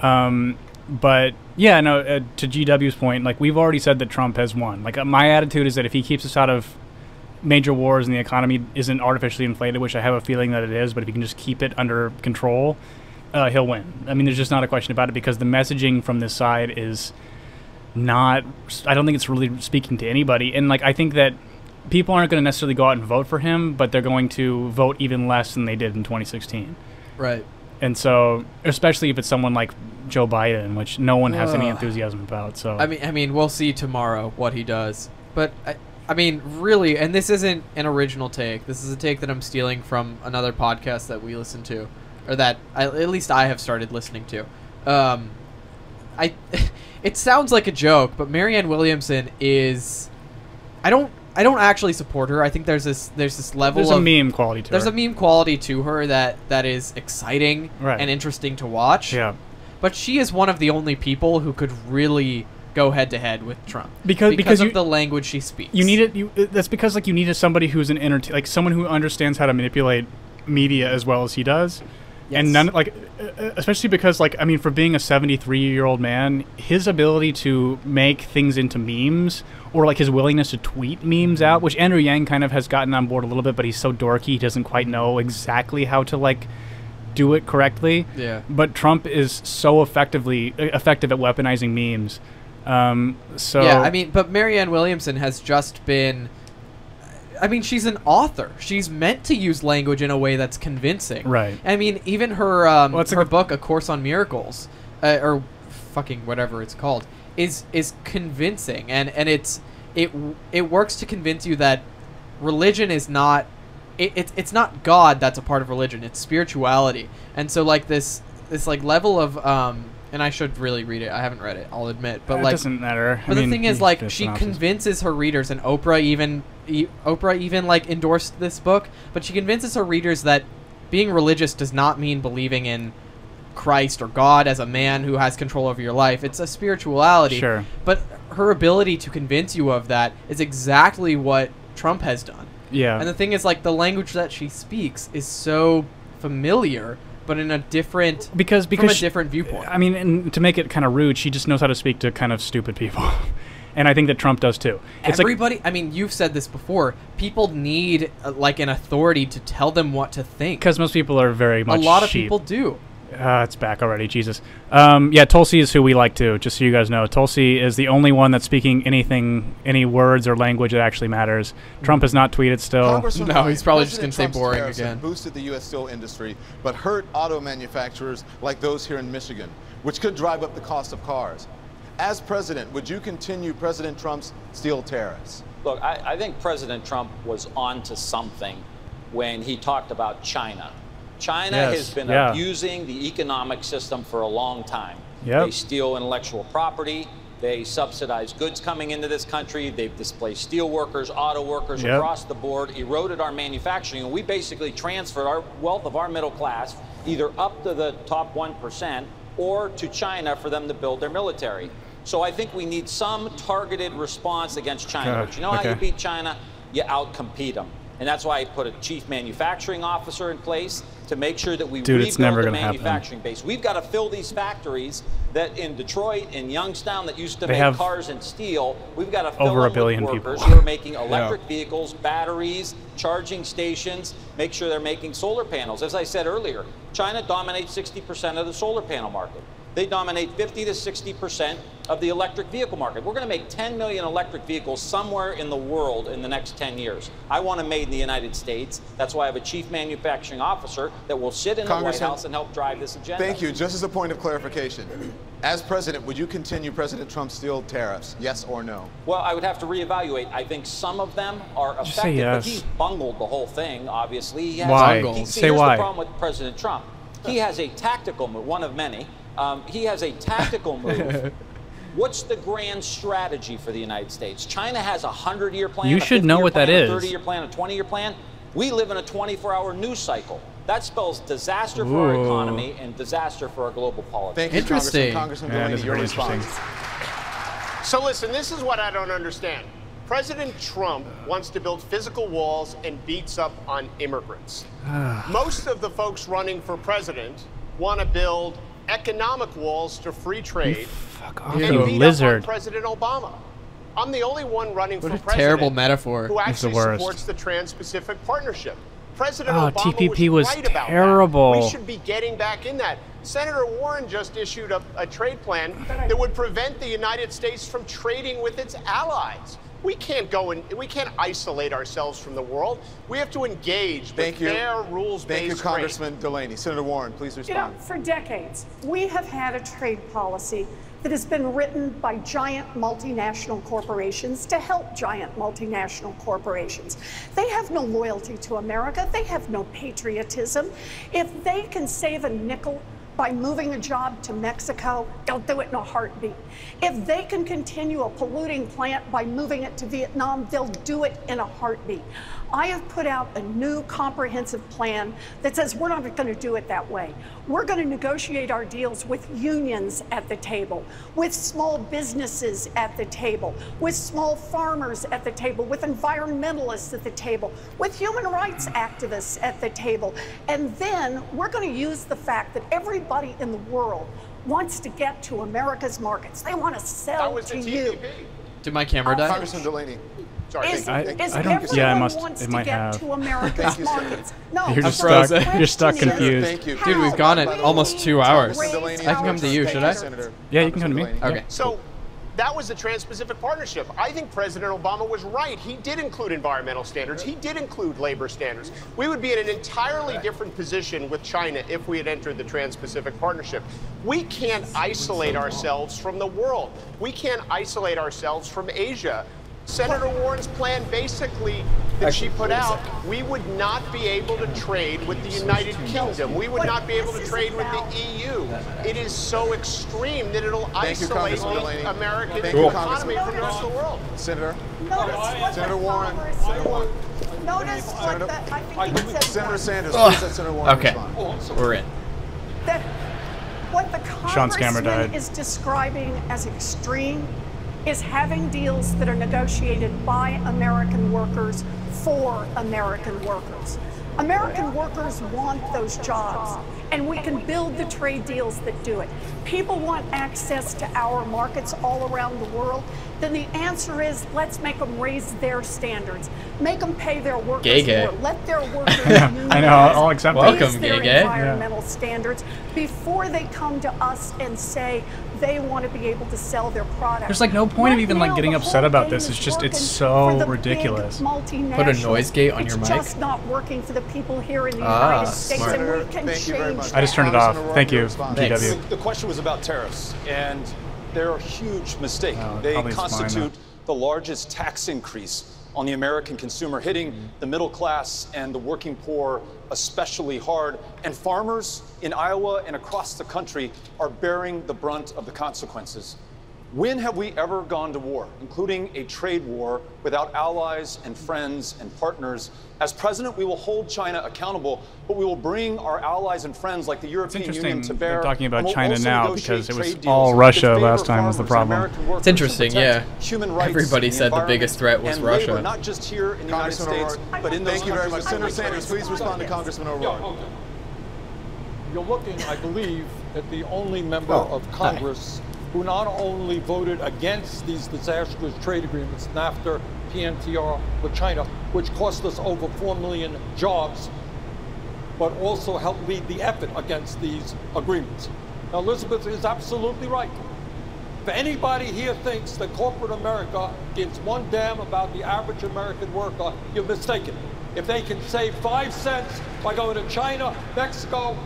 Um, but yeah no uh, to gw's point like we've already said that trump has won. Like uh, my attitude is that if he keeps us out of major wars and the economy isn't artificially inflated which i have a feeling that it is but if he can just keep it under control uh, he'll win. I mean there's just not a question about it because the messaging from this side is not i don't think it's really speaking to anybody. And like i think that people aren't going to necessarily go out and vote for him but they're going to vote even less than they did in 2016 Right. and so especially if it's someone like joe biden which no one has any enthusiasm about so I mean, I mean, we'll see tomorrow what he does. But I, I mean, really, and this isn't an original take. This is a take that I'm stealing from another podcast that we listen to, or that I, at least I have started listening to. Um, I, it sounds like a joke, but Marianne Williamson is, I don't, I don't actually support her. I think there's this, there's this level there's a of meme quality to there's her. a meme quality to her that that is exciting Right. and interesting to watch. Yeah. But she is one of the only people who could really go head to head with Trump Because- because of you- the language she speaks. You need it. You, that's because like you needed somebody who's an entertain, like someone who understands how to manipulate media as well as he does. And Yes. none like, especially because like I mean, for being a seventy-three-year-old man, his ability to make things into memes or like his willingness to tweet memes out, which Andrew Yang kind of has gotten on board a little bit, but he's so dorky he doesn't quite know exactly how to like do it correctly. Yeah. But Trump is so effectively effective at weaponizing memes. Um, so yeah, I mean, but Marianne Williamson has just been. I mean, she's an author. She's meant to use language in a way that's convincing. Right. I mean, even her um, Well, her book, A Course on Miracles, uh, or fucking whatever it's called, is is convincing, and and it's it it works to convince you that religion is not it, it's it's not God that's a part of religion. It's spirituality, and so like this this like level of um. And I should really read it. I haven't read it. I'll admit, but It like doesn't matter. I But mean, the thing is, like, she synopsis. convinces her readers, and Oprah even e- Oprah even like endorsed this book. But she convinces her readers that being religious does not mean believing in Christ or God as a man who has control over your life. It's a spirituality. Sure. But her ability to convince you of that is exactly what Trump has done. Yeah. And the thing is, like, the language that she speaks is so familiar, but in a different because from because a different viewpoint. I mean, and to make it kind of rude, she just knows how to speak to kind of stupid people, and I think that Trump does too. It's like Everybody, I mean, you've said this before. People need uh, like an authority to tell them what to think. because most people are very A lot of sheep. people do. Uh, it's back already, Jesus. Um, yeah, Tulsi is who we like to. Just so you guys know, Tulsi is the only one that's speaking anything, any words or language that actually matters. Trump has not tweeted still. No, he's probably just gonna say boring again. Boosted the U.S. steel industry, but hurt auto manufacturers like those here in Michigan, which could drive up the cost of cars. As president, would you continue President Trump's steel tariffs? Look, I, I think President Trump was onto something when he talked about China. China Yes, has been yeah. abusing the economic system for a long time. Yep. They steal intellectual property. They subsidize goods coming into this country. They've displaced steel workers, auto workers Yep. across the board, eroded our manufacturing, and we basically transferred our wealth of our middle class either up to the top 1% or to China for them to build their military. So I think we need some targeted response against China. Uh, but you know how you beat China? You outcompete them. And that's why I put a chief manufacturing officer in place to make sure that we Dude, rebuild it's never the gonna happen. manufacturing base. We've got to fill these factories that in Detroit and Youngstown that used to They make cars and steel. We've got to fill over a billion workers people. who are making electric vehicles, batteries, charging stations. Make sure they're making solar panels. As I said earlier, China dominates 60% of the solar panel market. They dominate 50 to 60% of the electric vehicle market. We're going to make 10 million electric vehicles somewhere in the world in the next 10 years. I want them made in the United States. That's why I have a chief manufacturing officer that will sit in the White House and help drive this agenda. Thank you. Just as a point of clarification, as president, would you continue President Trump's steel tariffs? Yes or no? Well, I would have to reevaluate. I think some of them are Just say effective, but yes. he's bungled the whole thing. Obviously, he has Why? He, Say here's why. the problem with President Trump. He has a tactical move, one of many. Um, he has a tactical move. What's the grand strategy for the United States? China has a hundred-year plan. You should know what that plan, is. A thirty-year plan, a twenty-year plan. We live in a 24-hour news cycle. That spells disaster for our economy and disaster for our global politics. Thank you, Interesting. Congressman. Congressman Yeah, Delaney, your response. So listen, this is what I don't understand. President Trump wants to build physical walls and beats up on immigrants. Most of the folks running for president want to build economic walls to free trade Fuck off, and you beat lizard. up on President Obama. I'm the only one running What for a president terrible metaphor. who It's the actually worst. supports the Trans-Pacific Partnership. President Oh, Obama TPP was right about that. terrible. We should be getting back in that. Senator Warren just issued a, a trade plan that would prevent the United States from trading with its allies. We can't go and we can't isolate ourselves from the world. We have to engage Thank with you. fair, rules-based Thank you, trade. Congressman Delaney. Senator Warren, please You know, respond. for decades, we have had a trade policy that has been written by giant multinational corporations to help giant multinational corporations. They have no loyalty to America, they have no patriotism. If they can save a nickel by moving a job to Mexico, they'll do it in a heartbeat. If they can continue a polluting plant by moving it to Vietnam, they'll do it in a heartbeat. I have put out a new comprehensive plan that says we're not going to do it that way. We're going to negotiate our deals with unions at the table, with small businesses at the table, with small farmers at the table, with environmentalists at the table, with human rights activists at the table. And then we're going to use the fact that everybody in the world wants to get to America's markets. They want to sell to the you. Did my camera oh, die? Congressman Delaney. Sorry. Is, thank. I- Thank is I don't- everyone yeah, it must- wants it to might get have. to America's you, markets. No, You're so just stuck- you're stuck confused. Thank you. Dude, we've gone at almost two hours. I can come to you, should I? Senator. Yeah, you can come to me. Okay. So That was the Trans-Pacific Partnership. I think President Obama was right. He did include environmental standards. He did include labor standards. We would be in an entirely different position with China if we had entered the Trans-Pacific Partnership. We can't isolate ourselves from the world. We can't isolate ourselves from Asia. Senator Warren's plan basically that she put out, we would not be able to trade with the United Kingdom. We would not be able to trade with the EU. It is so extreme that it'll isolate Congressman the American Thank economy from the rest of the world. Senator. What Senator Warren. Senator Warren. Notice what the, I think he said Senator Sanders, please let Senator Warren Okay, respond. we're in. that what the Sean's camera congressman died. is describing as extreme is having deals that are negotiated by American workers for American workers. American workers want those jobs, and we can build the trade deals that do it. People want access to our markets all around the world. Then the answer is let's make them raise their standards, make them pay their workers Gay gay. more, let their workers I know, I'll accept Welcome, raise their gay gay. environmental standards before they come to us and say they want to be able to sell their product. There's like no point of Right even like getting upset about this. It's just it's so ridiculous. Put a noise gate on your mic. it's just not working for the people here in the Ah, United States, smart. and we can Thank you very change much. I just turned it off. Thank you, Rowan, GW. The question was about tariffs, and they're a huge mistake. Oh, they probably it's mine now. constitute the largest tax increase on the American consumer, hitting mm-hmm. the middle class and the working poor especially hard. And farmers in Iowa and across the country are bearing the brunt of the consequences. When have we ever gone to war, including a trade war, without allies and friends and partners? As president, we will hold China accountable, but we will bring our allies and friends like the It's European interesting Union to bear. they're talking about we'll China now because it was all Russia last time was the problem. It's interesting, yeah. Human rights Everybody said the environment biggest threat was and labor, Russia. not just here in the United States, O'Rourke, but in those Thank you very much. Senator Sanders, please respond to Congressman Yeah, O'Rourke. okay. You're looking, I believe, at the only member Oh, of Congress who not only voted against these disastrous trade agreements, NAFTA, PNTR with China, which cost us over 4 million jobs, but also helped lead the effort against these agreements. Now, Elizabeth is absolutely right. If anybody here thinks that corporate America gives one damn about the average American worker, you're mistaken. If they can save five cents by going to China, Mexico,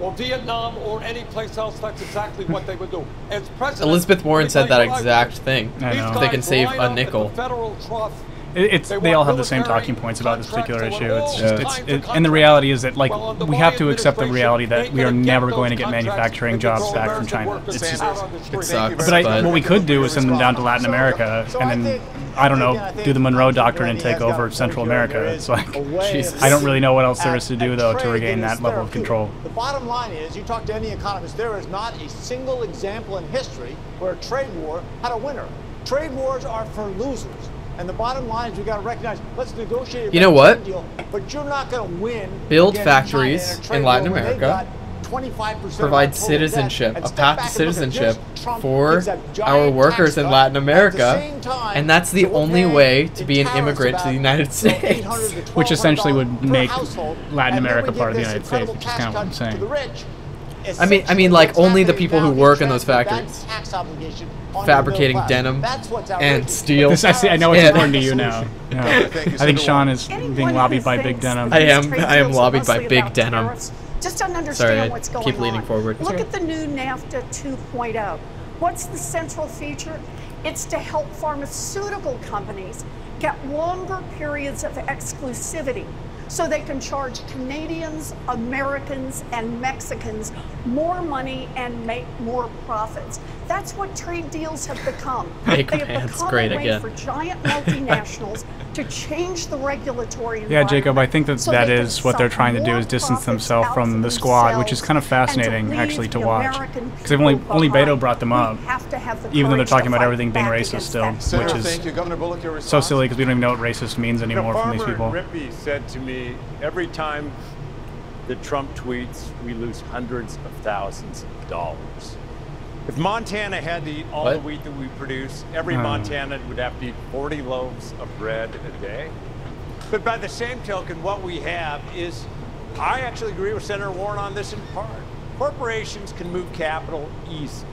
or Vietnam, or any place else, that's exactly what they would do. As president, Elizabeth Warren said that you what I exact thing. I know. They can save a up the nickel. federal trough. It- It's They they all have the same talking points about this particular issue. It's just all it's it, and the reality is that like we have to accept the reality that we are never going to get manufacturing jobs back from China. It's just, out on the street. It sucks, but I, but what we could do is send them down to Latin America and then I don't know do the Monroe Doctrine and take over Central. America. It's like Jesus. I don't really know what else there is to do though to regain that that is level of control. The bottom line is, you talk to any economist, there is not a single example in history where a trade war had a winner. Trade wars are for losers. And the bottom line is we got to recognize, let's negotiate a You know what? trade deal, but you're not going to win. Build against China factories in, in Latin war where they've America. 25% Provide citizenship, a path to back and look at citizenship for our workers in. Latin America, time, and that's the so only way to be an immigrant to the United States. Which essentially would make Latin America part of the United States, incredible which is kind of what I'm cut saying. To the rich. I mean, I mean, like only the people who work in those factories, fabricating denim and steel. This, I, see, I know it's and- important to you now. Yeah. I think Sean is being lobbied by Big Denim. I am- I am lobbied by Big Denim. Just don't Sorry, understand I what's going keep leaning on. forward. Look at the new NAFTA 2.0. What's the central feature? It's to help pharmaceutical companies get longer periods of exclusivity so they can charge Canadians, Americans, and Mexicans more money and make more profits. That's what trade deals have become. Make they have become great a way again. for giant multinationals to change the regulatory Yeah. Jacob, I think that so that they can is what they're trying to do is distance themselves from the squad, which is kind of fascinating leave actually to watch. Because only people only Beto brought them up, have to have the even though they're talking about everything being racist still, that. which is thank you. Governor Bullock, your so silly because we don't even know what racist means You know, anymore from these Farmer people. Rippey said to me, every time that Trump tweets, we lose hundreds of thousands of dollars. If Montana had to eat all What? the wheat that we produce, every. Hmm. Montanan would have to eat 40 loaves of bread a day. But by the same token, what we have is, I actually agree with Senator Warren on this in part. Corporations can move capital easy.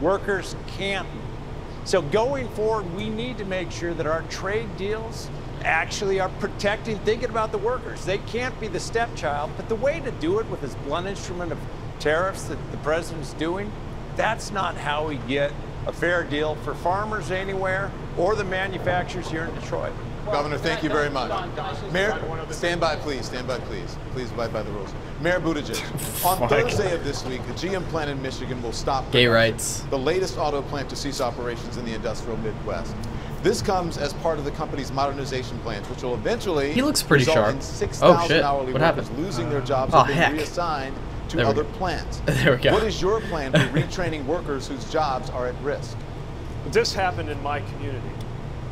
Workers can't So going forward, we need to make sure that our trade deals actually are protecting, thinking about the workers. They can't be the stepchild, but the way to do it with this blunt instrument of tariffs that the president's doing, that's not how we get a fair deal for farmers anywhere or the manufacturers here in Detroit. Governor, thank you very much. Mayor, stand by, please. Stand by, please. Please abide by the rules. Mayor Buttigieg, on Thursday of this week, the GM plant in Michigan will stop Gay rights. the latest auto plant to cease operations in the industrial Midwest. This comes as part of the company's modernization plans, which will eventually He looks pretty result sharp. in Oh, 6,000 shit. hourly What workers happened? losing their jobs Oh, or being heck. reassigned to There other plants. There we go. What is your plan for retraining workers whose jobs are at risk? This happened in my community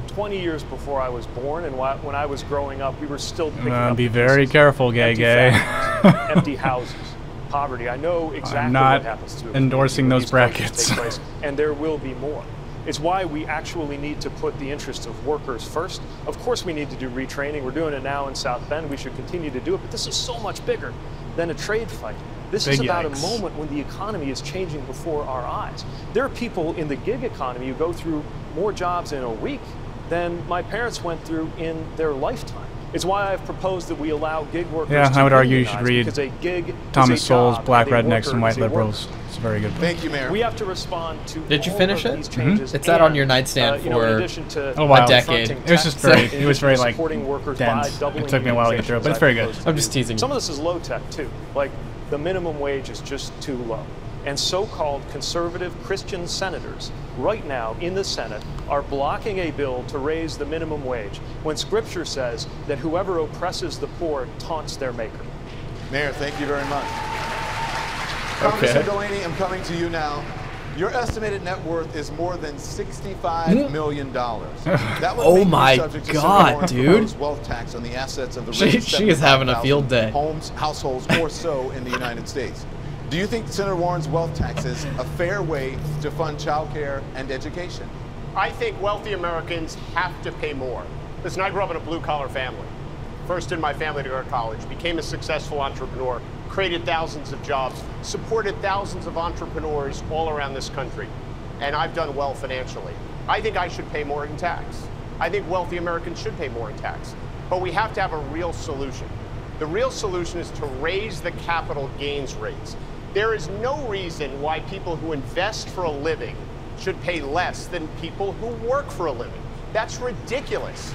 20 years before I was born, and when I was growing up, we were still picking Uh, up be very pieces. careful, gay Empty gay. factories, empty houses, poverty. I know exactly not what happens to endorsing those brackets. place, and there will be more. It's why we actually need to put the interests of workers first. Of course, we need to do retraining. We're doing it now in South Bend. We should continue to do it, but this is so much bigger than a trade fight. This is about yikes. a moment when the economy is changing before our eyes. There are people in the gig economy who go through more jobs in a week than my parents went through in their lifetime. It's why I've proposed that we allow gig workers Yeah, to I would argue you should read a gig Thomas Sowell's Black Rednecks and White is a worker. Liberals. It's a very good book. Thank you, Mayor. We have to respond to Did you finish it? these Mhm. It's sat on your nightstand uh, you know, for to a while. a decade. It was just very- it was very, like, dense. It took me a while to get through it, but it's very good. I'm just teasing Some of this is low tech too. Like the minimum wage is just too low. And so-called conservative Christian senators right now in the Senate are blocking a bill to raise the minimum wage when scripture says that whoever oppresses the poor taunts their maker. Mayor, thank you very much. Okay. Congressman Delaney, I'm coming to you now. Your estimated net worth is more than $65 hmm? million. That would Oh make you my subject to God, Senator Warren's dude. wealth tax on the assets of the She- richest she is having a field day. Homes, households, or so in the United States. Do you think Senator Warren's wealth tax is a fair way to fund child care and education? I think wealthy Americans have to pay more. Listen, I grew up in a blue collar family. First in my family to go to college, became a successful entrepreneur, created thousands of jobs, supported thousands of entrepreneurs all around this country. And I've done well financially. I think I should pay more in tax. I think wealthy Americans should pay more in tax. But we have to have a real solution. The real solution is to raise the capital gains rates. There is no reason why people who invest for a living should pay less than people who work for a living. That's ridiculous.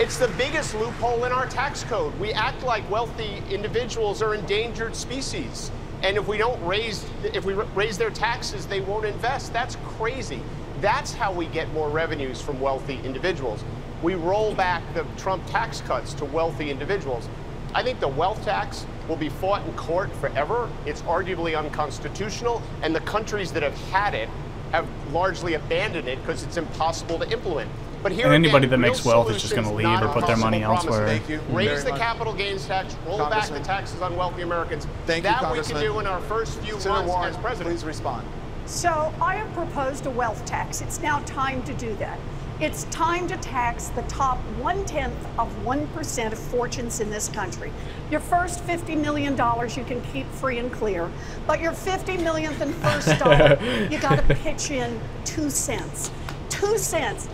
It's the biggest loophole in our tax code. We act like wealthy individuals are endangered species. And if we don't raise, if we raise their taxes, they won't invest. That's crazy. That's how we get more revenues from wealthy individuals. We roll back the Trump tax cuts to wealthy individuals. I think the wealth tax will be fought in court forever. It's arguably unconstitutional, and the countries that have had it have largely abandoned it because it's impossible to implement. But here And anybody again, that makes wealth is just gonna leave or put their money impossible elsewhere. Thank you Raise very the much. capital gains tax, roll back the taxes on wealthy Americans. Thank you, that we can do in our first few Senator months Warren, as president. please respond. So I have proposed a wealth tax. It's now time to do that. It's time to tax the top one tenth of 1% of fortunes in this country. Your first $50 million you can keep free and clear, but your 50 millionth and first dollar, you got to pitch in two cents. Two cents.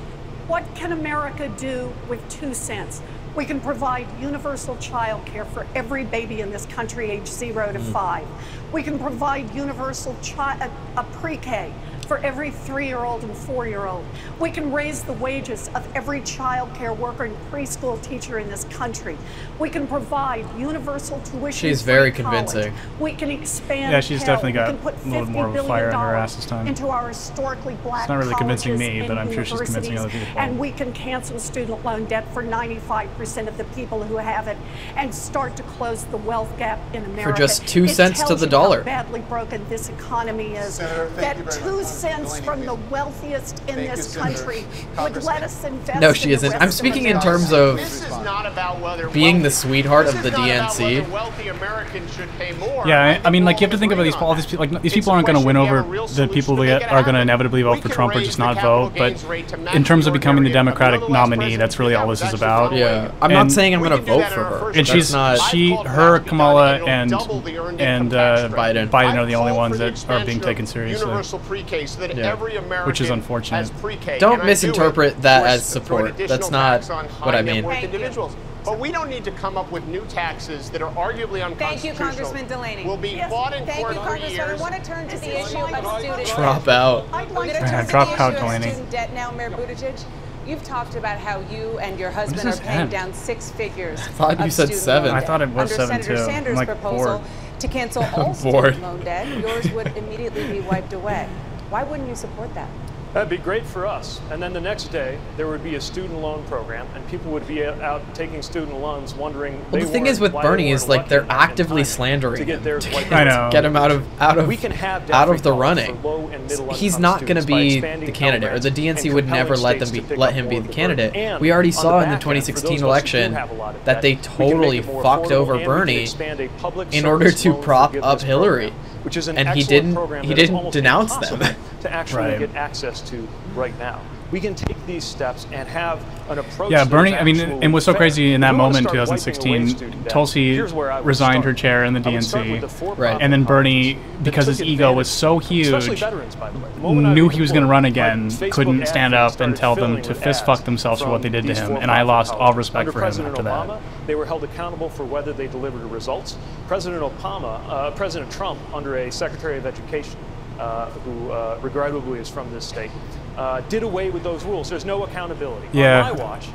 What can America do with two cents? We can provide universal child care for every baby in this country age zero to mm. five. We can provide universal chi- a, a pre-K for every three-year-old and four-year-old. We can raise the wages of every child care worker and preschool teacher in this country. We can provide universal tuition. She's very convincing. We can expand. Yeah, she's Pell. definitely got a little more of a fire in her ass this time. Into our historically black It's not really convincing me, but and I'm sure she's convincing other people. And we can cancel student loan debt for 95% of the people who have it and start to close the wealth gap in America. For just two It cents to tells the you how dollar. badly broken this economy is. Senator, thank that you very two much. Cents Delaney, from the wealthiest in Thank this country would let us invest No, she in isn't. I'm speaking in terms of This is not about whether being the sweetheart of the DNC. whether wealthy Americans should pay more. Yeah, I, I mean, like you have to think about these on all these people. Like these people aren't going to win over have a real the people that are going to inevitably vote for Trump or just not vote. But gains rate to match in terms of becoming the. Democratic You're the last nominee, that's really all this is about. Yeah, I'm not saying I'm gonna vote for her. and she's not. she her that to be done, Kamala and and double the earned and income tax uh. Biden. Biden are the only ones that are being expansion taken of seriously. Universal so that Yeah. every American Which is unfortunate. has pre-K. Don't And I do misinterpret that as support. That's not what I mean. Thank you. individuals. But we don't need to come up with new taxes that are arguably unconstitutional. Thank you, Congressman Delaney. Will be fought in Thank court you, for Congressman. I want to turn to the issue of student Drop out. I'm going to Yeah, turn to drop the out, issue of Delaney. student debt now, Mayor Buttigieg. You've talked about how you and your husband are paying end? down six figures. thought you of said seven. I thought it was Under seven, Senator too. I'm, Sanders' like, proposal bored. to cancel all student loan debt, yours would immediately be wiped away. Why wouldn't you support that? That'd be great for us. And then the next day, there would be a student loan program, and people would be out taking student loans, wondering. Well, they the thing is with Bernie is like they're lucky enough in actively slandering to get him to get, I know. get him out of out of We can have out of the running. low and He's not going to be the candidate, or the DNC would never let them be let him be the the candidate. And We already saw the in the back end, for those 2016 of us who do election have a lot of that they we can make totally fucked over and we can Bernie expand a public in order to prop up Hillary, program, which is an and he didn't program he that is didn't denounce them. to actually Right. get access to right now. We can take these steps and have an approach. Yeah, Bernie. I mean, and what's so fair. crazy in that we moment, start wiping away 2016, Tulsi where I would resigned her chair in the I would start with DNC, the for-profit and then Bernie, because his ego was so huge, veterans, by the way. The moment I knew he was going to run again, couldn't stand up and tell them to with fist fuck themselves for what they did to him, and I lost all respect for him after that. Obama, they were held accountable for whether they delivered results. President Obama, uh, President Trump, under a Secretary of Education, uh, who uh, regrettably is from this state, uh, did away with those rules. There's no accountability. Yeah. On my watch,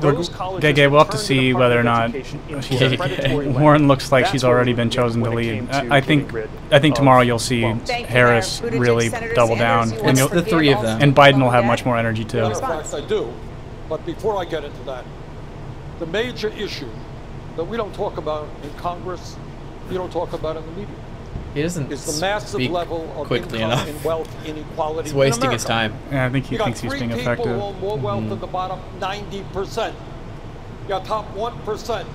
We're- those colleges Gege, we'll have to see whether or not Education into a predatory lab. Warren looks like That's she's already been chosen to lead. I, I think I think tomorrow you'll see bumps. Thank you, Harris really Senator double down, you and want you'll- to forgive all and Biden will have much more energy too. Matter of fact, I do. But before I get into that, the major issue that we don't talk about in Congress, you don't talk about in the media, He doesn't is the massive speak level of quickly enough. and wealth inequality. He's in wasting his time. Yeah, I think he you thinks he's three being people effective. who own more wealth Mhm. than the bottom 90%. You got top 1%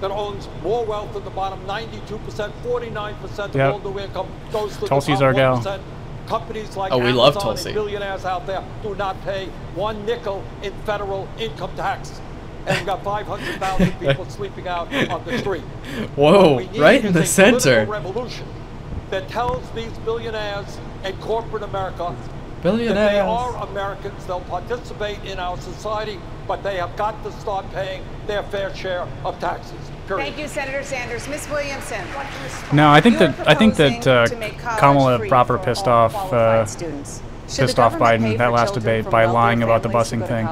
that owns more wealth than the bottom 92%, 49% Yep. of all new income goes to Tulsi's the our top gal. 1%. Companies like Oh, we Amazon love and Tulsi. billionaires out there do not pay one nickel in federal income tax. And we got 500,000 people sleeping out on the street. Whoa, What we need right in the center. revolution that tells these billionaires and corporate America billionaires. that they are Americans, they'll participate in our society, but they have got to start paying their fair share of taxes. Period. Thank you, Senator Sanders. Ms. Williamson. No, I think that I think that uh, proposing to make college Kamala proper pissed off uh, students. Should pissed off Biden that last debate by lying about the busing thing.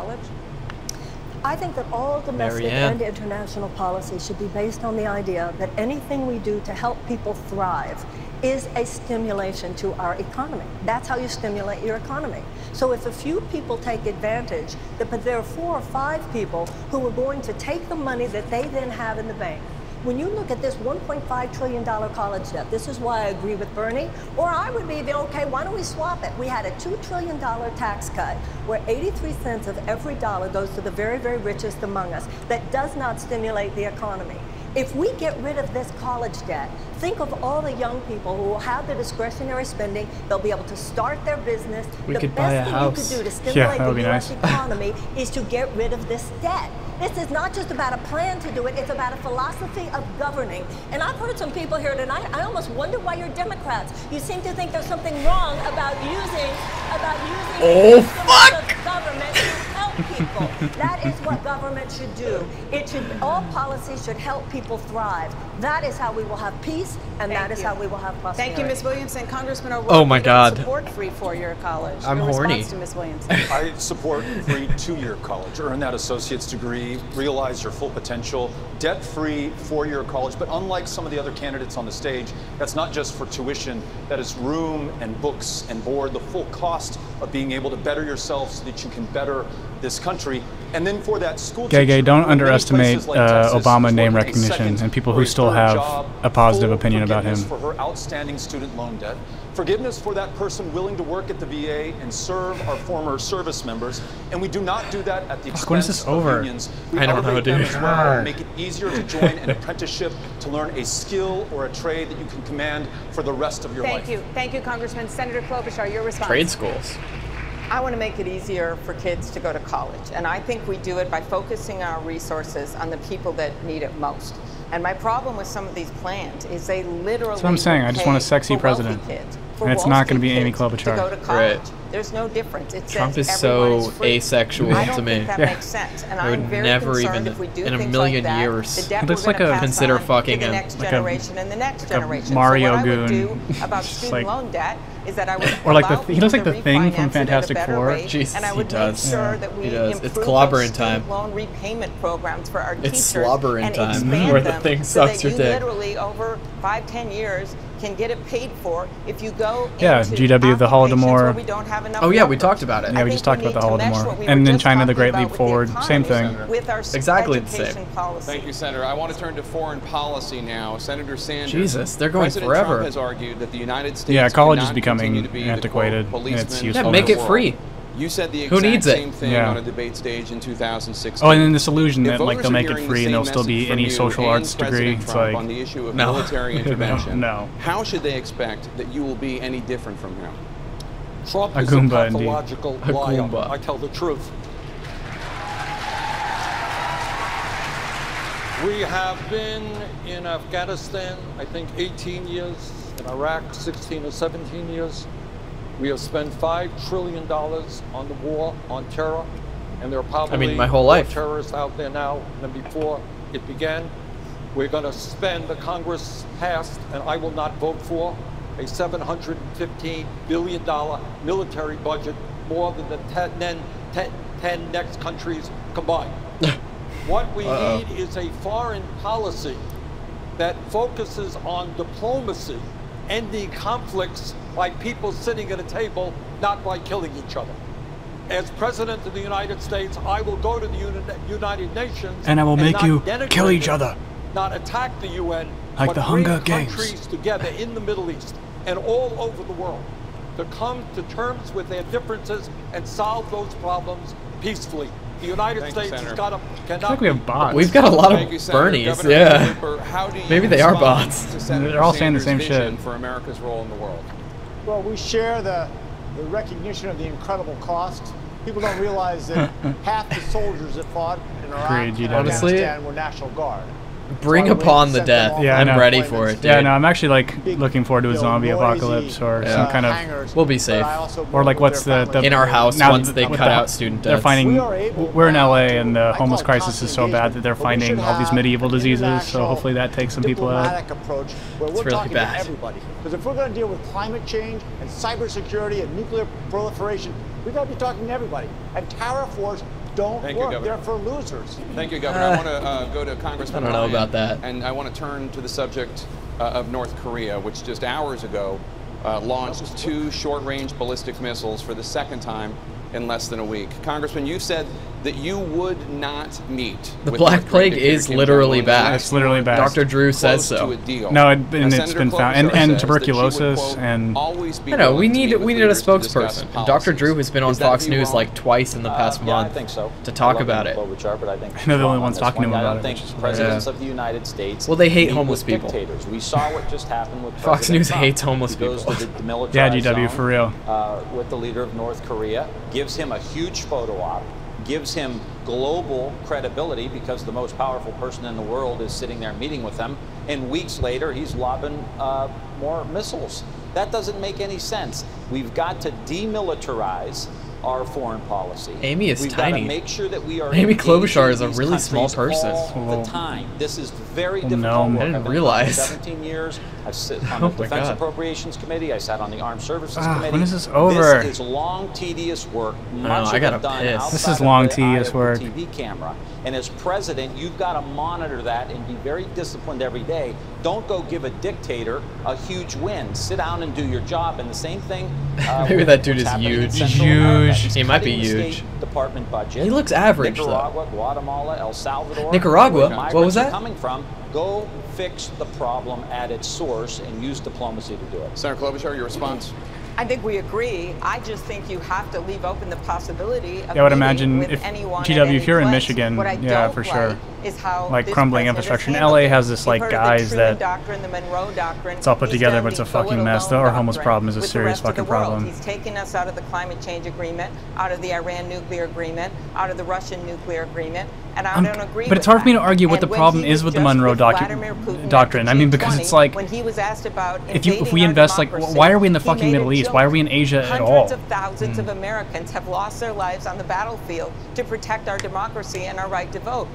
I think that all domestic and international policy should be based on the idea that anything we do to help people thrive is a stimulation to our economy. That's how you stimulate your economy. So if a few people take advantage, but there are four or five people who are going to take the money that they then have in the bank. When you look at this $1.5 trillion college debt, this is why I agree with Bernie, or I would be, okay, why don't we swap it? We had a $2 trillion tax cut where 83 cents of every dollar goes to the very, very richest among us. That does not stimulate the economy. If we get rid of this college debt, think of all the young people who will have the discretionary spending. They'll be able to start their business. We the could best buy a thing house. you could do to stimulate would the U.S. nice. economy is to get rid of this debt. This is not just about a plan to do it, it's about a philosophy of governing. And I've heard some people here tonight, I almost wonder why you're Democrats. You seem to think there's something wrong about using about using Oh, of government people. that is what government should do. It should all policies should help people thrive. That is how we will have peace and that Thank is you. how we will have prosperity. Thank you, Ms. Williamson. Congressman O'Rourke. Oh, my you don't God. Support free four-year college. I'm Your horny. to Ms. Williamson. I support free two-year college. Earn that associate's degree, realize your full potential, debt-free four-year college. But unlike some of the other candidates on the stage, that's not just for tuition. That is room and books and board, the full cost of being able to better yourself so that you can better this country. And then for that school Gege, teacher, don't who in many underestimate places like uh, Obama name recognition and people who still have job, a positive opinion about him. forgiveness for her outstanding student loan debt, forgiveness for that person willing to work at the VA and serve our former service members, and we do not do that at the expense Fuck, when is this of over? unions. We I don't know, elevate them dude. as well make it easier to join an apprenticeship to learn a skill or a trade that you can command for the rest of your Thank life. you. Thank you, Congressman. Senator Klobuchar, your response. Trade schools. I want to make it easier for kids to go to college, and I think we do it by focusing our resources on the people that need it most. And my problem with some of these plans is they literally. That's what I'm saying. I just want a sexy president. kids, And it's Wall not going to be Amy kids To go Klobuchar. to college. There's no difference. It Trump says is so is free. asexual I don't to me. think that Yeah. makes sense, and I I'm very never concerned even- if we do in a things million like that, years. The He debt looks we're like a- Consider on fucking to the him. next Like a- generation and the next like a generation. Mario so what I would do about student like- loan debt is that I would Or like the th- he looks like the thing from it at a Fantastic Four. rate, Jesus, and I he does. make sure Yeah. that we He does. It's improve clobbering time. loan repayment programs for our It's teachers slobbering and time, expand where the them thing so sucks that your you dick. literally over five ten years can get it paid for if you go Yeah, into GW, the applications where Holodomor. we don't have enough Oh yeah, we talked about it. Yeah, I we just talked about the need to mesh Holodomor. we And then China, the Great Leap with the Forward, same thing. With our s- Exactly the same. policy. Thank you, Senator. I want to turn to foreign policy now. Senator Sanders. Jesus, they're going President forever. Trump has argued that the United States Yeah, college is becoming be antiquated, and it's policeman useful. Yeah, make it world. free. You said the Who exact needs it? same thing Yeah. on a debate stage in 2016. Oh, and then this illusion If that like they'll make it free the and there'll still be any social arts and degree. President It's like on the issue of No. military No, intervention. no. How should they expect that you will be any different from him? Trump A is Goomba, a pathological A liar. Goomba. I tell the truth. We have been in Afghanistan, I think, 18 years. In Iraq, 16 or 17 years. We have spent five trillion dollars on the war on terror, and there are probably my whole more life. terrorists out there now than before it began. We're going to spend the Congress passed, and I will not vote for a 715 billion dollar military budget, more than the 10, 10, 10 next countries combined. what we Uh-oh. need is a foreign policy that focuses on diplomacy, ending conflicts by people sitting at a table, not by killing each other. As President of the United States, I will go to the Uni- United Nations And I will make you kill each other. not attack the UN, Like the Hunger Games. countries together in the Middle East and all over the world to come to terms with their differences and solve those problems peacefully. The United Thank States has got to cannot I think we have bots. We've got a lot Thank of you, Bernies. Governor Yeah. Cooper, how do you Maybe they are bots. They're all saying the same shit. For America's role in the world. Well, we share the, the recognition of the incredible cost. People don't realize that half the soldiers that fought in Iraq Agreed, and Honestly, Afghanistan were National Guard. Bring So I would upon the death. Yeah, I I'm ready for it, dude. Yeah, no, I'm actually like looking forward to a zombie apocalypse or uh, some kind of We'll be safe. Or like what's the, the In our house now once they cut the- out student They're finding We are in LA and the homeless crisis is so bad that they're finding all these medieval diseases. So hopefully that takes some people out. diplomatic approach where we're really talking bad. everybody. Because if we're going to deal with climate change and cybersecurity and nuclear proliferation, we've got to be talking to everybody. And tariff wars don't Thank you, work. Governor. They're for losers. Thank you, Governor. I want to uh, go to Congressman I don't know Ryan, about that. And I want to turn to the subject uh, of North Korea, which just hours ago uh, launched two short-range ballistic missiles for the second time in less than a week. Congressman, you said that you would not meet. The with Black North Plague dictator is literally Jong-un back. It's literally back. Dr. Drew says so. To a deal. No, it, and Now, it's Senator been found, and, and says would, tuberculosis quote, and always be I know we need we need a leaders to discuss spokesperson. Dr. Drew has been on Fox News wrong? like twice in the past Uh, yeah, I month think so. to talk love about it. Klobuchar, but I think I know the only wrong on ones this talking to one. him I about don't it, think presidents Yeah. of the United States. Well, they hate homeless people. Dictators. We saw what just happened with Fox President News hates homeless people. To the demilitarized Yeah, GW, for real. Uh, with the leader of North Korea, gives him a huge photo op, gives him global credibility because the most powerful person in the world is sitting there meeting with them, and weeks later he's lobbing uh, more missiles. That doesn't make any sense. We've got to demilitarize our foreign policy. Amy is We've tiny. got to make sure that we are Amy Klobuchar is a really small person. all Well, the time. This is very well, difficult no, work. I didn't realize. 17 years. I've sit on Oh the Defense God. Appropriations Committee. I sat on the Armed Services Ah, Committee. when is this over? This is long, tedious work. know, Much I of gotta it done piss. This is of long, tedious of work. TV camera. And as president, you've got to monitor that and be very disciplined every day. Don't go give a dictator a huge win. Sit down and do your job. And the same thing. Uh, Maybe that dude is huge. Huge. He might be huge. Department budget. He looks average, though. Nicaragua, Guatemala, El Salvador. Nicaragua? What was that? Coming from. Go fix the problem at its source and use diplomacy to do it. Senator Klobuchar, your response? I think we agree. I just think you have to leave open the possibility of Yeah, I would is how like crumbling infrastructure. In LA has this like guys that doctrine, doctrine, it's all put together, but it's a fucking mess. Our homeless problem is a serious fucking problem. He's taking us out of the climate change agreement, out of the Iran nuclear agreement, out of the Russian nuclear agreement, and I I'm, don't agree. But it's hard that. for me to argue what the problem is with the Monroe docu- doctrine. I mean, because it's like if you if we invest like why are we in the fucking Middle East? Why are we in Asia at all? Hundreds of thousands of hmm. Americans have lost their lives on the battlefield to protect our democracy and our right to vote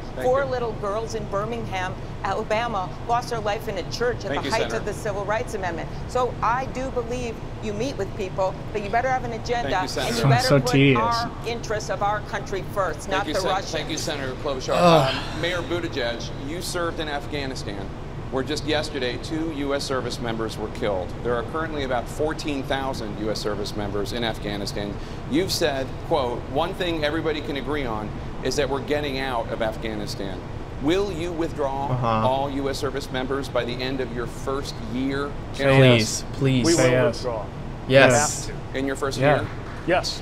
little girls in Birmingham, Alabama, lost their life in a church at Thank the height of the Civil Rights Amendment. So I do believe you meet with people, but you better have an agenda, you, and you better so put tedious. our interests of our country first, not Thank the you, Russians. Thank you, Senator Klobuchar. Um, Mayor Buttigieg, you served in Afghanistan where just yesterday two U.S. service members were killed. There are currently about 14,000 U.S. service members in Afghanistan. You've said, quote, one thing everybody can agree on is that we're getting out of Afghanistan. Will you withdraw uh -huh. all U.S. service members by the end of your first year? Please, yes. please. We will yes. withdraw. Yes. In your first yeah. year? Yes.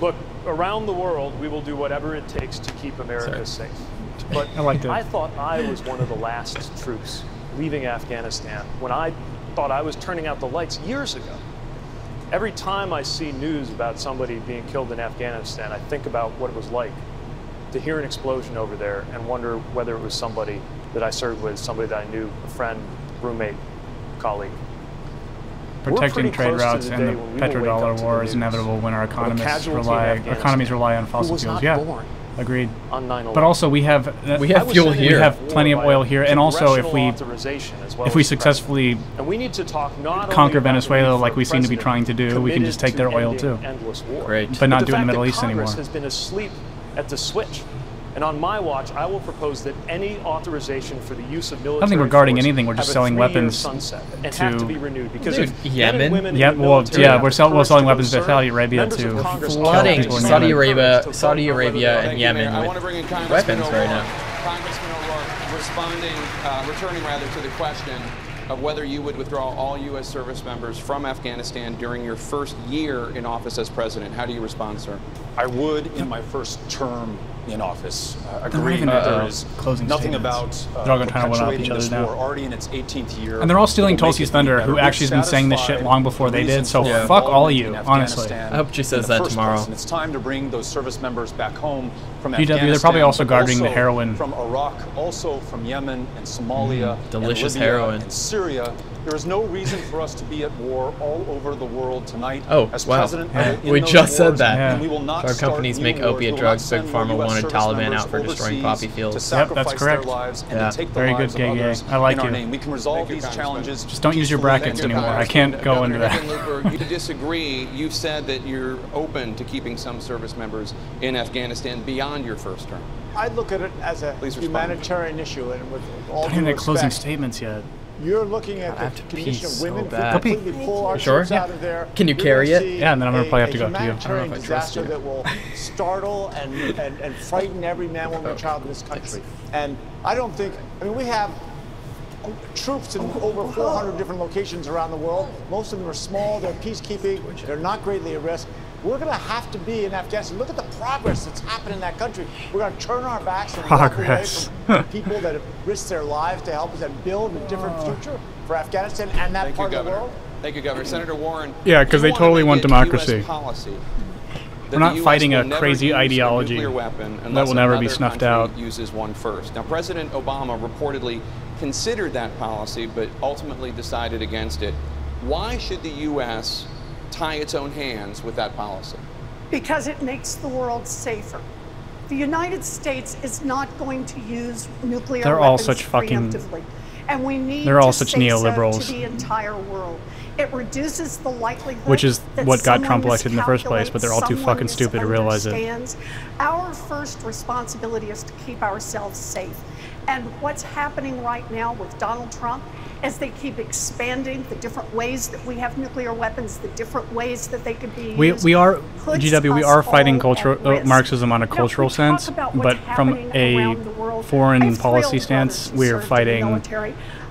Look, around the world, we will do whatever it takes to keep America Sorry. safe. But I, like I thought I was one of the last troops leaving Afghanistan when I thought I was turning out the lights years ago. Every time I see news about somebody being killed in Afghanistan, I think about what it was like to hear an explosion over there and wonder whether it was somebody that I served with, somebody that I knew, a friend, roommate, colleague. Protecting trade routes the and the petrodollar war the is inevitable when our economists rely economies rely on fossil fuels. Yeah. Agreed. But also, we have uh, we have fuel here. We have plenty of oil here, and also if we well if we successfully we conquer Venezuela like we seem to be trying to do, we can just take their oil too. Great. But not do it in the Middle East anymore at the switch. And on my watch, I will propose that any authorization for the use of military. I don't regarding anything. We're just selling weapons sunset and to, have to be renewed because Dude, Yemen. Yeah, well, yeah, we're, sell, we're selling weapons to Saudi Arabia to flooding Saudi Arabia, Saudi Arabia, and Yemen with weapons right now. Congressman O'Rourke responding, uh, returning rather to the question of whether you would withdraw all U.S. service members from Afghanistan during your first year in office as president. How do you respond, sir? I would in my first term in office. Uh, agree. Uh, closing nothing statements. about uh, they're all going to try to one up each other now. Already in its 18th year, and they're all stealing Tulsi's thunder, who actually has been saying this shit long before they did. So yeah. fuck all of you, honestly. I hope she says that tomorrow. Place. And it's time to bring those service members back home from PW, Afghanistan. They're probably also guarding also the heroin from Iraq, also from Yemen and Somalia, mm, delicious and Libya heroin, and Syria, there is no reason for us to be at war all over the world tonight. Oh, as wow. President, yeah. We just said that. Yeah. We will not Our companies make opiate drugs. Big Pharma wanted Taliban out for destroying poppy fields. Yep, that's correct. yeah. Very good, gay. I like you. We can resolve these challenges. Just don't use your brackets anymore. I can't go into that. You disagree. You said that you're open to keeping some service members in Afghanistan beyond your first term. I look at it as a humanitarian issue, and with all Not even closing statements yet. You're looking at God, the condition of women so sure? Yeah. Can you carry it? Yeah, and then I'm gonna probably have to go up to you. I don't know if I trust you. that will startle and, and, and frighten every man, woman, and child in this country. And I don't think, I mean, we have troops in over 400 different locations around the world. Most of them are small, they're peacekeeping, they're not greatly at risk. We're going to have to be in Afghanistan. Look at the progress that's happened in that country. We're going to turn our backs and progress. away from people that have risked their lives to help us and build a different oh. future for Afghanistan and that Thank part you, of the world. Thank you, Governor. Senator Warren. Yeah, because they totally want democracy. We're not fighting a crazy ideology that will never be snuffed out. Uses one first. Now, President Obama reportedly considered that policy, but ultimately decided against it. Why should the U.S tie its own hands with that policy? Because it makes the world safer. The United States is not going to use nuclear they're weapons all such fucking, and we need they're all such neoliberals. To the entire world. It reduces the likelihood Which is what got Trump elected in the first place, but they're all too fucking stupid to realize it. Our first responsibility is to keep ourselves safe. And what's happening right now with Donald Trump as they keep expanding the different ways that we have nuclear weapons, the different ways that they could be. We, used, we are GW. We are fighting cultural uh, Marxism on a cultural sense, but from a foreign policy stance, we are fighting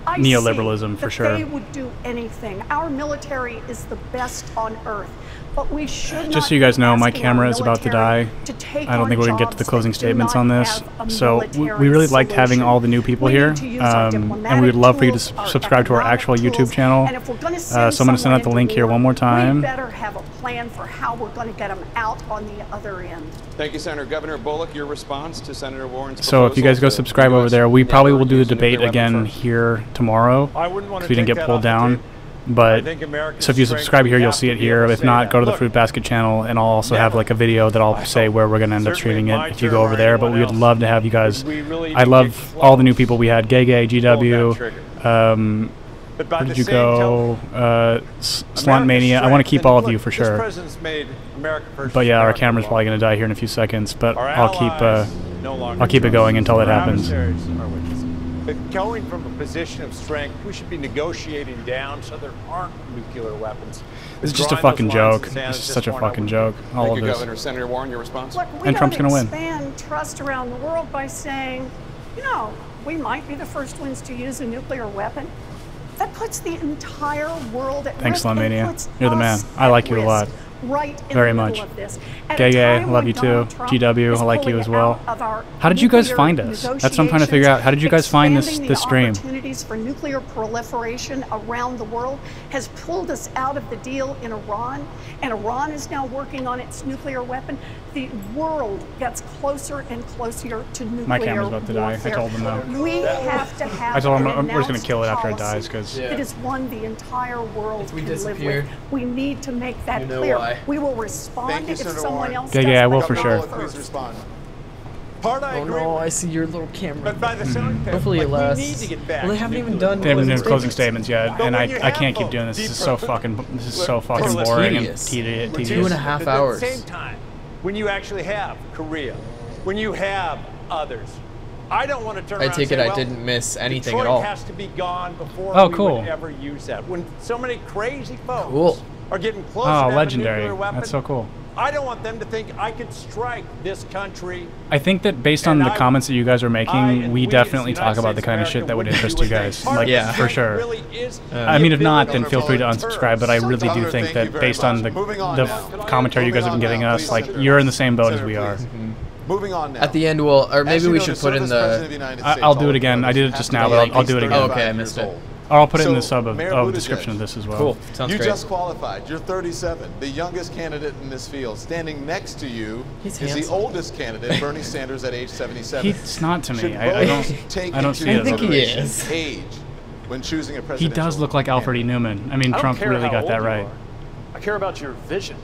neoliberalism for sure. They would do anything. Our military is the best on earth. Just so you guys know, my camera is about to die. I don't think we're going to get to the closing statements on this. So we really liked having all the new people here, um, and we would love for you to subscribe to our actual YouTube channel. Uh, so I'm going to send out the link here one more time. better have a plan for how we're going to get them out on the other end. Thank you, Senator. Governor Bullock, your response to Senator Warren's So if you guys go subscribe over there, we probably will do the debate again here tomorrow because we didn't get pulled down. But so if you subscribe here, you'll see it here. If not, go to the Fruit Basket channel, and I'll also have like a video that I'll say where we're going to end up streaming it if you go over there. But we would love to have you guys. I love all the new people we had: Gay Gay, GW. Um, where did you go? Uh, Sluntmania. I want to keep all of you for sure. But yeah, our camera's probably going to die here in a few seconds. But I'll keep uh, I'll keep it going until it happens. But going from a position of strength, we should be negotiating down so there aren't nuclear weapons. This is just a fucking joke. This is such a fucking joke. All Thank of you, this. Governor. Senator Warren, your response? Look, and Trump's going to win. expand trust around the world by saying, you know, we might be the first ones to use a nuclear weapon. That puts the entire world at Thanks, risk. Thanks, You're the man. I like you a lot right very much. of this. Gay gay, love you too. GW, I like you as well. How did you guys find us? That's what I'm trying to figure out. How did you guys find this this stream? Opportunities for nuclear proliferation around the world has pulled us out of the deal in Iran, and Iran is now working on its nuclear weapon. The world gets closer and closer to nuclear My camera's about to die. I told them that. We have to have. I told them we're just going to kill it after it dies because yeah. it is one the entire world if we can live with. We need to make that you know clear. Why? Pardai. We will respond Thank you, if Senator someone Warren. else Yeah, yeah, I will for sure. Please respond. Oh no, I see your little camera. But by the mm. Hopefully it lasts. We need to get back well, they haven't even done. They haven't done closing statements yet, and I, I can't keep doing this. This is so fucking this is so fucking boring and tedious. Two and a half hours. At the same time, when you actually have Korea, when you have others, I don't want to turn. I take say, it well, I didn't miss anything Detroit at all. Has to be gone before oh, cool. we would ever use that. When so many crazy folks cool are getting close. Oh, legendary! That's so cool. I don't want them to think I could strike this country. I think that based on the I, comments that you guys are making, we, we, definitely talk about the kind America of shit that would interest you guys. Like, yeah, for sure. Really uh, I mean, if not, then feel free to unsubscribe. But I really do think that based on the on the now. commentary you guys have been giving now, us, like Senator, you're in the same boat Senator, as we are. Moving on now. At the end, we'll, or maybe we should put in the. I'll do it again. I did it just now, but I'll do it again. Okay, I missed it. Or I'll put so it in the sub of, of description of this as well. Cool. Sounds you great. just qualified. You're 37, the youngest candidate in this field. Standing next to you He's is handsome. the oldest candidate, Bernie Sanders, at age 77. He's not to me. I, I don't. Take I don't see that. I think he is. Age when choosing a president. He does look like Alfred E. Neuman. I mean, I Trump really got that right. I care about your vision,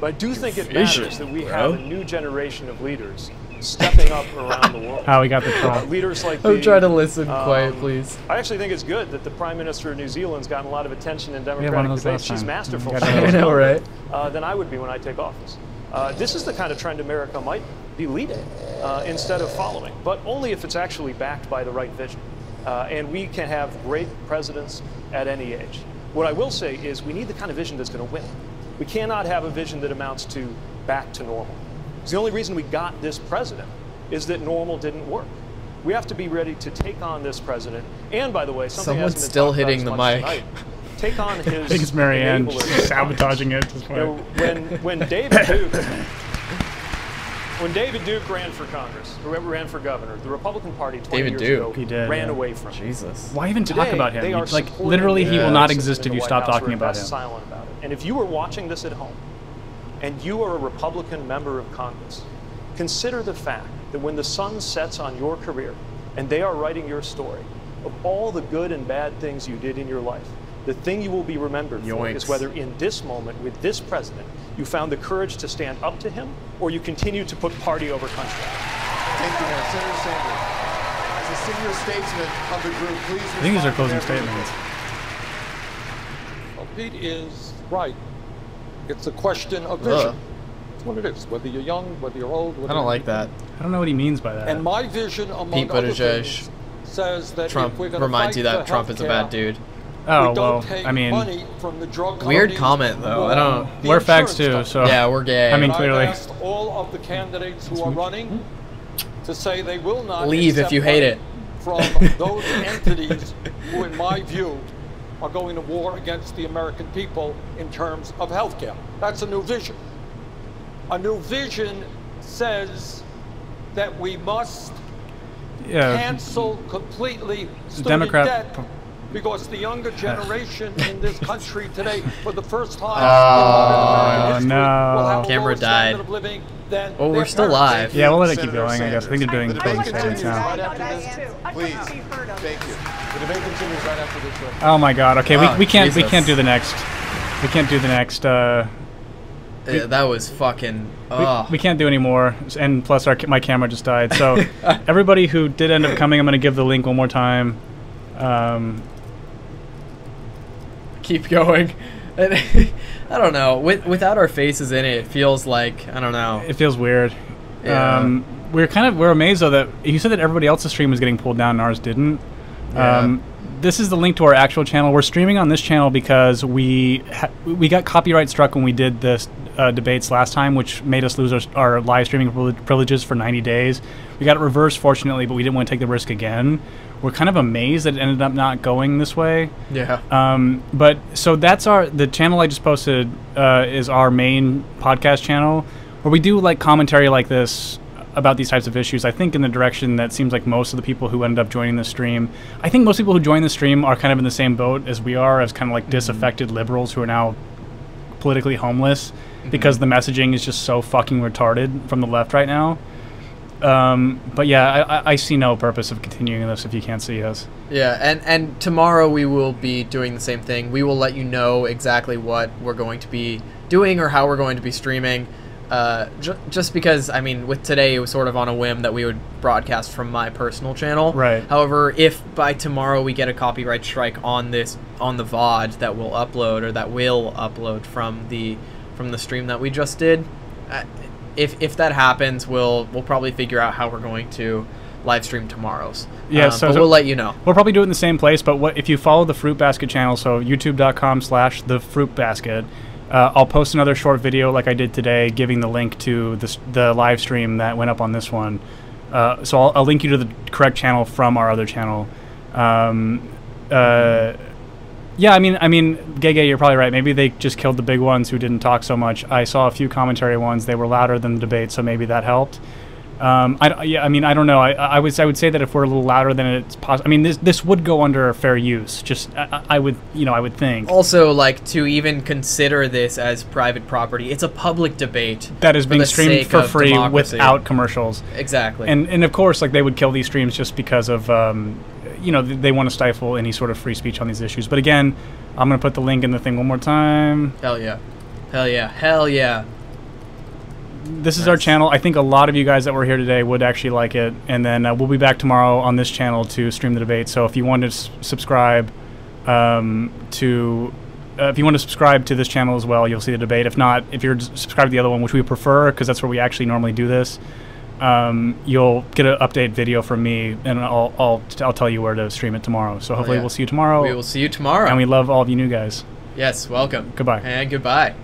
but I do your think it vision, matters that we bro. have a new generation of leaders stepping up around the world. How we got the Trump leaders like I'm the, trying to listen um, quiet, please. I actually think it's good that the Prime Minister of New Zealand's gotten a lot of attention in Democratic debates. She's masterful. I know, right? Uh, than I would be when I take office. Uh, this is the kind of trend America might be leading uh, instead of following, but only if it's actually backed by the right vision. Uh, and we can have great presidents at any age. What I will say is we need the kind of vision that's going to win. We cannot have a vision that amounts to back to normal. The only reason we got this president is that normal didn't work. We have to be ready to take on this president. And by the way, someone's still hitting the mic. Tonight, take on his. I think it's Marianne sabotaging it. You know, when when David Duke when David Duke ran for Congress, whoever ran for governor, the Republican Party 20 David years Duke. ago he did, ran yeah. away from him. Jesus. Why even Today, talk about him? Like literally, he yeah. will not exist if you stop talking about him. Silent about it. And if you were watching this at home, and you are a Republican member of Congress, consider the fact that when the sun sets on your career and they are writing your story of all the good and bad things you did in your life, the thing you will be remembered Yoinks. for is whether in this moment with this president you found the courage to stand up to him or you continue to put party over country. Thank you, Senator Sanders. As a senior statesman of the group, please. I think these are closing statements. Well, Pete is right it's a question of Ugh. vision. Uh-huh. That's what it is. Whether you're young, whether you're old. Whether I don't like that. I don't know what he means by that. And my vision, among Pete other Buttigieg. things, says that Trump if we're gonna reminds you that Trump is a bad dude. Oh we well, I mean, from the drug Weird comment though. I don't. we're fags too, insurance so Yeah, we're gay. I mean, And clearly. I've asked all of the candidates who are running to say they will not Leave if you hate it. from those entities who, in my view, are going to war against the American people in terms of health care. That's a new vision. A new vision says that we must Yeah. cancel completely student Democrat- debt because the younger generation in this country today, for the first time Oh, in modern American history, will have no. a Camera lower standard of living than Oh, we're still live. Yeah, we'll let it keep Senator going, I guess. I think they're doing The closing statements now. right after this. Please, thank you. The debate continues right after this. right? Oh my god. Okay, Oh, we, we can't we can't do the next. We can't do the next. Uh, Yeah, that was fucking. we, Oh. we can't do anymore. And plus, our my camera just died. So everybody who did end up coming, I'm going to give the link one more time. Um, keep going. I don't know. With without our faces in it, it feels like I don't know. it feels weird. Yeah. Um, we're kind of we're amazed though that you said that everybody else's stream was getting pulled down and ours didn't. Yeah. Um, this is the link to our actual channel. We're streaming on this channel because we ha- we got copyright struck when we did this uh, debates last time, which made us lose our, our live streaming privileges for 90 days. We got it reversed, fortunately, but we didn't want to take the risk again. We're kind of amazed that it ended up not going this way. Yeah. Um, but so that's our the channel I just posted uh, is our main podcast channel where we do like commentary like this about these types of issues. I think in the direction that seems like most of the people who ended up joining the stream. I think most people who join the stream are kind of in the same boat as we are, as kind of like disaffected liberals who are now politically homeless because the messaging is just so fucking retarded from the left right now. Um, but yeah, I, I- I see no purpose of continuing this if you can't see us. Yeah, and and tomorrow we will be doing the same thing. We will let you know exactly what we're going to be doing or how we're going to be streaming. Uh, ju- just because I mean, with today it was sort of on a whim that we would broadcast from my personal channel. Right. However, if by tomorrow we get a copyright strike on this on the VOD that we'll upload or that will upload from the from the stream that we just did, uh, if if that happens, we'll we'll probably figure out how we're going to live stream tomorrow's. Yeah, Um, so but so we'll let you know. We'll probably do it in the same place, but what if you follow the Fruit Basket channel? So YouTube.com slash the Fruit Basket. Uh, I'll post another short video like I did today, giving the link to the the live stream that went up on this one. Uh, so I'll, I'll link you to the correct channel from our other channel. Um, uh, yeah, I mean, I mean, Gege, you're probably right. Maybe they just killed the big ones who didn't talk so much. I saw a few commentary ones; they were louder than the debate, so maybe that helped. Um, I, yeah, I mean, I don't know. I, I would I would say that if we're a little louder than it's possible, I mean, this this would go under fair use. Just I, I would, you know, I would think also like to even consider this as private property it's a public debate that is being streamed for free democracy. without commercials. Exactly. And and of course, like they would kill these streams just because of, um, you know, they want to stifle any sort of free speech on these issues. But again, I'm gonna put the link in the thing one more time. hell yeah hell yeah hell yeah this is our channel. I think a lot of you guys that were here today would actually like it. And then uh, we'll be back tomorrow on this channel to stream the debate. So if you want to s- subscribe um, to, uh, if you want to subscribe to this channel as well, you'll see the debate. If not, if you're subscribed to the other one, which we prefer because that's where we actually normally do this, um, you'll get an update video from me, and I'll I'll, t- I'll tell you where to stream it tomorrow. So hopefully yeah. we'll see you tomorrow. we will see you tomorrow And we love all of you new guys. yes welcome Goodbye. and goodbye